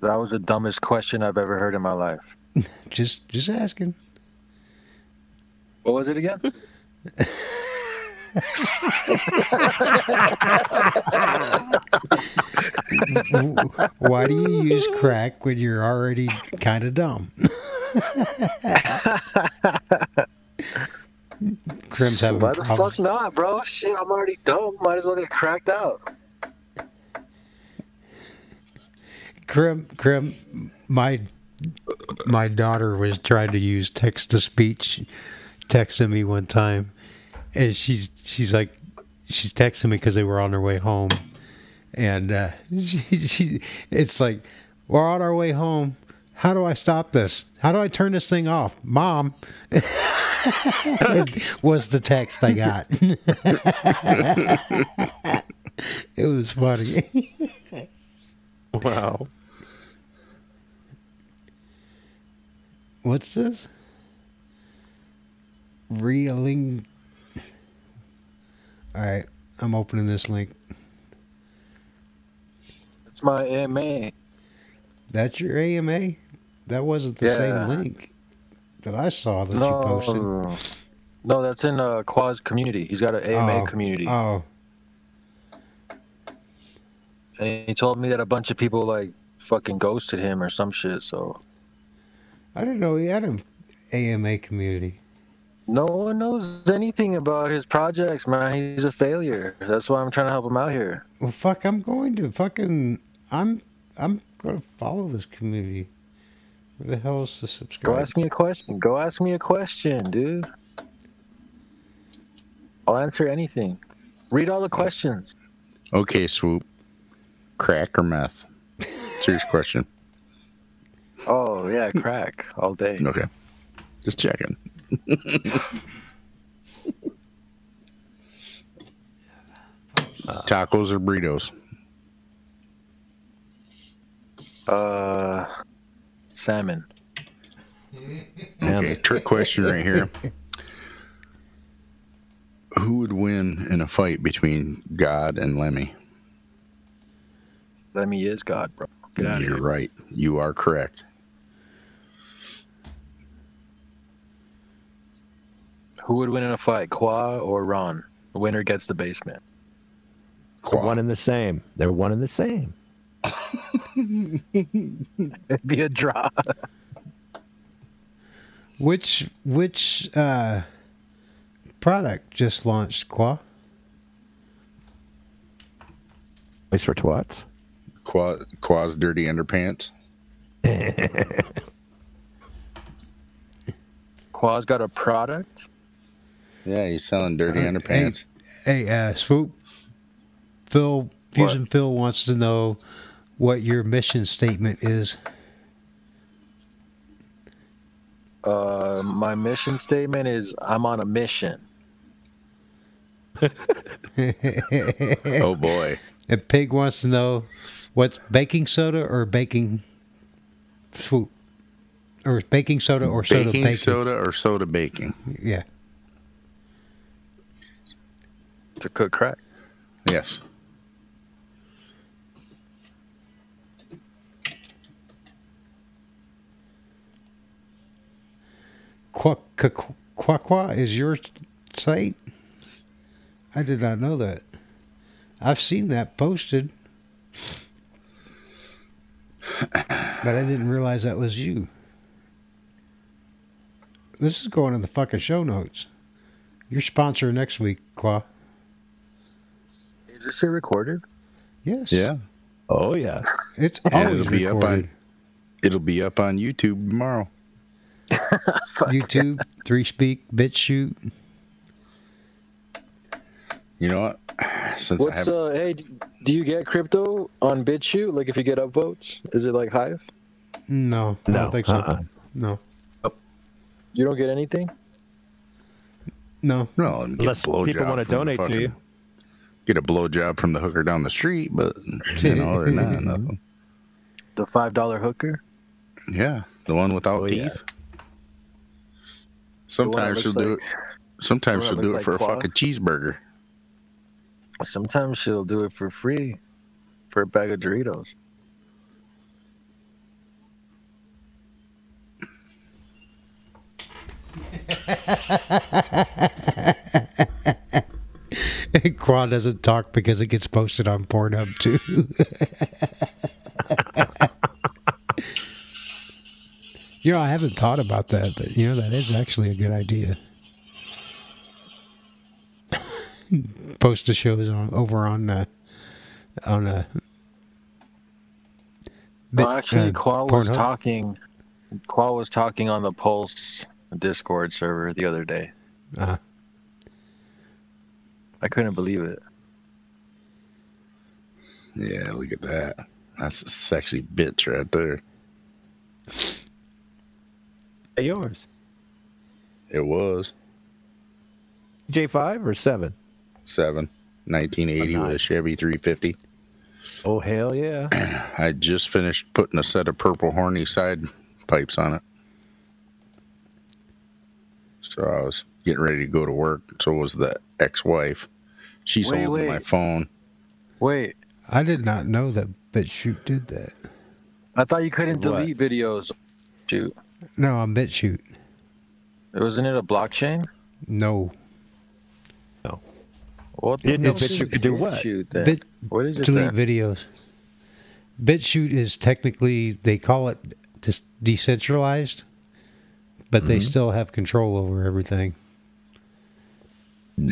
That was the dumbest question I've ever heard in my life. Just, just asking. What was it again? Why do you use crack when you're already kind of dumb? Grim's having Why the problems. fuck not, bro? Shit, I'm already dumb. Might as well get cracked out. Grim, Grim, my my daughter was trying to use text to speech, texting me one time, and she's she's like, she's texting me because they were on their way home, and uh, she, she it's like we're on our way home. How do I stop this? How do I turn this thing off, Mom? was the text I got. it was funny. Wow. What's this? Reeling. All right, I'm opening this link. It's my AMA. That's your AMA? That wasn't the Yeah. same link that I saw that you posted. no, that's in uh, Qua's community. He's got an AMA Oh, community. Oh, And he told me that a bunch of people like fucking ghosted him or some shit. So I didn't know he had an AMA community. no one knows anything about his projects, man. He's a failure. That's why I'm trying to help him out here. Well, fuck, I'm going to fucking. I'm I'm going to follow this community. Where the hell is the subscribe? Go ask me a question. Go ask me a question, dude. I'll answer anything. Read all the questions. Okay, swoop. Crack or meth? Serious question. Oh yeah, crack all day. Okay. Just checking. Tacos or burritos? Uh, salmon. Okay, trick question right here. Who would win in a fight between God and Lemmy? Lemmy is God, bro. Get out You're here. right. You are correct. Who would win in a fight, Qua or Ron? The winner gets the basement. They're one and the same. They're one and the same. It'd be a draw. Which which uh, product just launched, Qua? Place for twats. Qua, Qua's dirty underpants. Qua's got a product. Yeah, he's selling dirty Uh, underpants. Hey, uh, Swoop. Phil, Fusion Phil wants to know what your mission statement is. Uh, my mission statement is I'm on a mission. oh boy. And Pig wants to know what's baking soda or baking swoop, or baking soda or soda baking baking. soda or soda baking? Yeah. To cook crack. Yes. Qua Qua Qua Qua is your site? I did not know that. I've seen that posted, but I didn't realize that was you. This is going in the fucking show notes. Your sponsor next week, Qua. Is this shit recorded? Yes. Yeah. Oh yeah. It's And always it'll be up recorded. on it'll be up on YouTube tomorrow. YouTube, 3Speak, BitChute. You know what? Since I What's have uh? Hey, d- do you get crypto on BitChute? Like if you get upvotes, is it like Hive? No, I No, don't think so. uh-uh. No, You don't get anything. no. no, and get a Unless blowjob people wanna from the donate to you. Get a blowjob from the hooker down the street, but you know, other than that, nothing. The five dollar hooker. Yeah, the one without Oh, teeth. The one that Sometimes she'll looks do like- it. Sometimes she'll do that it for looks a like fucking cheeseburger. Sometimes she'll do it for free, for a bag of Doritos. Qua doesn't talk because it gets posted on Pornhub too. you know, I haven't thought about that, but you know that is actually a good idea. Post the shows on over on uh, on uh, No, Bit- actually, uh, Qual was Pornhub. talking. Qual was talking on the Pulse Discord server the other day. Uh, I couldn't believe it. Yeah, look at that. That's a sexy bitch right there. Hey, yours. It was J five or seven? Seven. 1980 Oh, with a. Chevy 350. Oh hell yeah. I just finished putting a set of purple horny side pipes on it. So I was getting ready to go to work. So was the ex-wife. She's Wait, holding my phone. Wait, I did not know that BitChute did that. I thought you couldn't What? delete videos. Shoot, No, on BitChute. wasn't it a blockchain? No, What Didn't the know BitChute could do what? BitChute then? Bit what is it delete then? videos. BitChute is technically they call it just decentralized, but they mm-hmm. still have control over everything.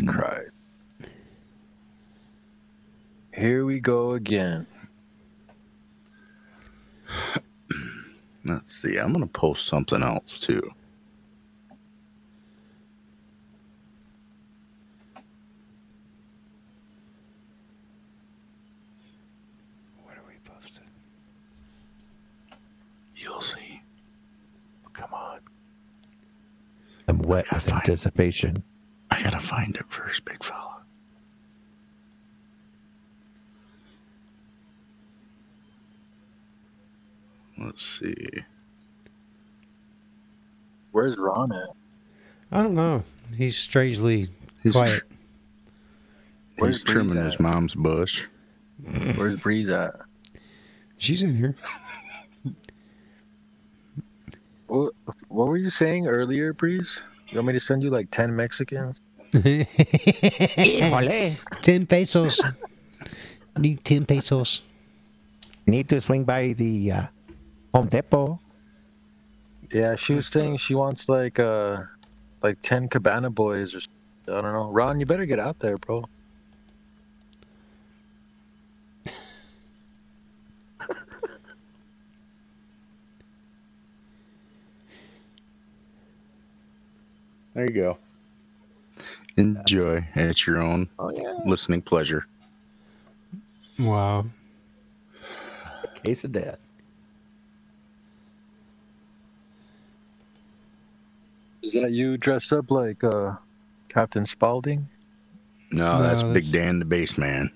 Christ. Here we go again. Let's see. I'm going to post something else too. What are we posting? You'll see. Come on. I'm wet with Fine. anticipation. I got to find it first, big fella. Let's see. Where's Ron at? I don't know. He's strangely He's, quiet. tr- Where's he's trimming Breeze his mom's bush. Where's Breeze at? She's in here. What, what were you saying earlier, Breeze? You want me to send you like 10 Mexicans? ten pesos. Need ten pesos. Need to swing by the uh, Home Depot. Yeah, she was saying she wants like uh like 10 Cabana boys or I don't know. Ron, you better get out there, bro. There you go. Enjoy at your own Oh yeah. listening pleasure. Wow. Case of death. Is that you dressed up like uh, Captain Spaulding? No, No, that's that's- Big Dan the bass man.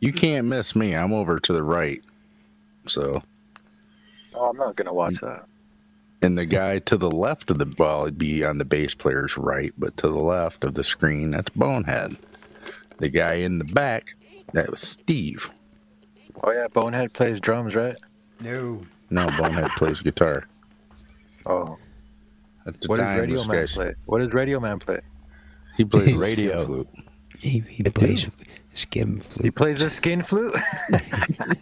You can't miss me. I'm over to the right. So, Oh, I'm not gonna watch that. And the guy to the left of the well, it'd be on the bass player's right, but to the left of the screen, that's Bonehead. The guy in the back, that was Steve. Oh yeah, Bonehead plays drums, right? No. No, Bonehead plays guitar. Oh, At the what does time, Radio Man guy's- play? What does Radio Man play? He plays the Radio. skin flute. He, he plays skim He plays a skin flute.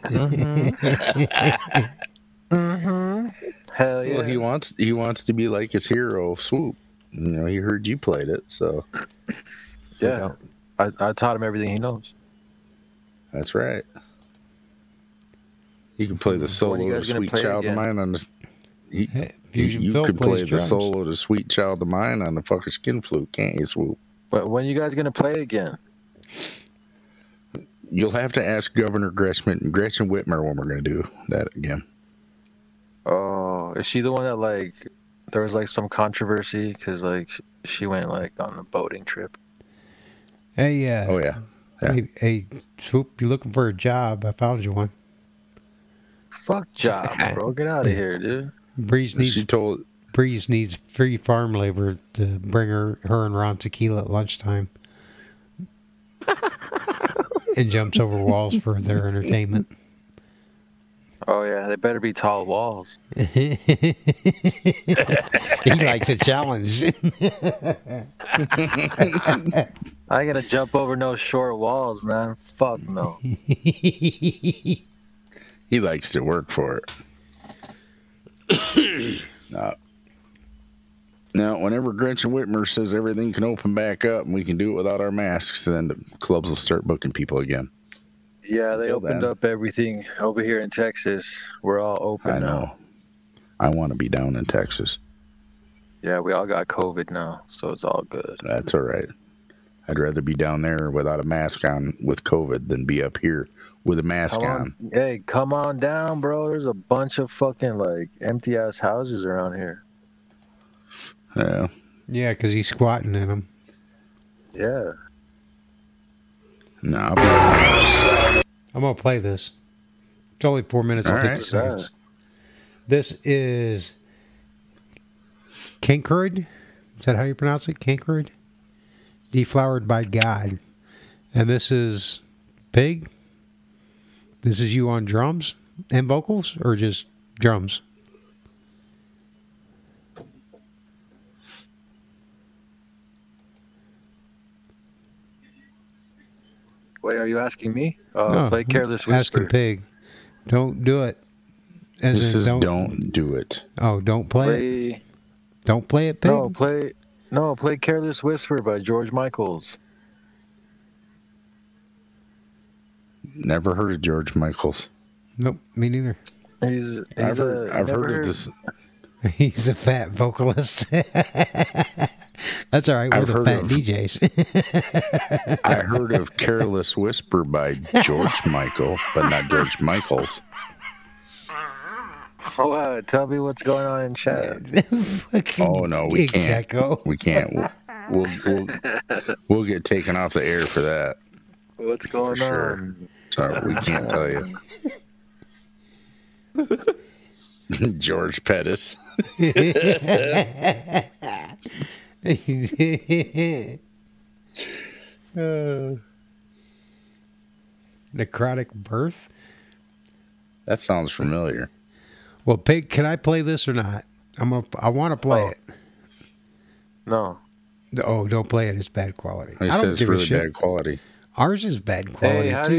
mm-hmm. Mm-hmm. Hell yeah. Well, he wants he wants to be like his hero, Swoop. You know, he heard you played it, so yeah. I, I taught him everything he knows. that's right. You can play the solo you to "Sweet Child of? Mine" on the. He, Hey, you Fusion you Phil could play the drums. solo to "Sweet Child of Mine" on the fucking skin flute, can't you, Swoop? But when you guys gonna play again? You'll have to ask Governor Gretchen Gretchen Whitmer when we're going to do that again. Oh, is she the one that like there was like some controversy because like she went like on a boating trip? Hey, uh, Oh yeah, yeah. hey, hey, Swoop, you looking for a job? I found you one. Fuck job, bro. Get out of here, dude. Breeze needs she told Breeze needs free farm labor to bring her her and Ron tequila at lunchtime. and jumps over walls for their entertainment. Oh yeah, they better be tall walls. he likes a challenge. I gotta jump over no short walls, man. Fuck no. he likes to work for it. no. Now, whenever Gretchen Whitmer says everything can open back up and we can do it without our masks, then the clubs will start booking people again. Yeah, they Until opened then. up everything over here in Texas. We're all open I now. know. I want to be down in Texas. Yeah, we all got COVID now, so it's all good. That's all right. I'd rather be down there without a mask on with COVID than be up here with a mask Come on. on, hey, come on down, bro. There's a bunch of fucking like empty ass houses around here. Yeah. yeah, because he's squatting in them. Yeah. No. I'll be- I'm gonna play this. It's only four minutes and fifty right. seconds. This is Kinkard. Is that how you pronounce it? Kinkard? Deflowered by God. And this is Pig. This is you on drums and vocals or just drums? Wait, are you asking me? Uh, No, play Careless Whisper. Asking Whisper. Pig. Don't do it. As This in is don't do it. Oh, don't play, it. Don't play it, Pig. no, play no, play Careless Whisper by George Michaels. Never heard of George Michaels. Nope, me neither. He's, he's I've heard, a, I've never heard of this. He's a fat vocalist. That's all right. We're I've the fat of- DJs. I heard of Careless Whisper by George Michael, but not George Michaels. Oh, uh, tell me what's going on in chat. Oh no, we can't. Gecko. We can't. We'll, we'll, we'll, we'll get taken off the air for that. What's going sure. on? Sorry, we can't tell you. George Pettis. Uh, necrotic birth. That sounds familiar. Well, Pig, can I play this or not? I'm gonna. I want to play Oh. it. No. Oh, don't play it. It's bad quality. He I don't says give a really shit. bad quality. Ours is bad quality Hey, how too. do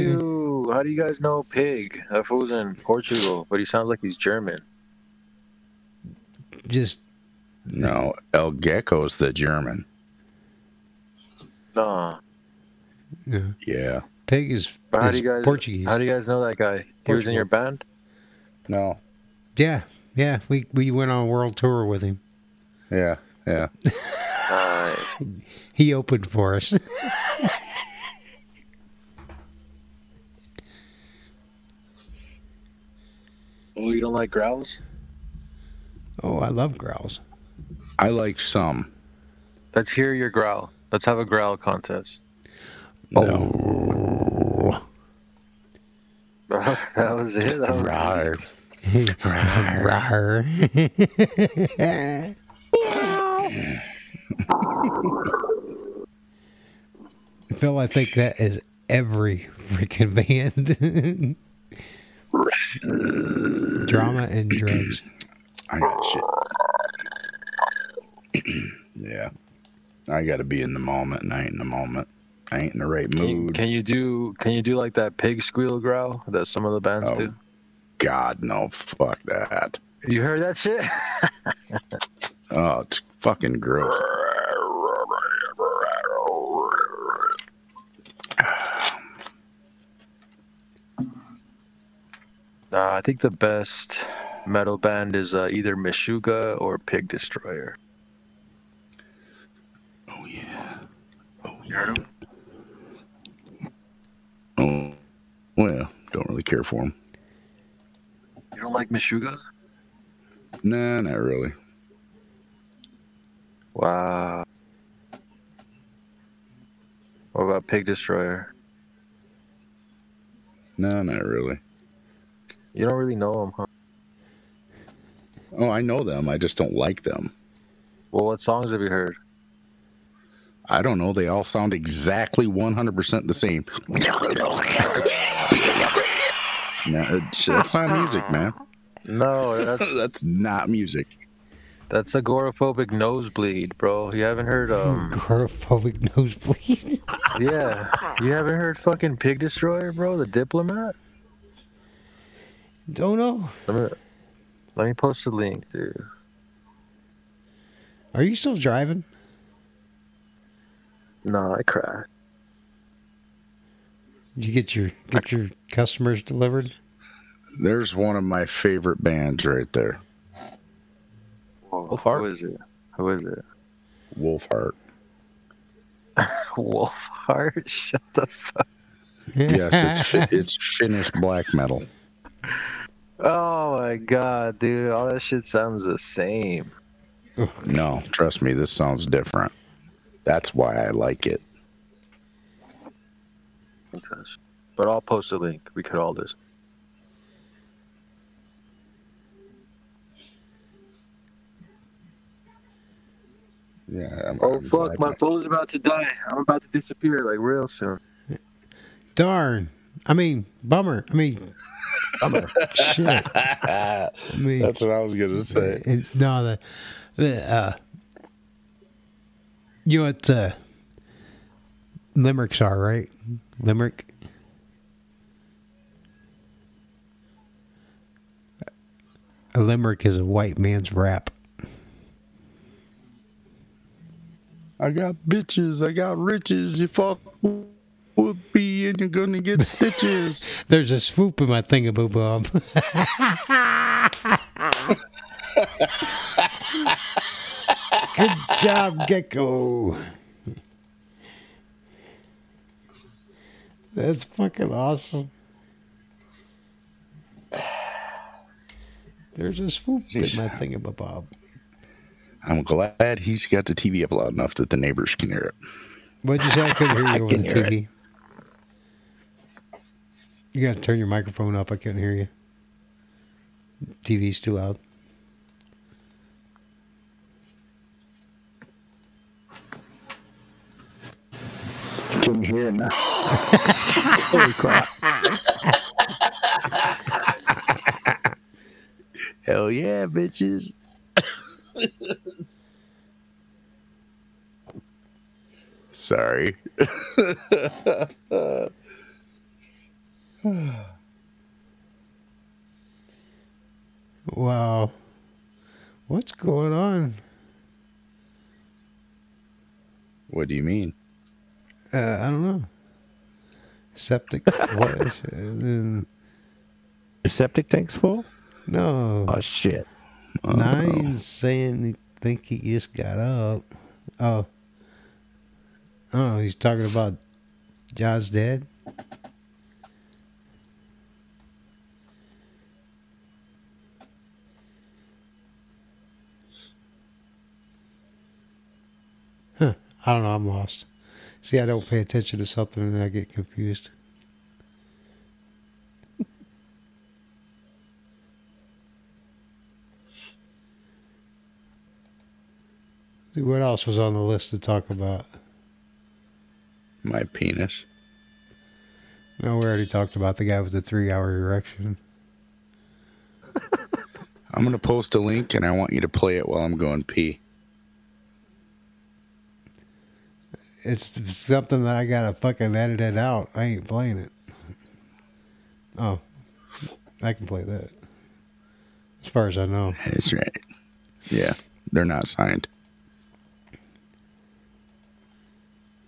you how do you guys know Pig? That fool's in Portugal, but he sounds like he's German. Just No, El Gecko's the German. No. yeah. Yeah. Pig is, But do you guys Portuguese. how do you guys know that guy? He was in your band? No. yeah, yeah. We we went on a world tour with him. Yeah. Yeah. Nice. he opened for us. Oh, you don't like growls? oh, I love growls. I like some. Let's hear your growl. Let's have a growl contest. Oh, that was it. That was- rawr. Phil, I think that is every freaking band. Drama and drugs. I got shit. yeah. I got to be in the moment, and I ain't in the moment. I ain't in the right Can you, mood. can you do can you do like that pig squeal growl that some of the bands Oh. do? God, no. Fuck that. You heard that shit? Oh, it's fucking gross. Uh, I think the best metal band is uh, either Meshuggah or Pig Destroyer. Oh, yeah. 'Em? Oh, well, don't really care for him. You don't like Meshuggah? Nah, not really. Wow. What about Pig Destroyer? No, not really. You don't really know them, huh? Oh, I know them. I just don't like them. Well, what songs have you heard? I don't know. They all sound exactly 100% the same. no, that's not music, man. No, that's That's not music. that's agoraphobic nosebleed, bro. You haven't heard um Agoraphobic nosebleed. yeah. You haven't heard fucking Pig Destroyer, bro, the diplomat? Don't know. Let me let me post a link, dude. Are you still driving? No, I crashed. Did you get your get your customers delivered? There's one of my favorite bands right there. Wolfheart? Who is it? Who is it? Wolfheart. Wolfheart? Shut the fuck. Yes, it's it's Finnish black metal. Oh my god, dude. All that shit sounds the same. No, trust me, this sounds different. That's why I like it. But I'll post a link. We could all this. Yeah. I'm, Oh fuck, my phone's about to die. I'm about to disappear like real soon. Darn. I mean, bummer. I mean, bummer. Shit. I mean, That's what I was gonna say. It's, no, the, the uh, you know what uh, limericks are, right? Limerick. A limerick is a white man's rap. I got bitches, I got riches. You fuck with me and you're gonna get stitches. There's a swoop in my thingamaboob. Good job, Gecko. That's fucking awesome. There's a swoop in my thingamabob. I'm glad he's got the TV up loud enough that the neighbors can hear it. What'd you say? I couldn't hear you can the hear it. TV. You gotta turn your microphone up. I can't hear you. TV's too loud. Can you hear now? Holy crap. Hell yeah, bitches. Sorry. Wow. What's going on? what do you mean? Uh, I don't know. Septic. what is it? And- Your septic tank's full? No. Oh shit. Nine saying they think he just got up. Oh. Oh, he's talking about Jaws dead. Huh. I don't know. I'm lost. See, I don't pay attention to something and I get confused. See, What else was on the list to talk about? My penis. No, we already talked about the guy with the three hour erection. I'm gonna post a link and I want you to play it while I'm going pee. It's something that I gotta fucking edit it out. I ain't playing it. Oh, I can play that. As far as I know. That's right. Yeah, they're not signed.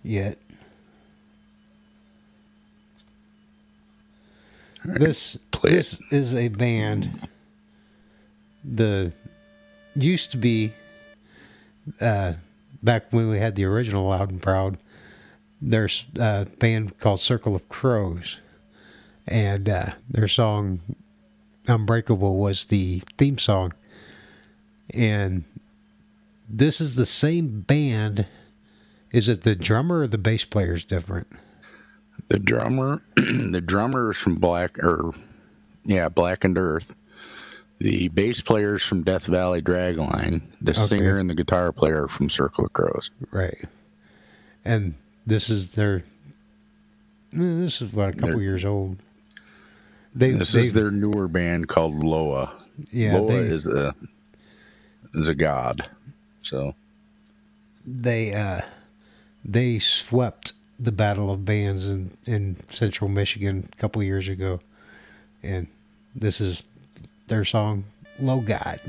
Yet. This this is a band. The used to be uh, back when we had the original Loud and Proud. There's a band called Circle of Crows, and uh, their song "Unbreakable" was the theme song. And this is the same band. Is it the drummer or the bass player is different? The drummer, the drummer is from Black or yeah, Blackened Earth. The bass players from Death Valley Dragline. The Okay. singer and the guitar player from Circle of Crows. Right. And this is their. This is what a couple They're- years old. They, this they, is their newer band called Loa. Yeah, Loa they- is a is a god. So they uh they swept the battle of bands in in central michigan a couple years ago and this is their song low god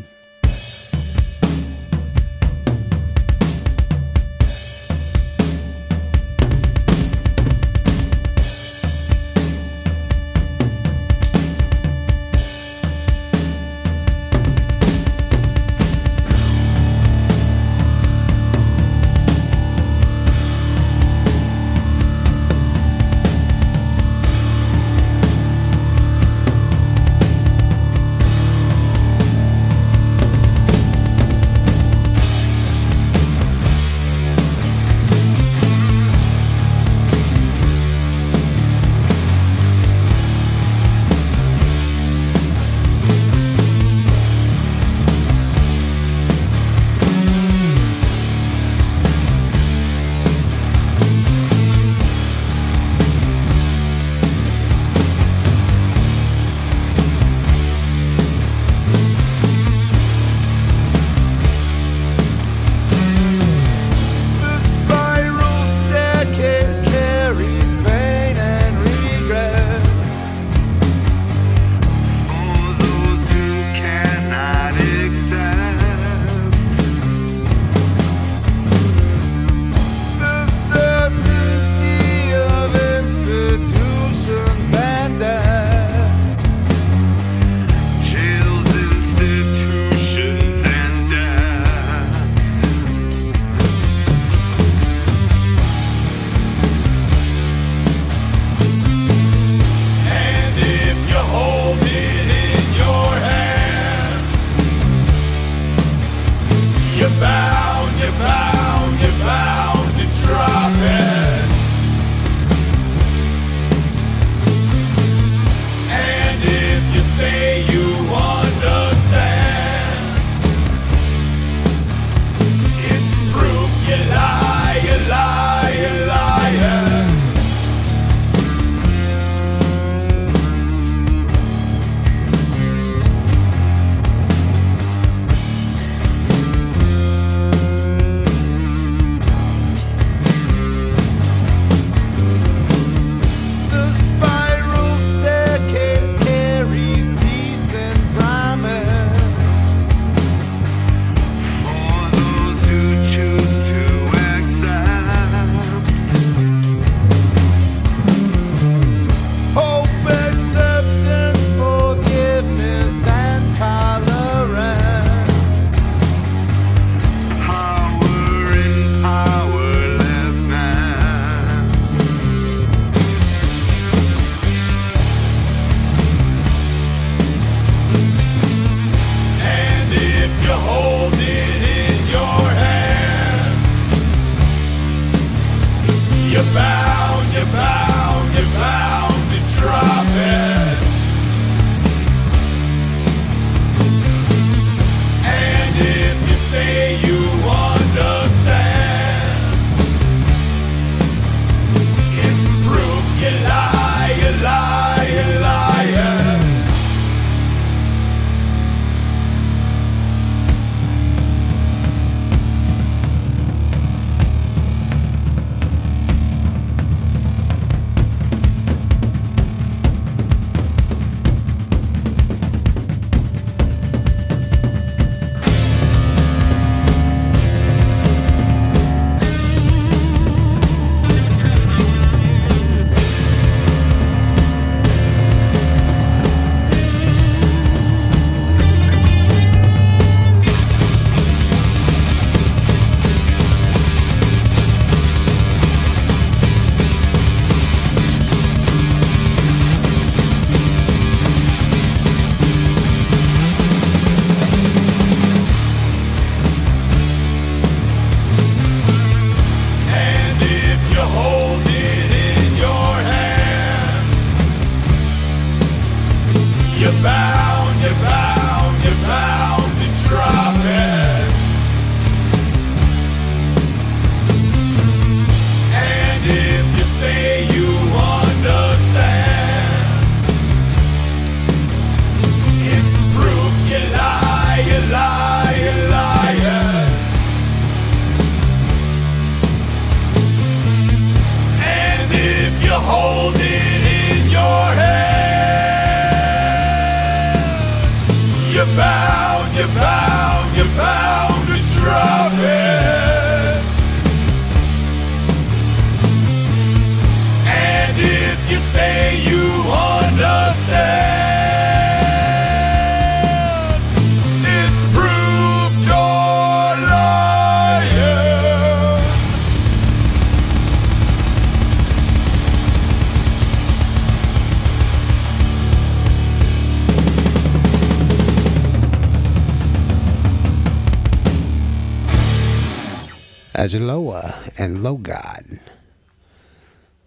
Azuloa and Logod.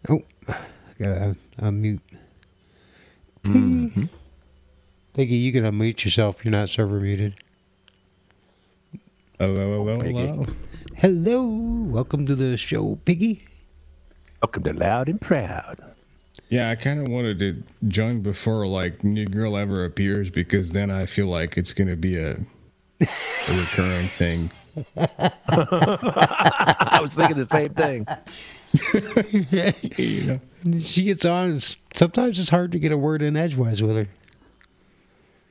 Oh, I gotta unmute. Mm-hmm. Piggy, you can unmute yourself. You're not server muted. Hello, hello, Piggy. hello. Hello, welcome to the show, Piggy. Welcome to Loud and Proud. Yeah, I kind of wanted to join before like new girl ever appears because then I feel like it's gonna be a, a recurring thing. I was thinking the same thing. You know? She gets on. and Sometimes it's hard to get a word in edgewise with her.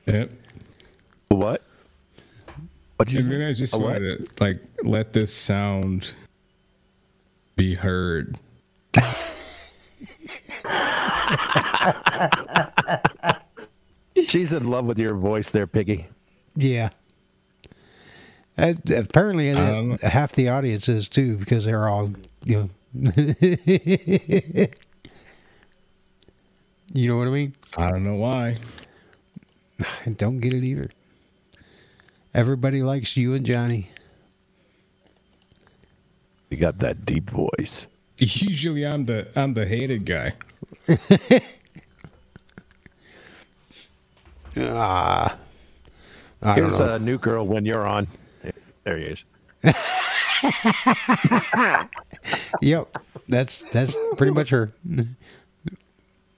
Yep. What? What did you And then I just A what? wanted to like let this sound be heard. She's in love with your voice there, Piggy. Yeah. Uh, apparently, Um, half the audience is too because they're all, you know. you know what I mean? I don't know why. I don't get it either. Everybody likes you and Johnny. You got that deep voice. Usually I'm the I'm the hated guy. Ah. I Here's a new girl when you're on. There he is. Yep, that's that's pretty much her.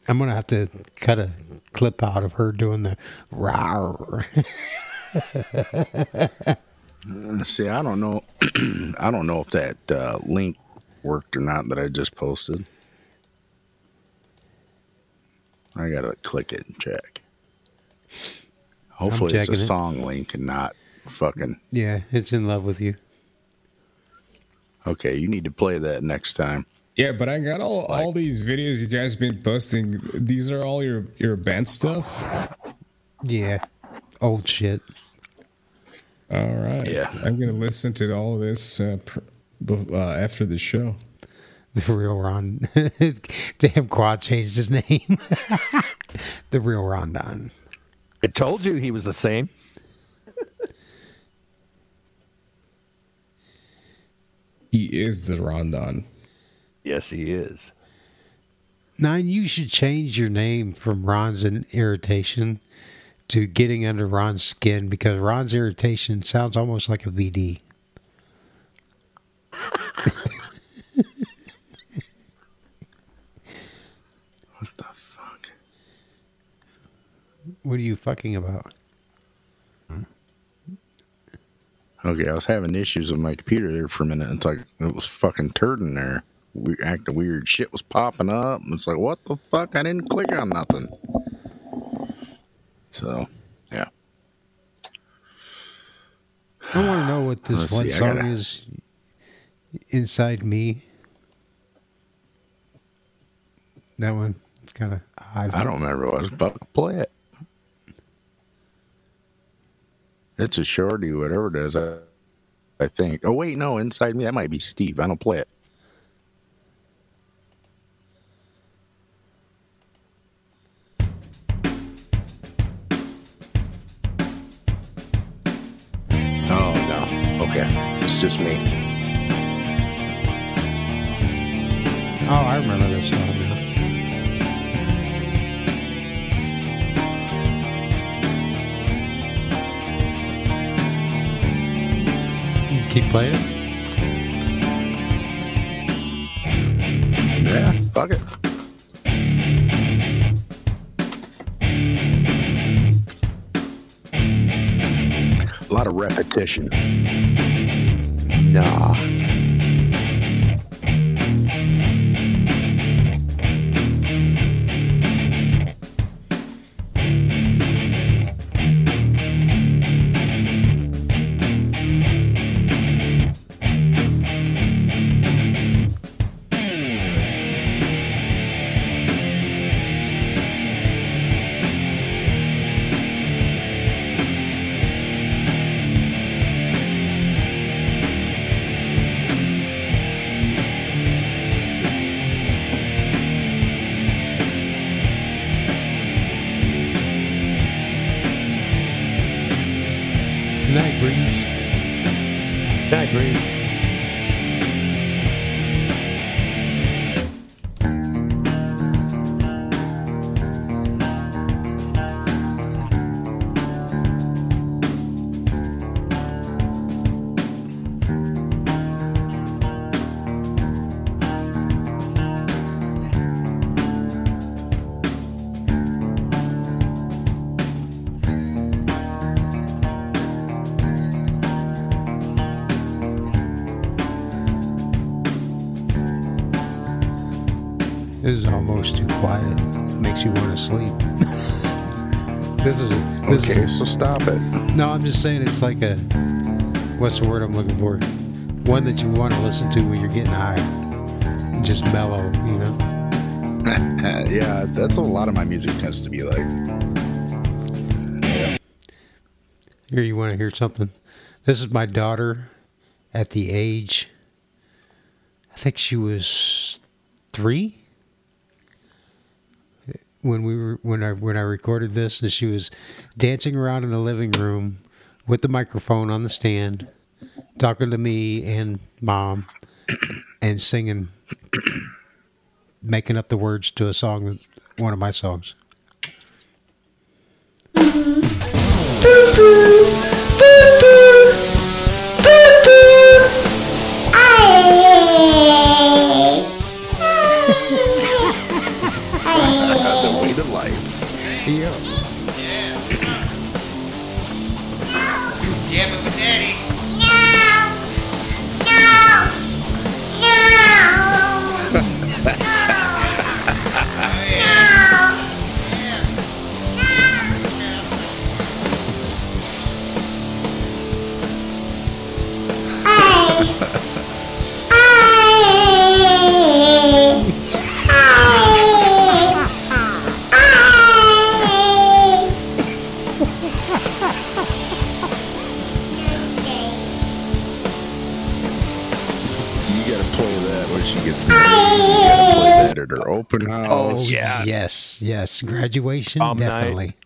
I'm gonna have to cut a clip out of her doing the rawr. See, I don't know. I don't know if that uh, link worked or not that I just posted. I gotta click it and check. Hopefully, it's a checking it. song link and not fucking. yeah, it's in love with you. Okay, you need to play that next time. Yeah, but I got all all these videos you guys been posting. These are all your your band stuff. Yeah, old shit. All right. Yeah. I'm gonna listen to all of this uh, pr- uh, after the show. The real Ron. Damn, Quad changed his name. the real Rondon. I told you he was the same. He is the Rondon. Yes, he is. Nine, you should change your name from Ron's irritation to getting under Ron's skin because Ron's irritation sounds almost like a VD. What the fuck? What are you fucking about? Okay, I was having issues with my computer there for a minute. It's like it was fucking turning there. We acting weird. Shit was popping up. It's like, what the fuck? I didn't click on nothing. So, yeah. I want to know what this Let's one see, song gotta- is. Inside me. That one kind of. I don't remember what I was about to play it. It's a shorty, whatever it is. I, I think. Oh wait, no, inside me that might be Steve. I don't play it. Oh no. Okay, it's just me. Oh, I remember this song Keep playing. Yeah, fuck it. A lot of repetition. Nah. Okay, so stop it. no. I'm just saying it's like a what's the word I'm looking for? One that you want to listen to when you're getting high. Just mellow, you know. yeah, that's a lot of my music tends to be like. Here, you want to hear something? This is my daughter at the age, I think she was three when we were when I when I recorded this, and she was dancing around in the living room with the microphone on the stand, talking to me and mom, and singing, making up the words to a song, one of my songs. Mm-hmm. She gets married. You gotta play that at her open oh, house. Oh yes, yes, graduation Prom definitely.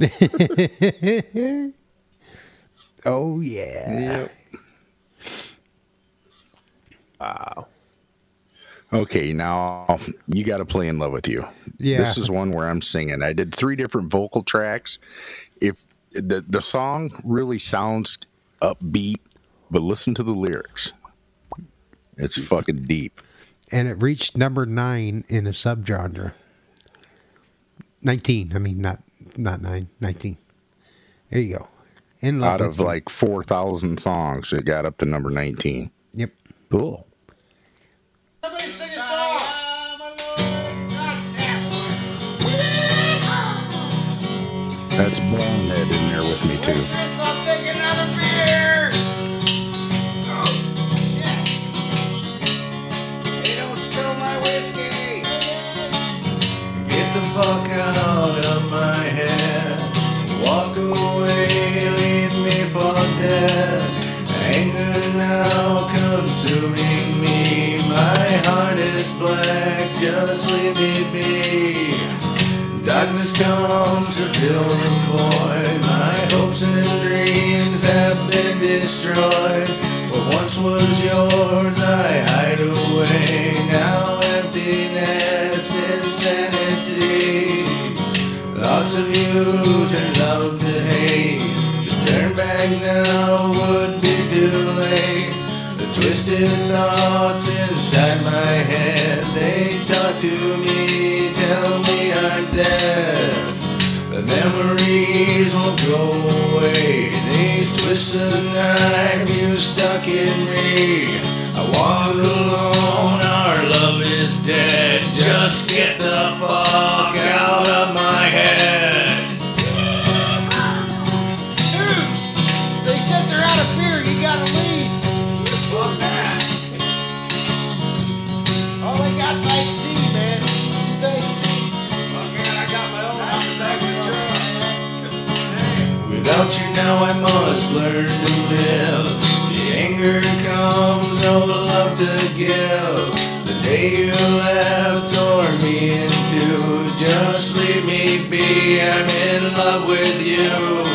oh yeah. Wow. Okay, now you got to play in love with you. Yeah. This is one where I'm singing. I did three different vocal tracks. If the the song really sounds upbeat, but listen to the lyrics. It's fucking deep. And it reached number nine in a subgenre. Nineteen. I mean, not not nine. Nineteen. There you go. In love Out of you. like 4,000 songs, it got up to number 19. Yep. Cool. That's Bonehead in there with me too. Fuck out of my head. Walk away, leave me for dead. Anger now consuming me. My heart is black, just leave me be. Darkness comes to fill the void. My hopes and dreams have been destroyed. What once was yours, I hide away. Now emptiness, Thoughts of you turn love to hate. To turn back now would be too late. The twisted thoughts inside my head, they talk to me, tell me I'm dead. The memories won't go away. They twist the knife you stuck in me. I walk alone, our love is dead. Just get the fuck out of my head. Now I must learn to live. The anger comes, no love to give. The day you left tore me in two. Just leave me be, I'm in love with you.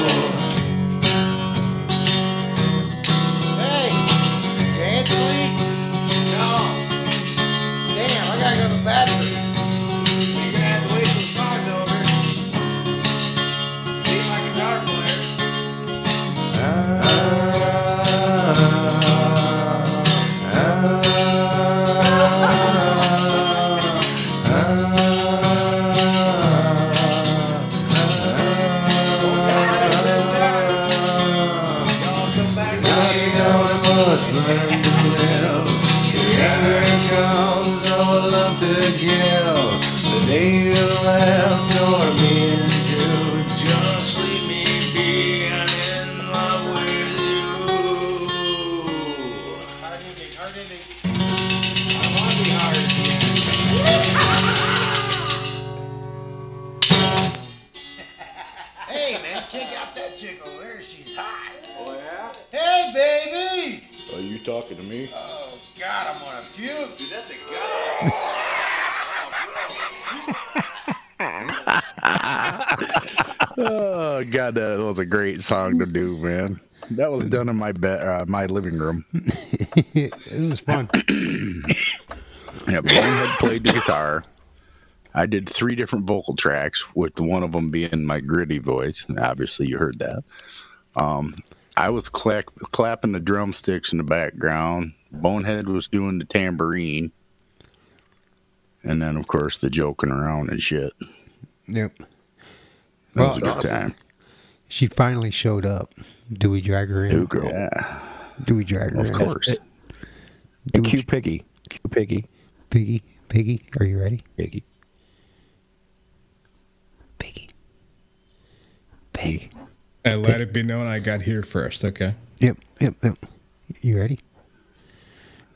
God, that was a great song to do, man. That was done in my bed, uh, my living room. it was fun. Yeah, Bonehead played the guitar. I did three different vocal tracks, with one of them being my gritty voice. And obviously, you heard that. Um, I was clack, clapping the drumsticks in the background. Bonehead was doing the tambourine, and then, of course, the joking around and shit. Yep. That was a Well, good time. She finally showed up. Do we drag her in? New girl. Yeah. Do we drag her Of in? Of course. And Q Piggy. Q Piggy. Piggy, Piggy, are you ready? Piggy. Piggy. Pig. And let it be known I got here first, okay? Yep, yep, yep. You ready?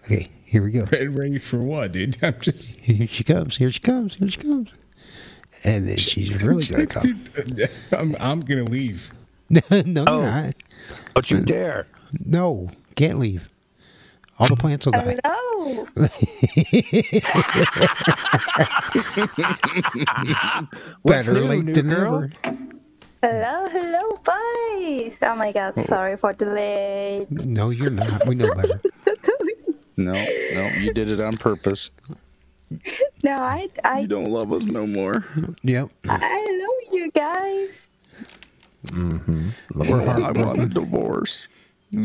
Okay, here we go. Ready, ready for what, dude? I'm just. Here she comes. Here she comes. Here she comes. And then she's really gonna come. I'm, I'm gonna leave. no, no, Oh. you're not. Don't you mm. dare. No, can't leave. All the plants will oh, die. Hello. What's Better new, late than girl? never. Hello, hello, boys. Oh my god, oh. sorry for the late. No, you're not. We know better. No, no, you did it on purpose. No, I, I, You don't love us no more. Yep. I love you guys. Mm-hmm. We're I want a divorce.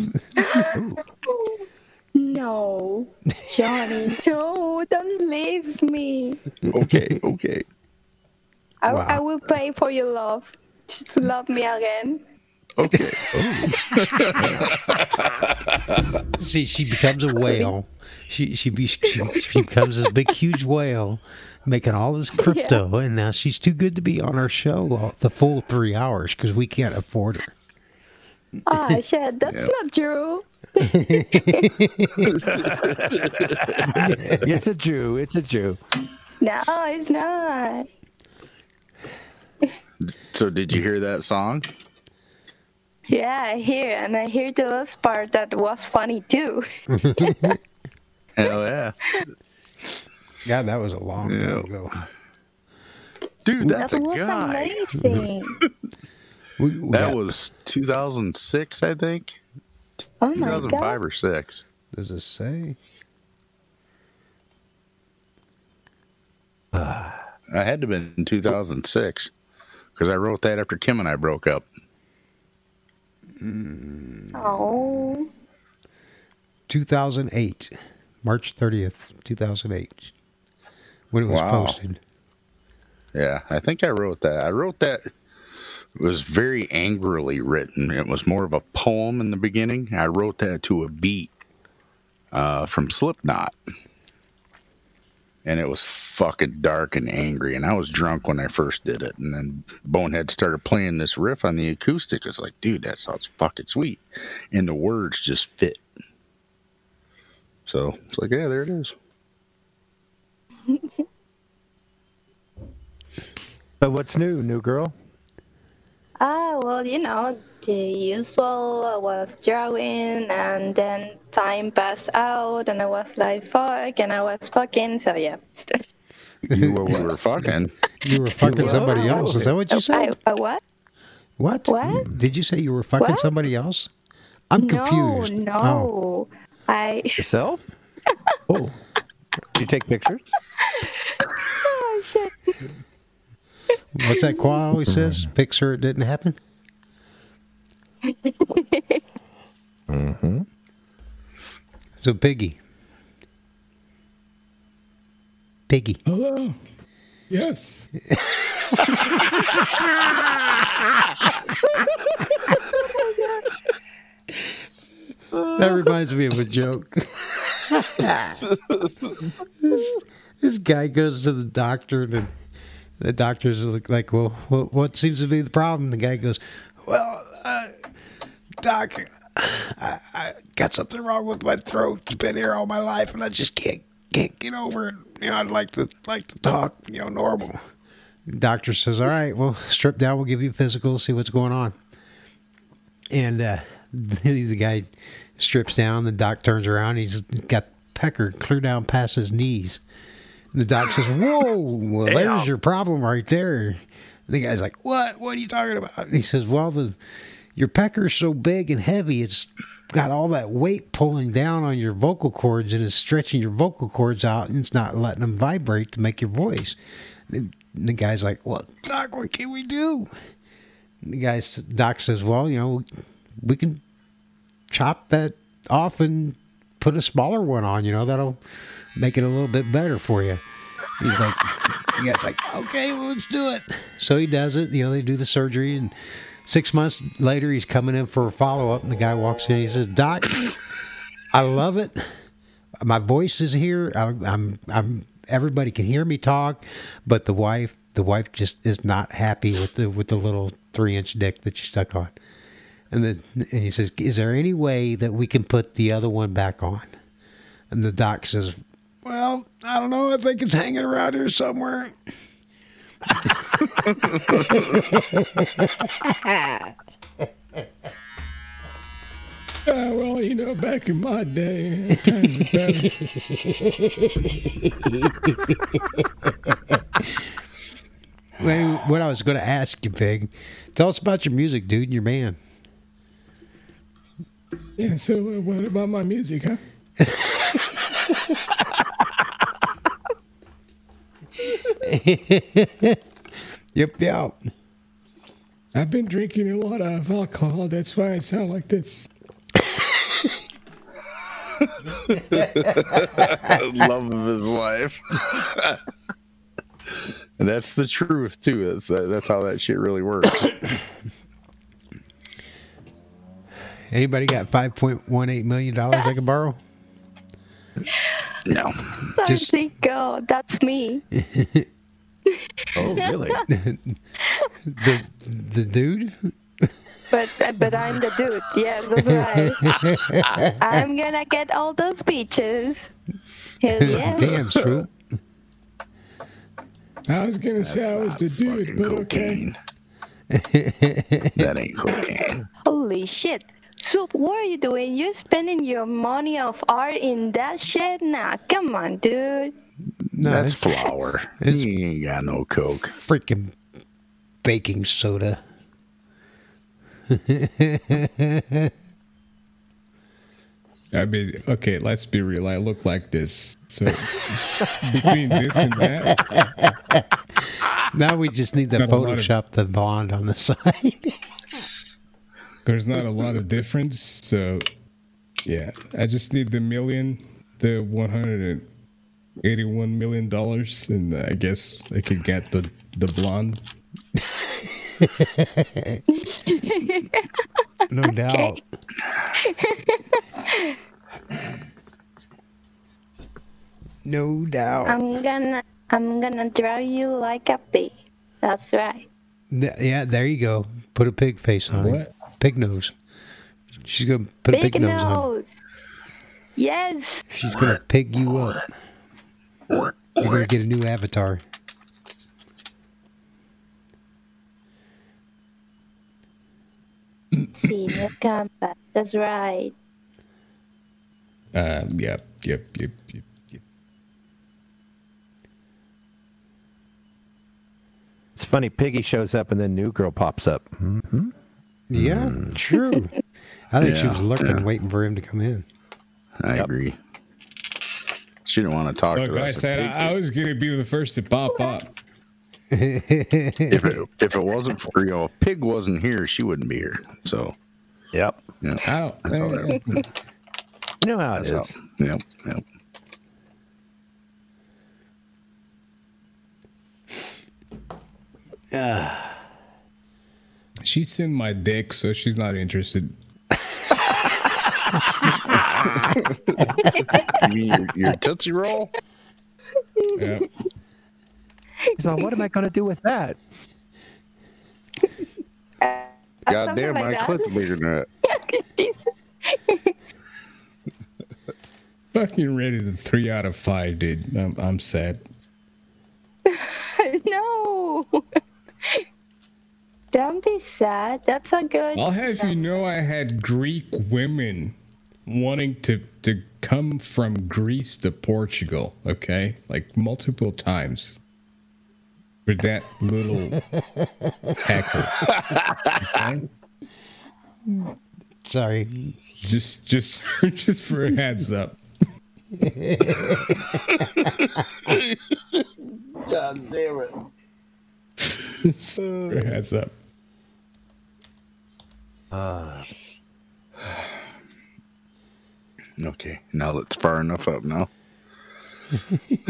No, Johnny, no, don't leave me. Okay, okay. I, Wow. I will pay for your love. Just love me again. Okay. See, she becomes a whale. She she, be, she she becomes this big huge whale, making all this crypto, and now she's too good to be on our show the full three hours because we can't afford her. Ah, shit, that's Yeah. not true. it's a Jew. It's a Jew. No, it's not. So, did you hear that song? Yeah, I hear, and I hear the last part that was funny too. Hell yeah. God, that was a long Yeah. time ago. Dude, that's that a was guy. amazing. We, we That got- was 2006, I think. Oh my 2005 god. or 6. does it say? Uh, I had to have been in 2006 because I wrote that after Kim and I broke up. Oh. 2008, March 30th, 2008, when it was Wow. posted. Yeah, I think I wrote that. I wrote that. It was very angrily written. It was more of a poem in the beginning. I wrote that to a beat uh, from Slipknot. And it was fucking dark and angry. And I was drunk when I first did it. And then Bonehead started playing this riff on the acoustic. It's like, dude, that sounds fucking sweet. And the words just fit. So it's like, yeah, there it is. But what's new, new girl? Ah, well, you know, the usual I was drawing, and then time passed out, and I was like, fuck, and I was fucking, so yeah. You were, you were fucking. You were fucking somebody else. Is that what you oh, said? I, what? What? What? Did you say you were fucking What? somebody else? I'm confused. No, Oh. no. I. Yourself? oh. Did you take pictures? Oh, shit. What's that Qua always says? Picture it didn't happen. Mm-hmm. So Piggy, Piggy. Hello. Yes. That reminds me of a joke. this, this guy goes to the doctor, and the doctor's like, like "Well, what, what seems to be the problem?" The guy goes, "Well, uh, doc, I, I got something wrong with my throat. It's been here all my life, and I just can't can't get over it. You know, I'd like to like to talk, you know, normal." Doctor says, "All right, well, strip down. We'll give you a physical. See what's going on." And uh, the guy strips down. The doc turns around. He's got Pecker clear down past his knees. And the doc says, "Whoa, well, there's your problem right there." The guy's like, "What? What are you talking about?" And he says, "Well, the your pecker's so big and heavy, it's got all that weight pulling down on your vocal cords and it's stretching your vocal cords out, and it's not letting them vibrate to make your voice." And the guy's like, "Well, doc, what can we do?" And the guy's doc says, "Well, you know, we can chop that off and put a smaller one on. You know, that'll make it a little bit better for you." He's like, the guy's like, "Okay, well, let's do it." So he does it. You know, they do the surgery, and six months later, he's coming in for a follow up, and the guy walks in. He says, "Doc, I love it. My voice is here. I, I'm, I'm. Everybody can hear me talk, but the wife, the wife just is not happy with the with the little three inch dick that you stuck on." And then and he says, "Is there any way that we can put the other one back on?" And the doc says, "Well, I don't know. I think it's hanging around here somewhere." Ah, well, you know, back in my day, times were better. Well, what I was going to ask you, Pig, tell us about your music, dude, and your band. Yeah, so uh, what about my music, huh? yep, yep. I've been drinking a lot of alcohol. That's why I sound like this. Love of his life. and that's the truth too. That's that, that's how that shit really works. Anybody got five point one eight million dollars I can borrow? No. Just- Thirsty girl, that's me. Oh, really? the the dude? But uh, but I'm the dude. Yeah, that's right. I'm gonna get all those beaches. Hell yeah. Damn, Swoop. I was gonna say I was the dude, but okay. that ain't cocaine. Holy shit. Soup, what are you doing? You're spending your money of art in that shit? Nah, come on, dude. No, that's it's- flour. You ain't got no coke. Freaking baking soda. I mean, okay, let's be real. I look like this. So between this and that, now we just need to Got a of- Photoshop the bond on the side. There's not a lot of difference. So yeah, I just need the million, the one hundred and eighty-one million dollars, and I guess I could get the the blonde. no doubt. No doubt. I'm gonna I'm gonna draw you like a pig. That's right. Th- yeah, there you go. Put a pig face on What? it. Pig nose. She's gonna put a Big pig nose on. nose. Yes. She's gonna pig you up. You're gonna get a new avatar. Senior combat. That's right. Um, yep, yep, yep, yep, yep. It's funny. Piggy shows up and then New Girl pops up. Mm-hmm. Yeah, mm. true. I think she was lurking, yeah. waiting for him to come in. I agree. She didn't want to talk Look, to I us. said I, I was gonna be the first to pop up. if it if it wasn't for you know if Pig wasn't here, she wouldn't be here. So Yep. yeah, I don't. that's how that. You know how it That's is. how. Yep, yep. She's in my dick, so she's not interested. You mean your, your tootsie roll? Yeah. He's like, what am I going to do with that? God damn, my clit's bigger than that. Fucking ready to three out of five, dude. I'm, I'm sad. no. Don't be sad. That's a good. I'll have you know I had Greek women wanting to to come from Greece to Portugal, okay? Like multiple times. For that little hacker. Okay? Sorry. Just just just for a heads up. God damn it. Just for a heads up. Uh, Okay, now it's far enough up now.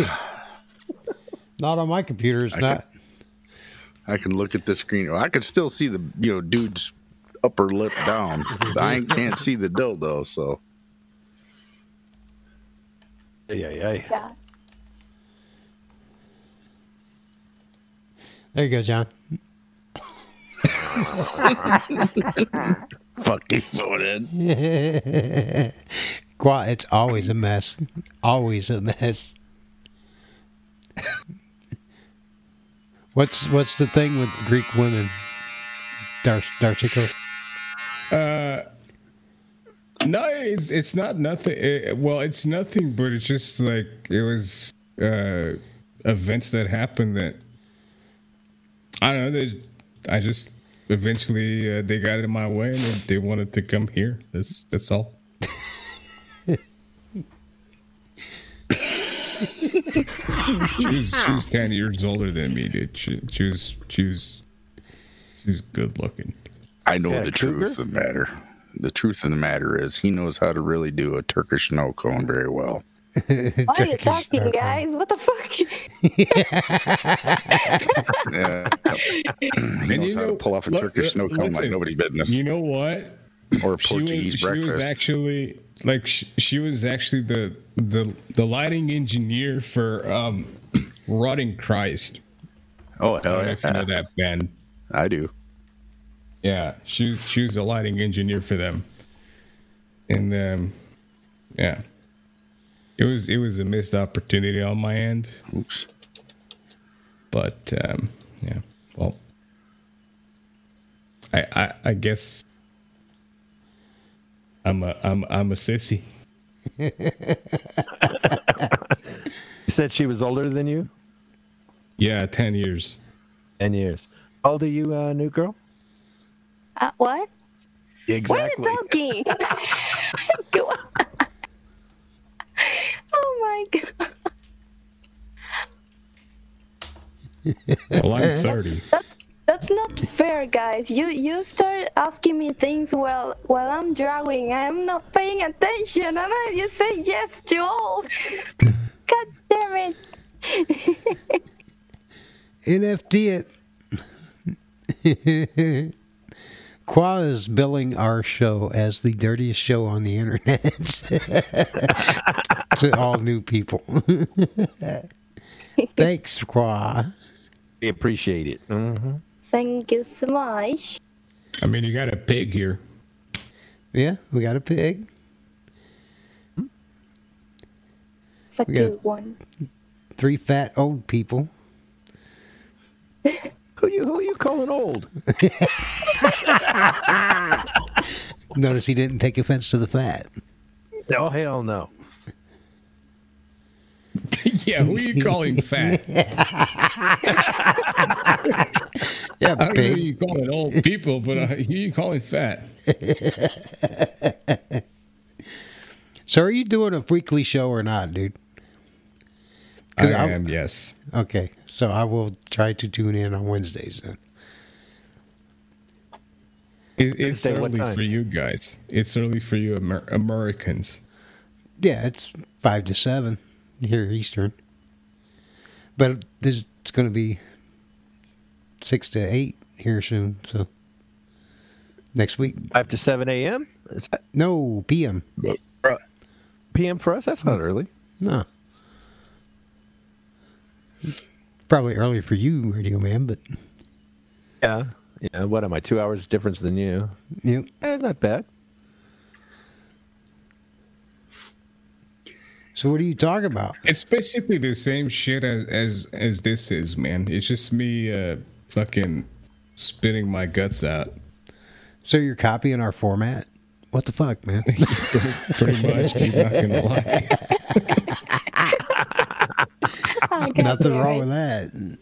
Not on my computer. It's I not. I can look at the screen. I can still see the you know dude's upper lip down. I can't see the dildo. So yeah, yeah, Yeah. There you go, John. Fucking voted. Qua, it's always a mess. Always a mess. What's what's the thing with Greek women? Dar Darchico. Uh, no, it's it's not nothing. It, well, it's nothing, but it's just like it was uh, events that happened that I don't know. I just eventually uh, they got in my way and they, they wanted to come here. That's that's all. she was she was ten years older than me, dude. She, she was she was she's good looking. I know the cougar? truth of the matter. The truth of the matter is he knows how to really do a Turkish snow cone very well. Why are you talking, guys? What the fuck? Yeah. he And knows you how to pull off a look, Turkish snow cone like listen, nobody's business. You know what? Or a She was- Portuguese she was, actually like she, she was actually the the the lighting engineer for um Rotting Christ. Oh I hell don't know yeah! if you know that band. I do. Yeah, she was- she was the lighting engineer for them, and um, yeah, it was it was a missed opportunity on my end. Oops. But um, yeah, well, I I, I guess I'm a I'm I'm a sissy. You said she was older than you? Yeah, ten years. Ten years. How old are you, uh, new girl? Uh, what? Exactly. What are you talking? Oh my god. Well, I'm thirty. That's that's not fair, guys. You you start asking me things while while I'm drawing. I'm not paying attention, and I you say yes to old. God damn it! NFT it. Qua is billing our show as the dirtiest show on the internet to all new people. Thanks, Qua. We appreciate it. Mm-hmm. Thank you so much. I mean, you got a pig here. Yeah, we got a pig. It's a We got- one. Three fat old people. Who you who you calling old? Notice he didn't take offense to the fat. Oh hell no. yeah, who are you calling fat? Yeah, I don't know who you calling old people, but uh, who you calling fat? So, are you doing a weekly show or not, dude? I I- am, yes. Okay, so I will try to tune in on Wednesdays then. It, it's Say early for you guys. It's early for you Amer- Americans. Yeah, it's five to seven here Eastern, but there's, it's going to be six to eight here soon. So next week, Five to seven a.m. That no PM. p.m. for us? That's not early. No, probably early for you, Radio Man, but Yeah. Yeah. What am I? Two hours difference than you? yep. Eh, not bad. So what are you talking about? It's basically the same shit as as, as this is, man. It's just me uh, fucking spitting my guts out. So you're copying our format What the fuck, man? Pretty much, you're not gonna lie. Oh, Nothing wrong with that.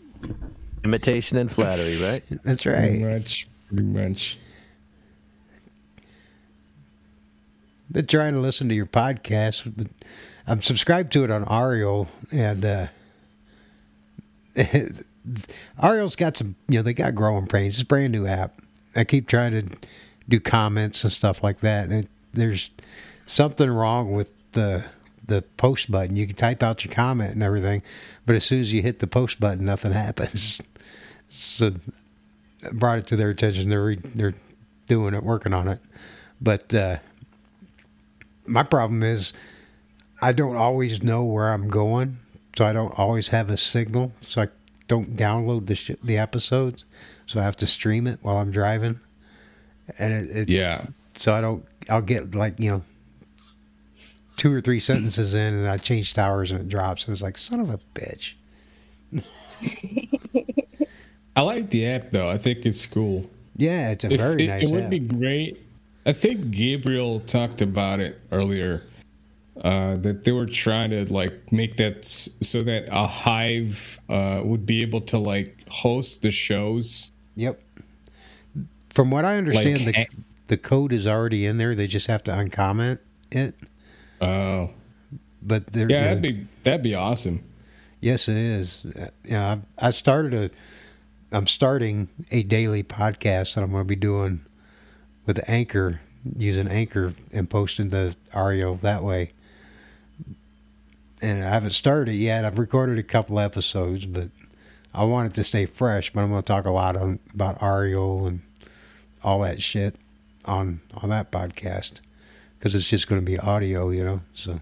Imitation and flattery, right? That's right. Pretty much, pretty much. Been trying to listen to your podcast. But I'm subscribed to it on Aureal, and uh, Aureal's got some. You know, they got growing pains. It's a brand new app. I keep trying to do comments and stuff like that, and it, there's something wrong with the the post button. You can type out your comment and everything, but as soon as you hit the post button, nothing happens. So I brought it to their attention. They're re- they're doing it, working on it, but. uh my problem is I don't always know where I'm going, so I don't always have a signal, so I don't download the sh- the episodes, so I have to stream it while I'm driving, and it, it Yeah. so I don't I'll get like you know two or three sentences in, and I change towers and it drops, and it's like son of a bitch. I like the app though. I think it's cool. Yeah, it's a If very it, nice It would app. be great. I think Gabriel talked about it earlier. Uh, that they were trying to like make that so that a hive uh, would be able to like host the shows. Yep. From what I understand, Like, the the code is already in there. They just have to uncomment it. Oh, but they're yeah, that'd be that'd be awesome. Yes, it is. Yeah, I, I started a. I'm starting a daily podcast that I'm going to be doing with Anchor, using Anchor and posting the audio that way. And I haven't started it yet. I've recorded a couple episodes, but I want it to stay fresh. But I'm going to talk a lot on, about Aureal and all that shit on on that podcast because it's just going to be audio, you know. So.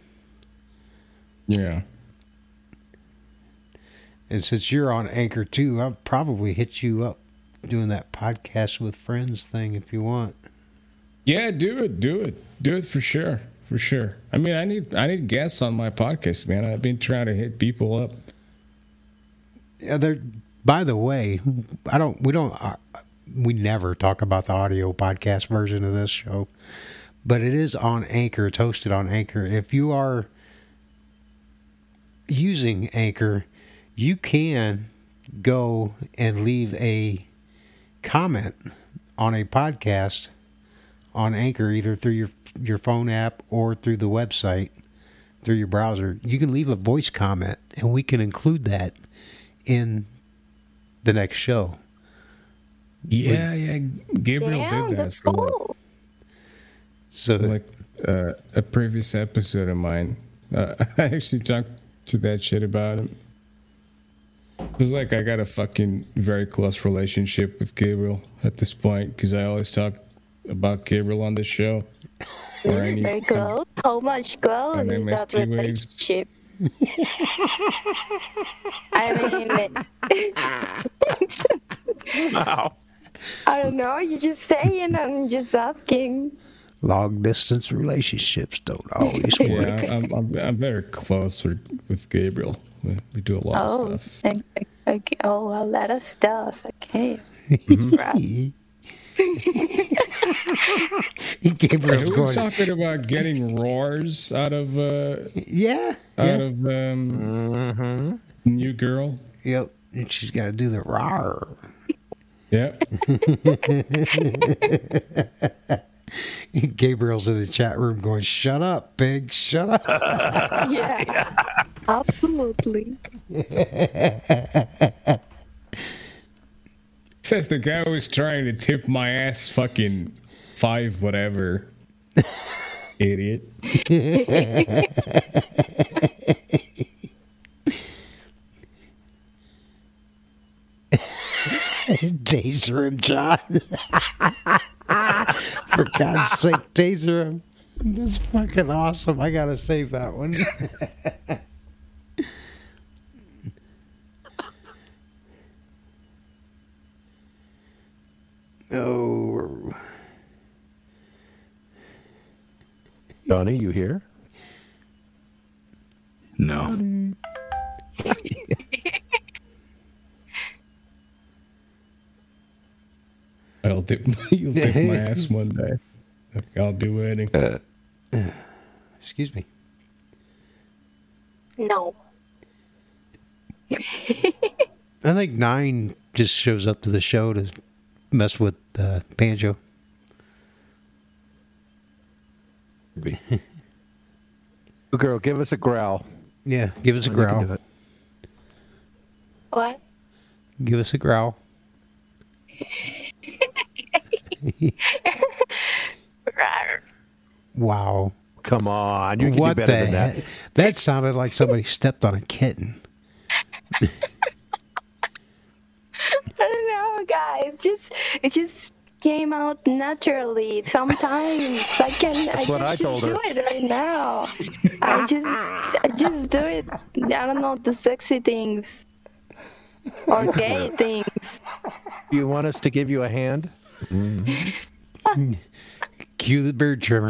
Yeah. And since you're on Anchor too, I'll probably hit you up doing that podcast with friends thing if you want. Yeah, do it, do it, do it for sure, for sure. I mean, I need I need guests on my podcast, man. I've been trying to hit people up. Yeah, there. By the way, I don't. We don't. Uh, we never talk about the audio podcast version of this show, but it is on Anchor. It's hosted on Anchor. If you are using Anchor, you can go and leave a comment on a podcast on Anchor, either through your your phone app or through the website, through your browser. You can leave a voice comment, and we can include that in the next show. Yeah, yeah. Gabriel Damn, did that that's for cool. So like uh, a previous episode of mine. Uh, I actually talked to that shit about him. It was like I got a fucking very close relationship with Gabriel at this point because I always talk about Gabriel on this show. Or any, Very close. How much close on is that MSP waves. relationship? I mean, Wow. I don't know. You're just saying. I'm just asking. long distance relationships don't always work. Yeah, I'm, I'm, I'm very close with, with Gabriel. We, we do a lot Oh, of stuff. okay. okay. Oh, a lot of stuff. Okay. Gabriel's Hey, we were going. talking about getting roars out of uh, Yeah, out yeah. of um, new girl. Yep, and she's got to do the rar. Yep. Gabriel's in the chat room going, "Shut up, pig! Shut up!" yeah. Absolutely. Says the guy was trying to tip my ass fucking five whatever. Idiot. taser him, John. For God's sake, taser him. That's fucking awesome. I gotta save that one. Oh, Donnie, you here? No. I'll dip, you'll dip my ass one day. I'll be waiting. Uh, uh, excuse me. No. I think nine just shows up to the show to mess with uh, Banjo. Girl, give us a growl. Yeah, give us a When you can growl. What? Give us a growl. Wow. Come on, you can what do better than that. heck? That sounded like somebody stepped on a kitten. I don't know, guys. Just it just came out naturally. Sometimes I can. That's I what can I just told her. do it right now. I just I just do it. I don't know the sexy things or gay things. You want us to give you a hand? Mm-hmm. Cue the beard trimmer.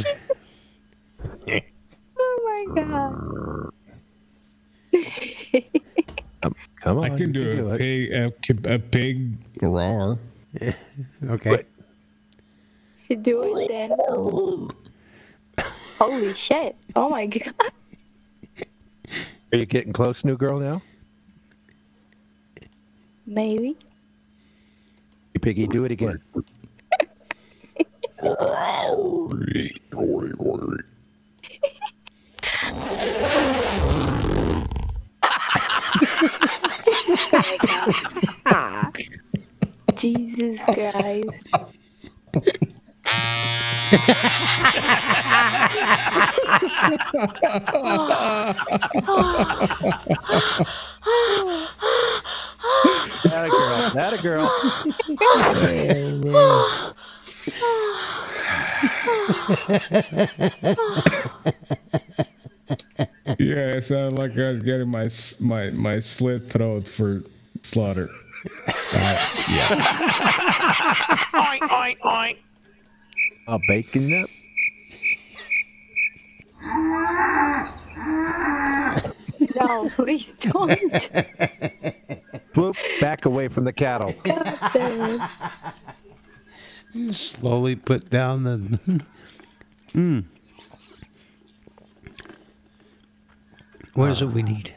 Oh my god. Um, come on. I can you do a it. pig, a, a pig roar. Okay. You do it then. Holy shit! Oh my god. Are you getting close, new girl? Now, Maybe. you piggy, do it again. Jesus Christ. That a girl. That a girl. Yeah, it sounded like I was getting my my my slit throat for slaughter. Uh, yeah. oink, oink, oink. A bacon nip. No, please don't. Whoop, back away from the cattle. God damn it. Slowly put down the. mm. What is it we need?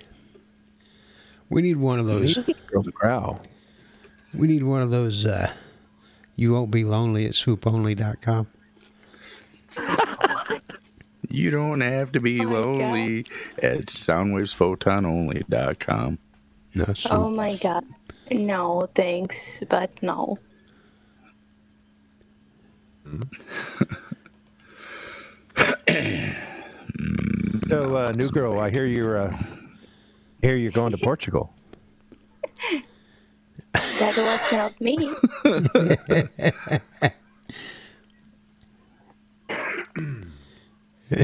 We need one of those. Girl to growl. We need one of those. Uh, you won't be lonely at swooponly.com. You don't have to be Oh my God. lonely at soundwavesphotononly.com. No, Oh my god. No, thanks, but no. So, uh, new girl, I hear you're. Uh, hear you're going to Portugal. That was not me. Why,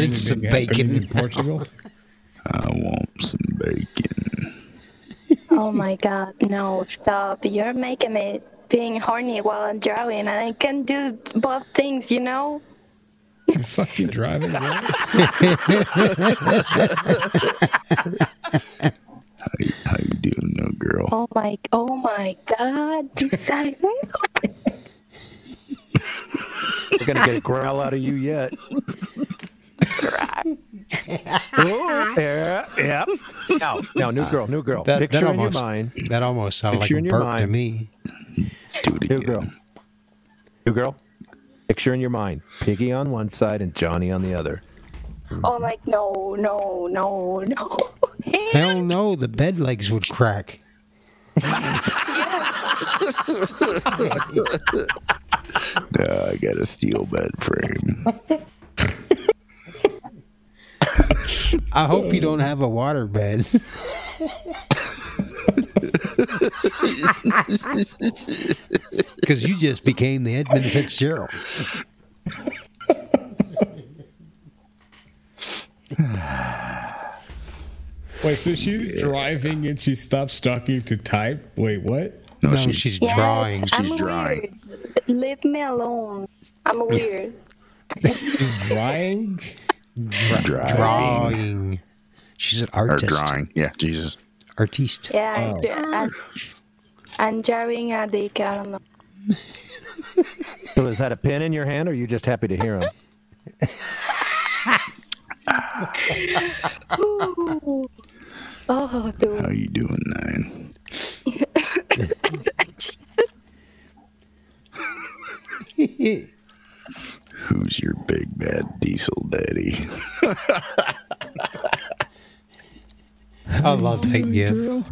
is some happening bacon. in Portugal. I want some bacon. Oh my god, no, stop. You're making me being horny while I'm drawing, and I can do both things, you know? You fucking driving, bro. How you, how you doing, no girl? Oh my, oh my god. Jesus. We're gonna get a growl out of you yet. oh, yeah, yeah. Now, now, new girl, new girl. That, Picture that in almost, your mind. That almost sounded like Picture a in burp to me. Do it New girl. New girl. Picture in your mind. Piggy on one side and Johnny on the other. Oh my, no, no, no, no. Hell no, the bed legs would crack. Uh, I got a steel bed frame. I hope you don't have a water bed. Because you just became the Edmund Fitzgerald. Wait, so she's driving and she stops talking to type? Wait, what? No, No, she- she's Yes, drawing. I'm She's drawing. weird. Leave me alone. I'm weird. She's drawing? Driving. Drawing. She's an artist. Or drawing. Yeah, Jesus. Artiste. Yeah, Oh. I, I, I'm drawing a dick, I don't know. So is that a pen in your hand, or are you just happy to hear him? Ooh. Oh, dude. How you doing, Nine? Who's your big bad diesel daddy? I love that gift.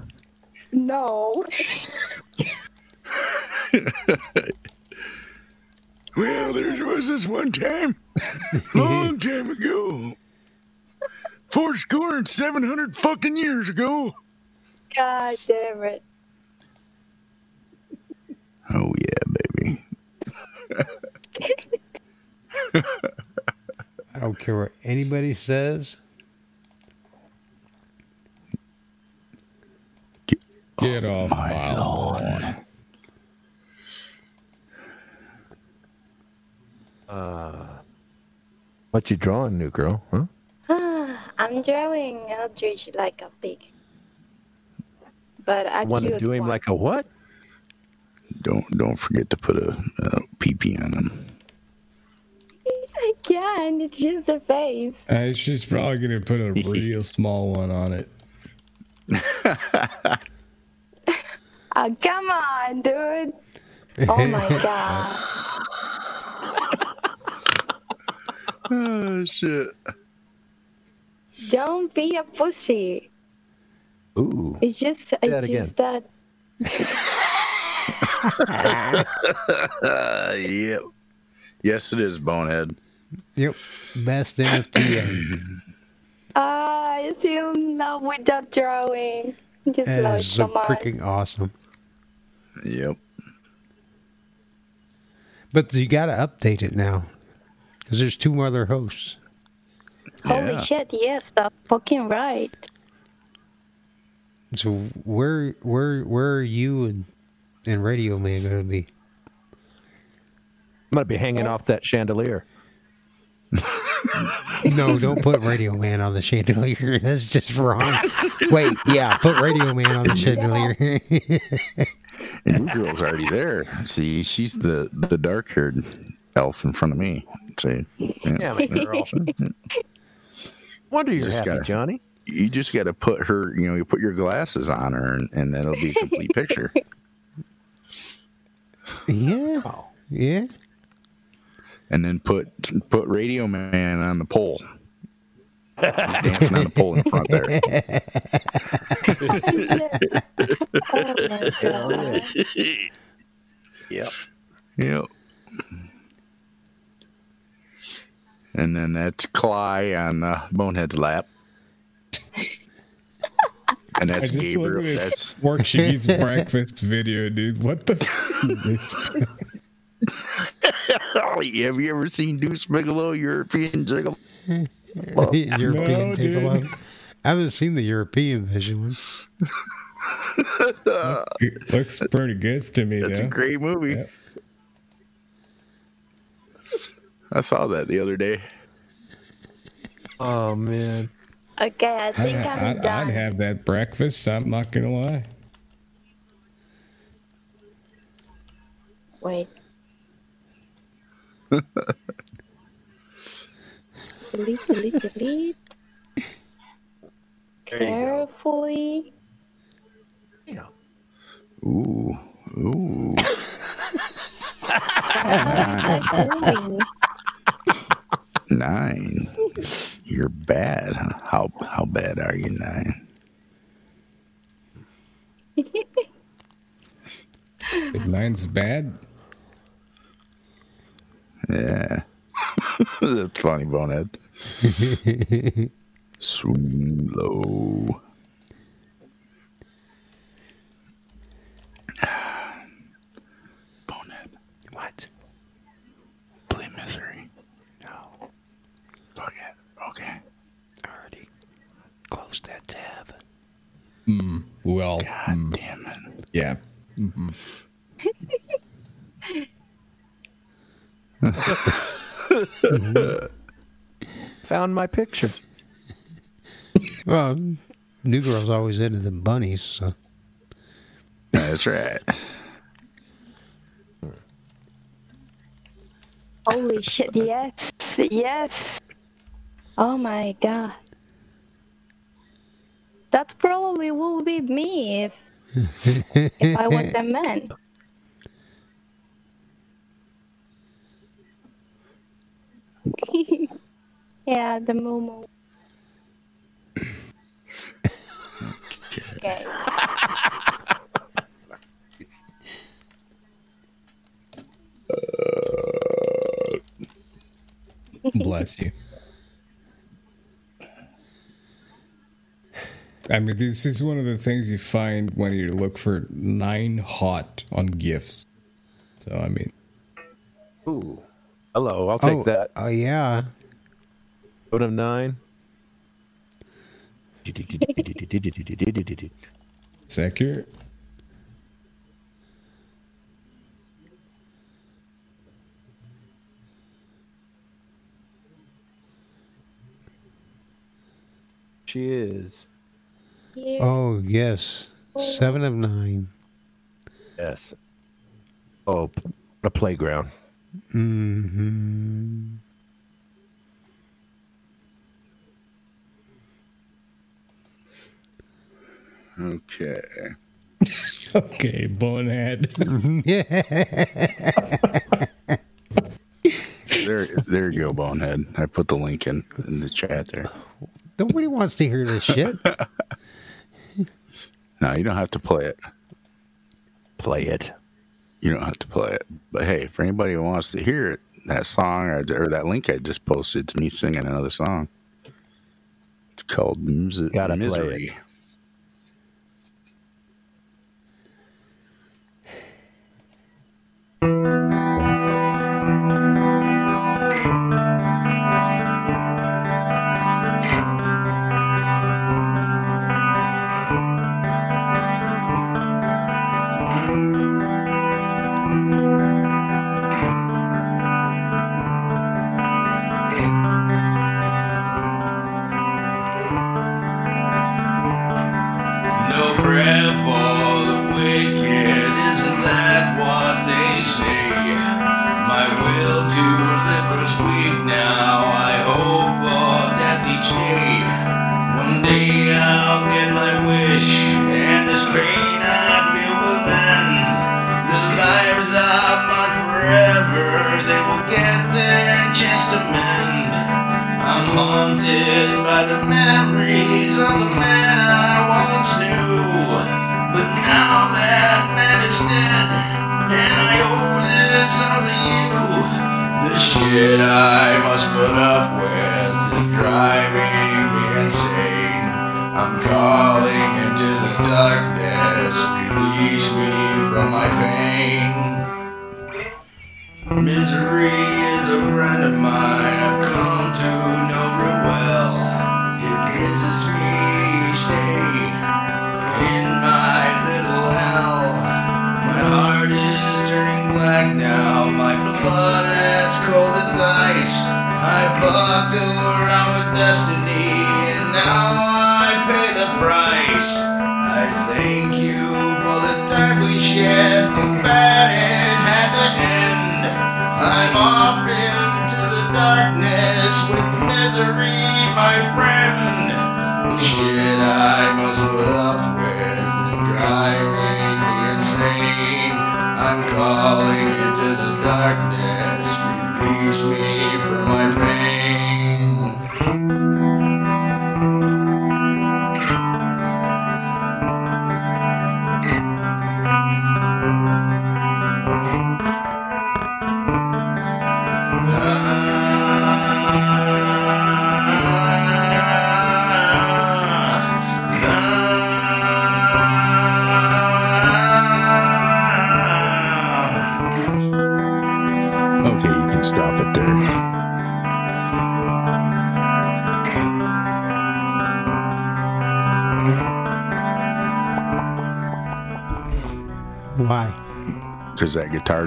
No. Well, there was this one time, long time ago, four score and seven hundred fucking years ago. God damn it. Oh yeah, baby. I don't care what anybody says. Get off my lawn. Uh, what you drawing, new girl? Huh? I'm drawing Eldridge like a pig. But I Want to do him one. like a what? Don't don't forget to put a, a PP on him. I can. It's just a face. Uh, she's probably gonna put a real small one on it. Oh, come on, dude. Oh my god. oh shit. Don't be a pussy. Ooh. It's just, that it's again. just that. yep. Yes, it is, Bonehead. Yep. Best NFT. Ah, I'm still in love with that drawing. Just That like, is so come on. freaking awesome. Yep. But you got to update it now because there's two other hosts. Holy shit, yes, that's fucking right. So where where where are you and and Radio Man going to be? I'm gonna be hanging off that chandelier. No, don't put Radio Man on the chandelier. That's just wrong. Wait, yeah, put Radio Man on the chandelier. And your girl's already there. See, she's the the dark haired elf in front of me. See, Yeah, my girl. Wonder you're Just happy, gotta- Johnny. You just got to put her. You know, you put your glasses on her, and, and that'll be a complete picture. yeah, yeah. And then put put Radio Man on the pole. He's dancing on the pole in front there. Yep. Yep. And then that's Cly on uh, Bonehead's lap. And that's Gabriel. That's work she eats breakfast video, dude. What the? F- Have you ever seen Deuce Bigalow, European Gigolo? European No, Gigolo. dude. I haven't seen the European version one. It looks pretty good to me. That's though. a great movie. Yeah. I saw that the other day. Oh man. Okay, I I, think I'm I'd, done. I'd have that breakfast. I'm not gonna lie. Wait. delete, delete, delete. Carefully. Ooh, ooh. Doing. Nine. You're bad. Huh? How how bad are you, Nine? If nine's bad, Yeah. That's funny, Bonehead. Swing low. Bonehead. What? Play misery. No. Fuck it. Okay. Already closed that tab. mm, well, God mm, damn it. yeah. hmm Found my picture. Well, New Girl's always into the bunnies, so That's right. Holy shit, yes, yes. Oh my god. That probably will be me if if I was a man. Yeah, the Momo. Okay. Bless you. I mean, this is one of the things you find when you look for nine hot on gifts. So, I mean, Ooh. Hello, I'll take oh, that. Oh yeah. Vote of nine. Secure. She is. Oh yes. Seven of nine. Yes. Oh, a the playground. hmm Okay. Okay, bonehead. There, there you go, bonehead. I put the link in in the chat there. Nobody wants to hear this shit. No, you don't have to play it. Play it. You don't have to play it. But hey, for anybody who wants to hear it, that song or, or that link I just posted to me singing another song. It's called Mus- Gotta play Misery. No haunted by the memories of the man I once knew. But now that man is dead, and I owe this all to you. The shit I must put up with is driving me insane. I'm calling into the darkness, release me from my pain. Misery is a friend of mine I've come to know real well. It visits me each day in my little hell. My heart is turning black now, my blood as cold as ice. I fucked around with destiny,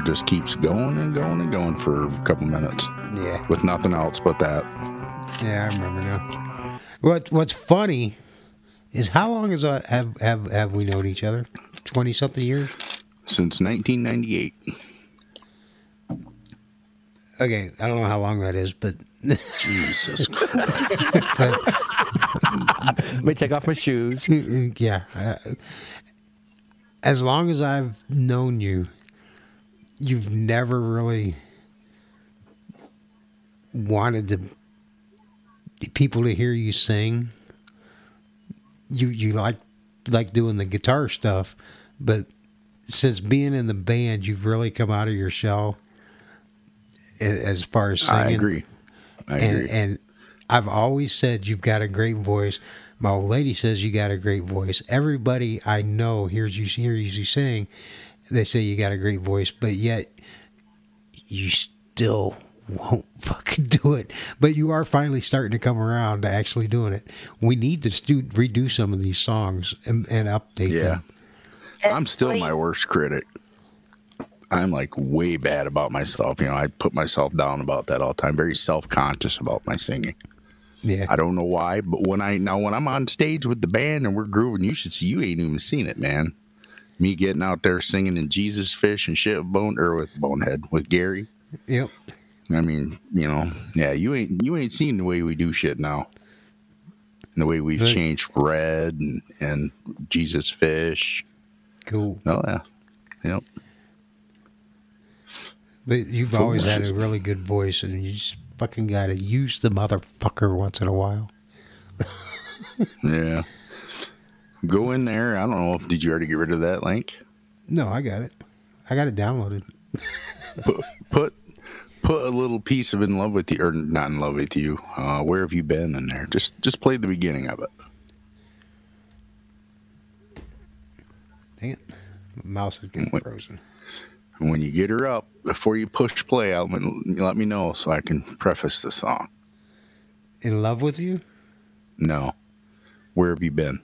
just keeps going and going and going for a couple minutes. Yeah. With nothing else but that. Yeah, I remember now. What What's funny is how long is uh, have have have we known each other? Twenty something years. Since 1998. Okay, I don't know how long that is, but Jesus but, Let me take off my shoes. yeah. uh, as long as I've known you, you've never really wanted to people to hear you sing. You you like like doing the guitar stuff, but since being in the band, you've really come out of your shell as far as singing. I agree. I and, agree. And I've always said you've got a great voice. My old lady says you got a great voice. Everybody I know hears you hears you sing. They say you got a great voice, but yet you still won't fucking do it. But you are finally starting to come around to actually doing it. We need to stu- redo some of these songs and, and update Yeah. them. I'm still my worst critic. I'm like way bad about myself. You know, I put myself down about that all the time. Very self conscious about my singing. Yeah. I don't know why, but when I now when I'm on stage with the band and we're grooving, you should see. You ain't even seen it, man. Me getting out there singing in Jesus Fish and shit with Bone or with Bonehead with Gary. Yep. I mean, you know, yeah, you ain't you ain't seen the way we do shit now. And the way we've Right. changed Red and and Jesus Fish. Cool. Oh yeah, yep. But you've always had a really good voice, and you just fucking got to use the motherfucker once in a while. Yeah. Go in there. I don't know if did you already get rid of that link? No, I got it. I got it downloaded. Put put put a little piece of in love with you or not in love with you. Uh, where have you been in there? Just just play the beginning of it. Dang it. My mouse is getting Wait. frozen. And when you get her up, before you push play, I'll, let me know so I can preface the song. In love with you? No. Where have you been?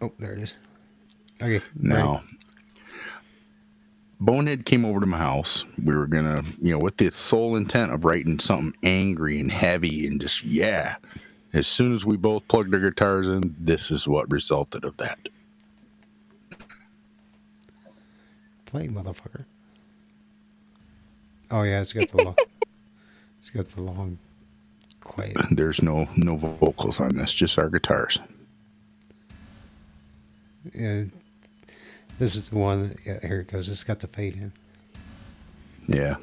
Oh, there it is. Okay. Now, Bonehead came over to my house. We were gonna, you know, with the sole intent of writing something angry and heavy and just yeah. As soon as we both plugged our guitars in, this is what resulted of that. Play, motherfucker. Oh yeah, it's got the long. it's got the long, quiet. There's no no vocals on this, just our guitars. Yeah, this is the one. Yeah, here it goes. It's got the fade in. Yeah.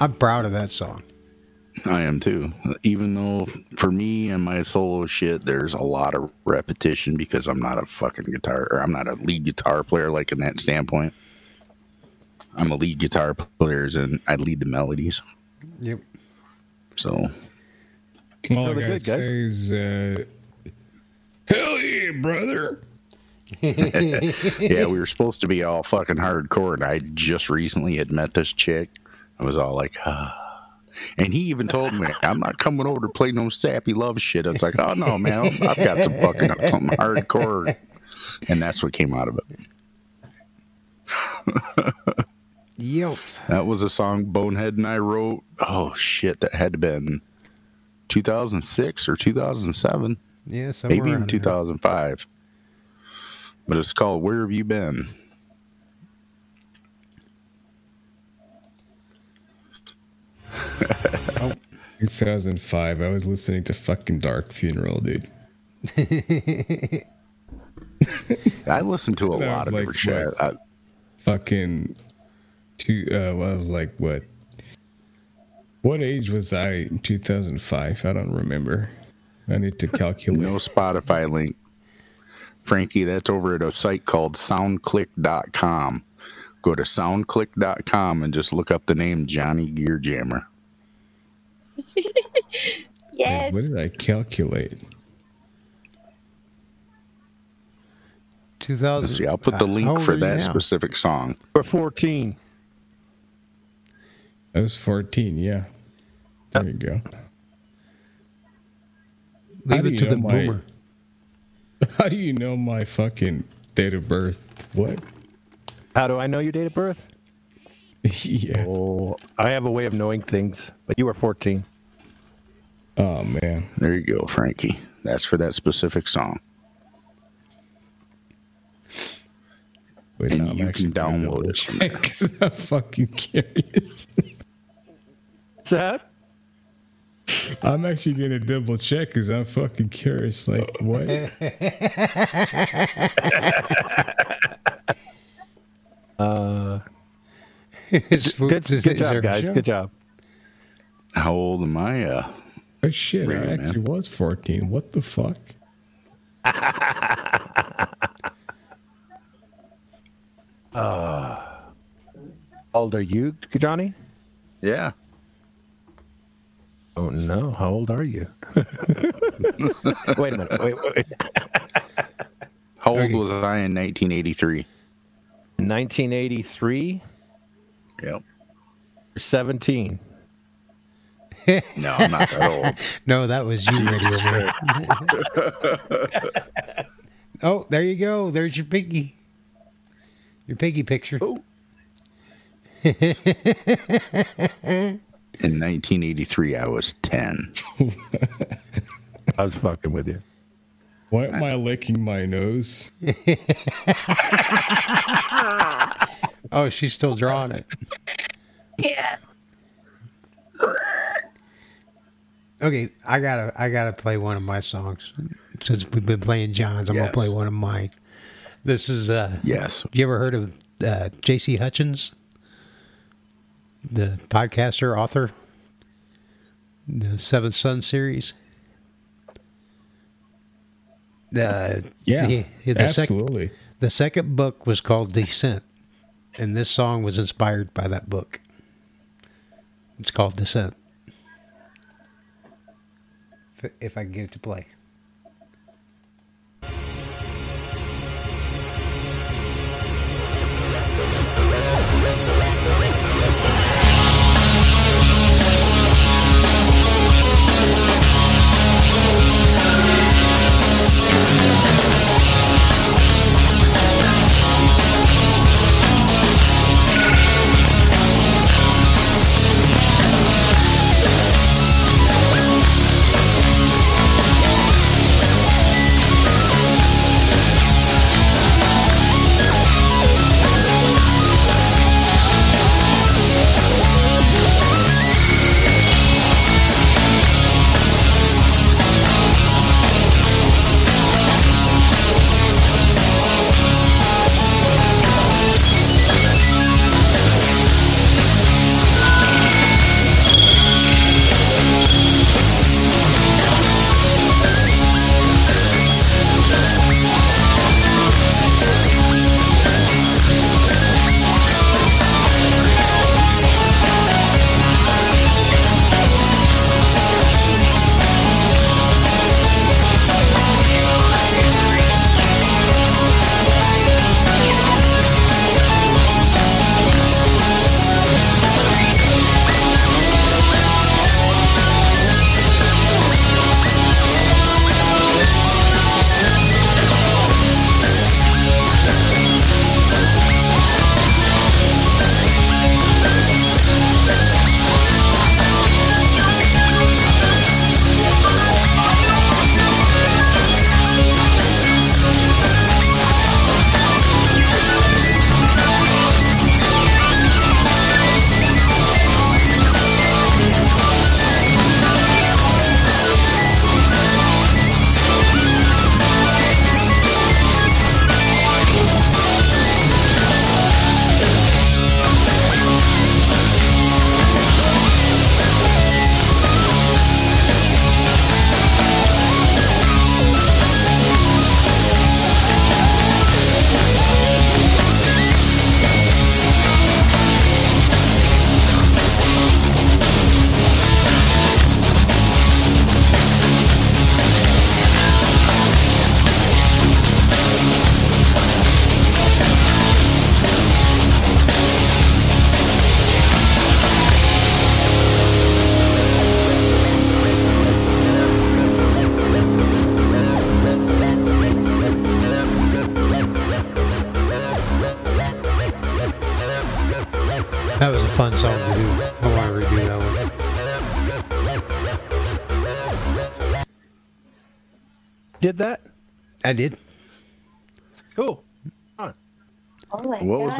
I'm proud of that song. I am too. Even though for me and my solo shit, there's a lot of repetition because I'm not a fucking guitar or I'm not a lead guitar player like in that standpoint. I'm a lead guitar player and I lead the melodies. Yep. So All I Really gotta good, guys. say is, uh, hell yeah, brother. yeah, we were supposed to be all fucking hardcore, and I just recently had met this chick. I was all like, ah. And he even told me, I'm not coming over to play no sappy love shit. It's like, oh no, man, I've got some fucking something hardcore. And that's what came out of it. Yep. That was a song Bonehead and I wrote. Oh shit, that had to been 2006 or 2007, Yeah, somewhere maybe even around there. 2005. But it's called Where Have You Been? 2005. I was listening to fucking Dark Funeral, dude. I listened to a lot of like, shit. I, Fucking two. Uh, well, I was like, what? What age was I in 2005? I don't remember. I need to calculate. no Spotify link. Frankie, that's over at a site called soundclick.com. Go to soundclick.com and just look up the name Johnny Gear Jammer. Yes. What did I calculate? 2000. Let's see, I'll put the uh, link old for that now? specific song. For 14. That was 14. Yeah. There you go. Leave it to the my- boomer. How do you know my fucking date of birth? What? How do I know your date of birth? yeah. Oh, I have a way of knowing things, but you were 14. Oh man. There you go, Frankie. That's for that specific song. Wait, and no, I'm you actually can gonna download double it. from check I'm fucking curious. What's that? I'm actually gonna double check because I'm fucking curious. Like what? Uh, Is- good, is- good is job, there a guys. show? Good job. How old am I? Uh, Oh shit! I Radio Man. actually was 14. What the fuck? How old are you, Johnny? yeah. Oh no, how old are you? wait a minute. Wait, wait, wait. How old was I in 1983? 1983, Yep. 17. No, I'm not that old. No, that was you, Radio Man. oh, there you go. There's your piggy. Your piggy picture. In 1983, I was 10. I was fucking with you. Why am I licking my nose? Oh, she's still drawing it. Yeah. Okay, I gotta I gotta play one of my songs since we've been playing John's. I'm Yes. gonna play one of mine. This is uh Yes. you ever heard of uh, J.C. Hutchins, the podcaster author, the Seventh Son series? Uh, Yeah, he- the sec- absolutely. the second book was called Descent, and this song was inspired by that book. It's called Descent. If, I can get it to play.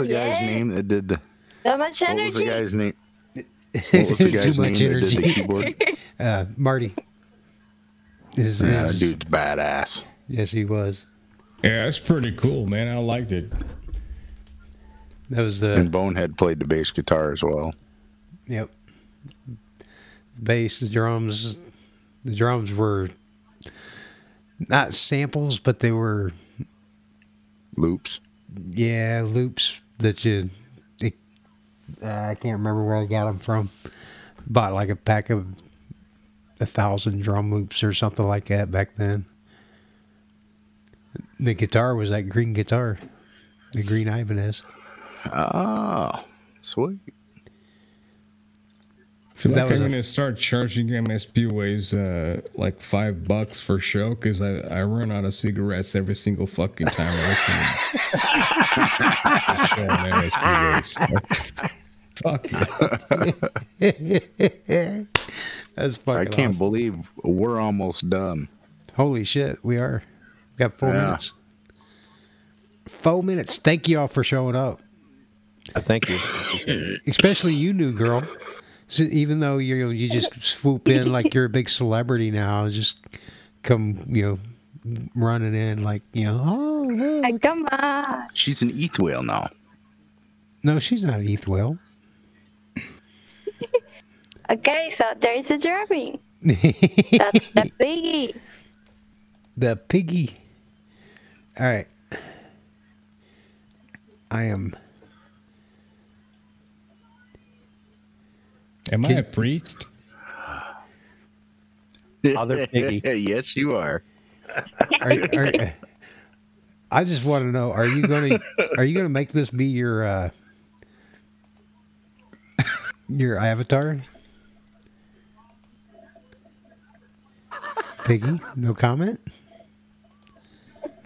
The guy's name that did the? So much What was the guy's name? What was the guy's Too name much that did the energy. keyboard? Uh, Marty. His- Yeah, his- dude's badass. Yes, he was. Yeah, that's pretty cool, man. I liked it. That was the And Bonehead played the bass guitar as well. Yep. Bass, the drums, the drums were not samples, but they were Loops. yeah loops that you. It, uh, I can't remember where I got them from. Bought like a pack of a thousand drum loops or something like that back then. The guitar was that green guitar, the green Ibanez. Oh, sweet. I feel That like was I'm gonna start charging MSP waves uh, like five bucks for show because I, I run out of cigarettes every single fucking time I listen to show MSP waves. Fuck yeah. That's fucking I can't awesome. believe we're almost done. Holy shit, we are. We Got four Yeah. minutes. Four minutes. Thank you all for showing up. Uh, thank you. Especially you, new girl. So even though you you just swoop in like you're a big celebrity now, just come you know running in like you know. Oh, look. Come on. She's an ETH whale now. no, she's not an ETH whale. Okay, so there is a drumming. That's the piggy. the piggy. All right. I am. Am I Can- a priest? Other piggy. yes, you are. Are, are, I just want to know: Are you gonna are you gonna make this be your uh, your avatar? Piggy, no comment.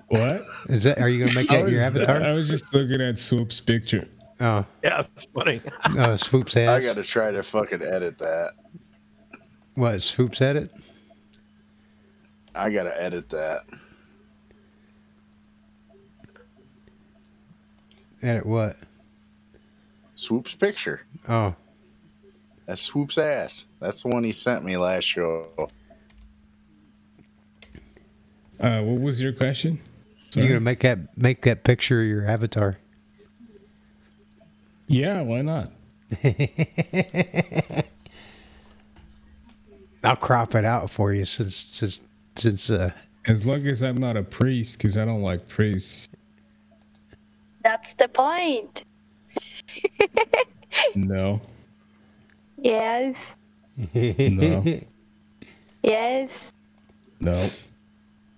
What? Is that? Are you gonna make I that your was- avatar? I was just looking at Swoop's picture. Oh, Yeah, that's funny. oh, Swoops ass. I got to try to fucking edit that. What? Swoops had it. I got to edit that. Edit what? Swoop's picture. Oh, That's Swoop's ass. That's the one he sent me last show. Uh, what was your question? you gonna make that make that picture your avatar? Yeah, why not? I'll crop it out for you since since since uh As long as I'm not a priest, because I don't like priests. That's the point. No, Yes. no, Yes. no.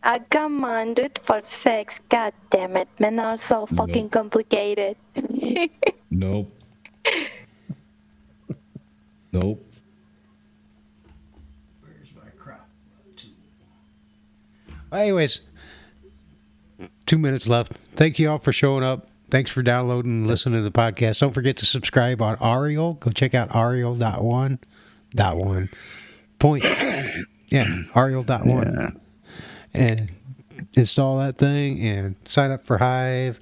I come do for sex. God damn it. Men are so fucking complicated. Nope. Nope. Anyways, two minutes left. Thank you all for showing up. Thanks for downloading and listening to the podcast. Don't forget to subscribe on Aureal. Go check out Aureal.one. Dot one. Point. Yeah, Aureal.one. And install that thing and sign up for Hive.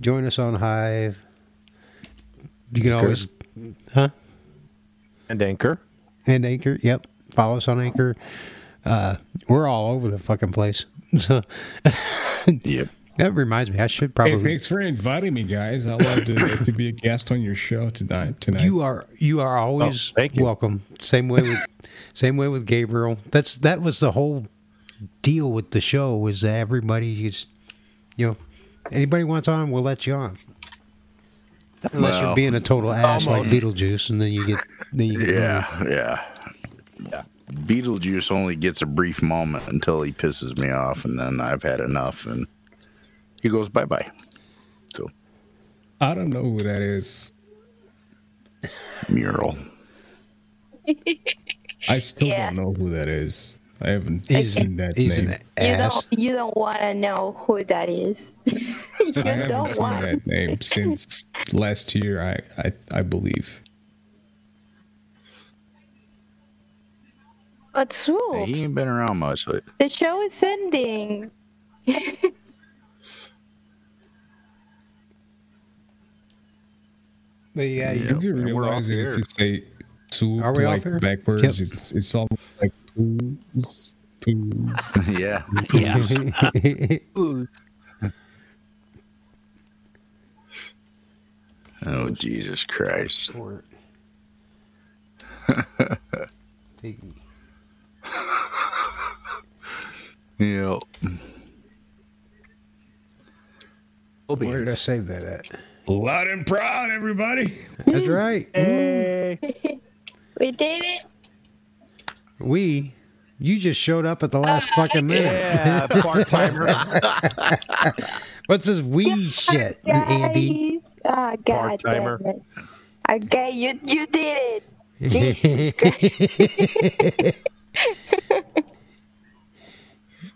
Join us on Hive. You can always. Huh? And Anchor. And Anchor. Yep. Follow us on Anchor. Uh, we're all over the fucking place. So, yep. That reminds me, I should Hey, probably. thanks for inviting me, guys. I'd love to, to be a guest on your show tonight. Tonight. You are you are always Oh, thank you. welcome. Same way with same way with Gabriel. That's that was the whole deal with the show is that everybody is you know anybody wants on, we'll let you on. Unless Well, you're being a total ass almost. like Beetlejuice, and then you get then you get Yeah, yeah. Yeah. Beetlejuice only gets a brief moment until he pisses me off, and then I've had enough, and he goes bye bye. So I don't know who that is. mural. I still Yeah. don't know who that is. I haven't he's seen that he's name. You don't, you don't want to know who that is. you I haven't don't seen want that name since last year. I I, I believe. But Swoop, he ain't been around much. But... The show is ending. But yeah, you yep. realize if you say swoop like backwards, it's it's all like poos, poos. yeah. Oh Jesus Christ! Take me. Yeah. Where did I save that at? Loud and proud, everybody. That's right. We did it. We, you just showed up at the last fucking minute. Yeah, part-timer. What's this we shit, Andy? Guys. Ah, God Part-timer. Okay, you you did it.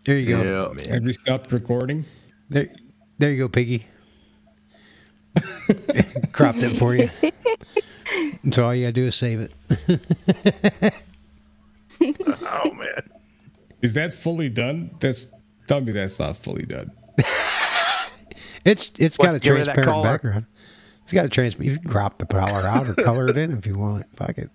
there you go. Yeah. Have you stopped recording? There, there you go, Piggy. Cropped it for you. So all you gotta do is save it. Oh man. Is that fully done? That's tell me that's not fully done. It's it's got Let's a get rid of that transparent background. It's got a transparent. You can crop the color out or color it in if you want. Fuck it.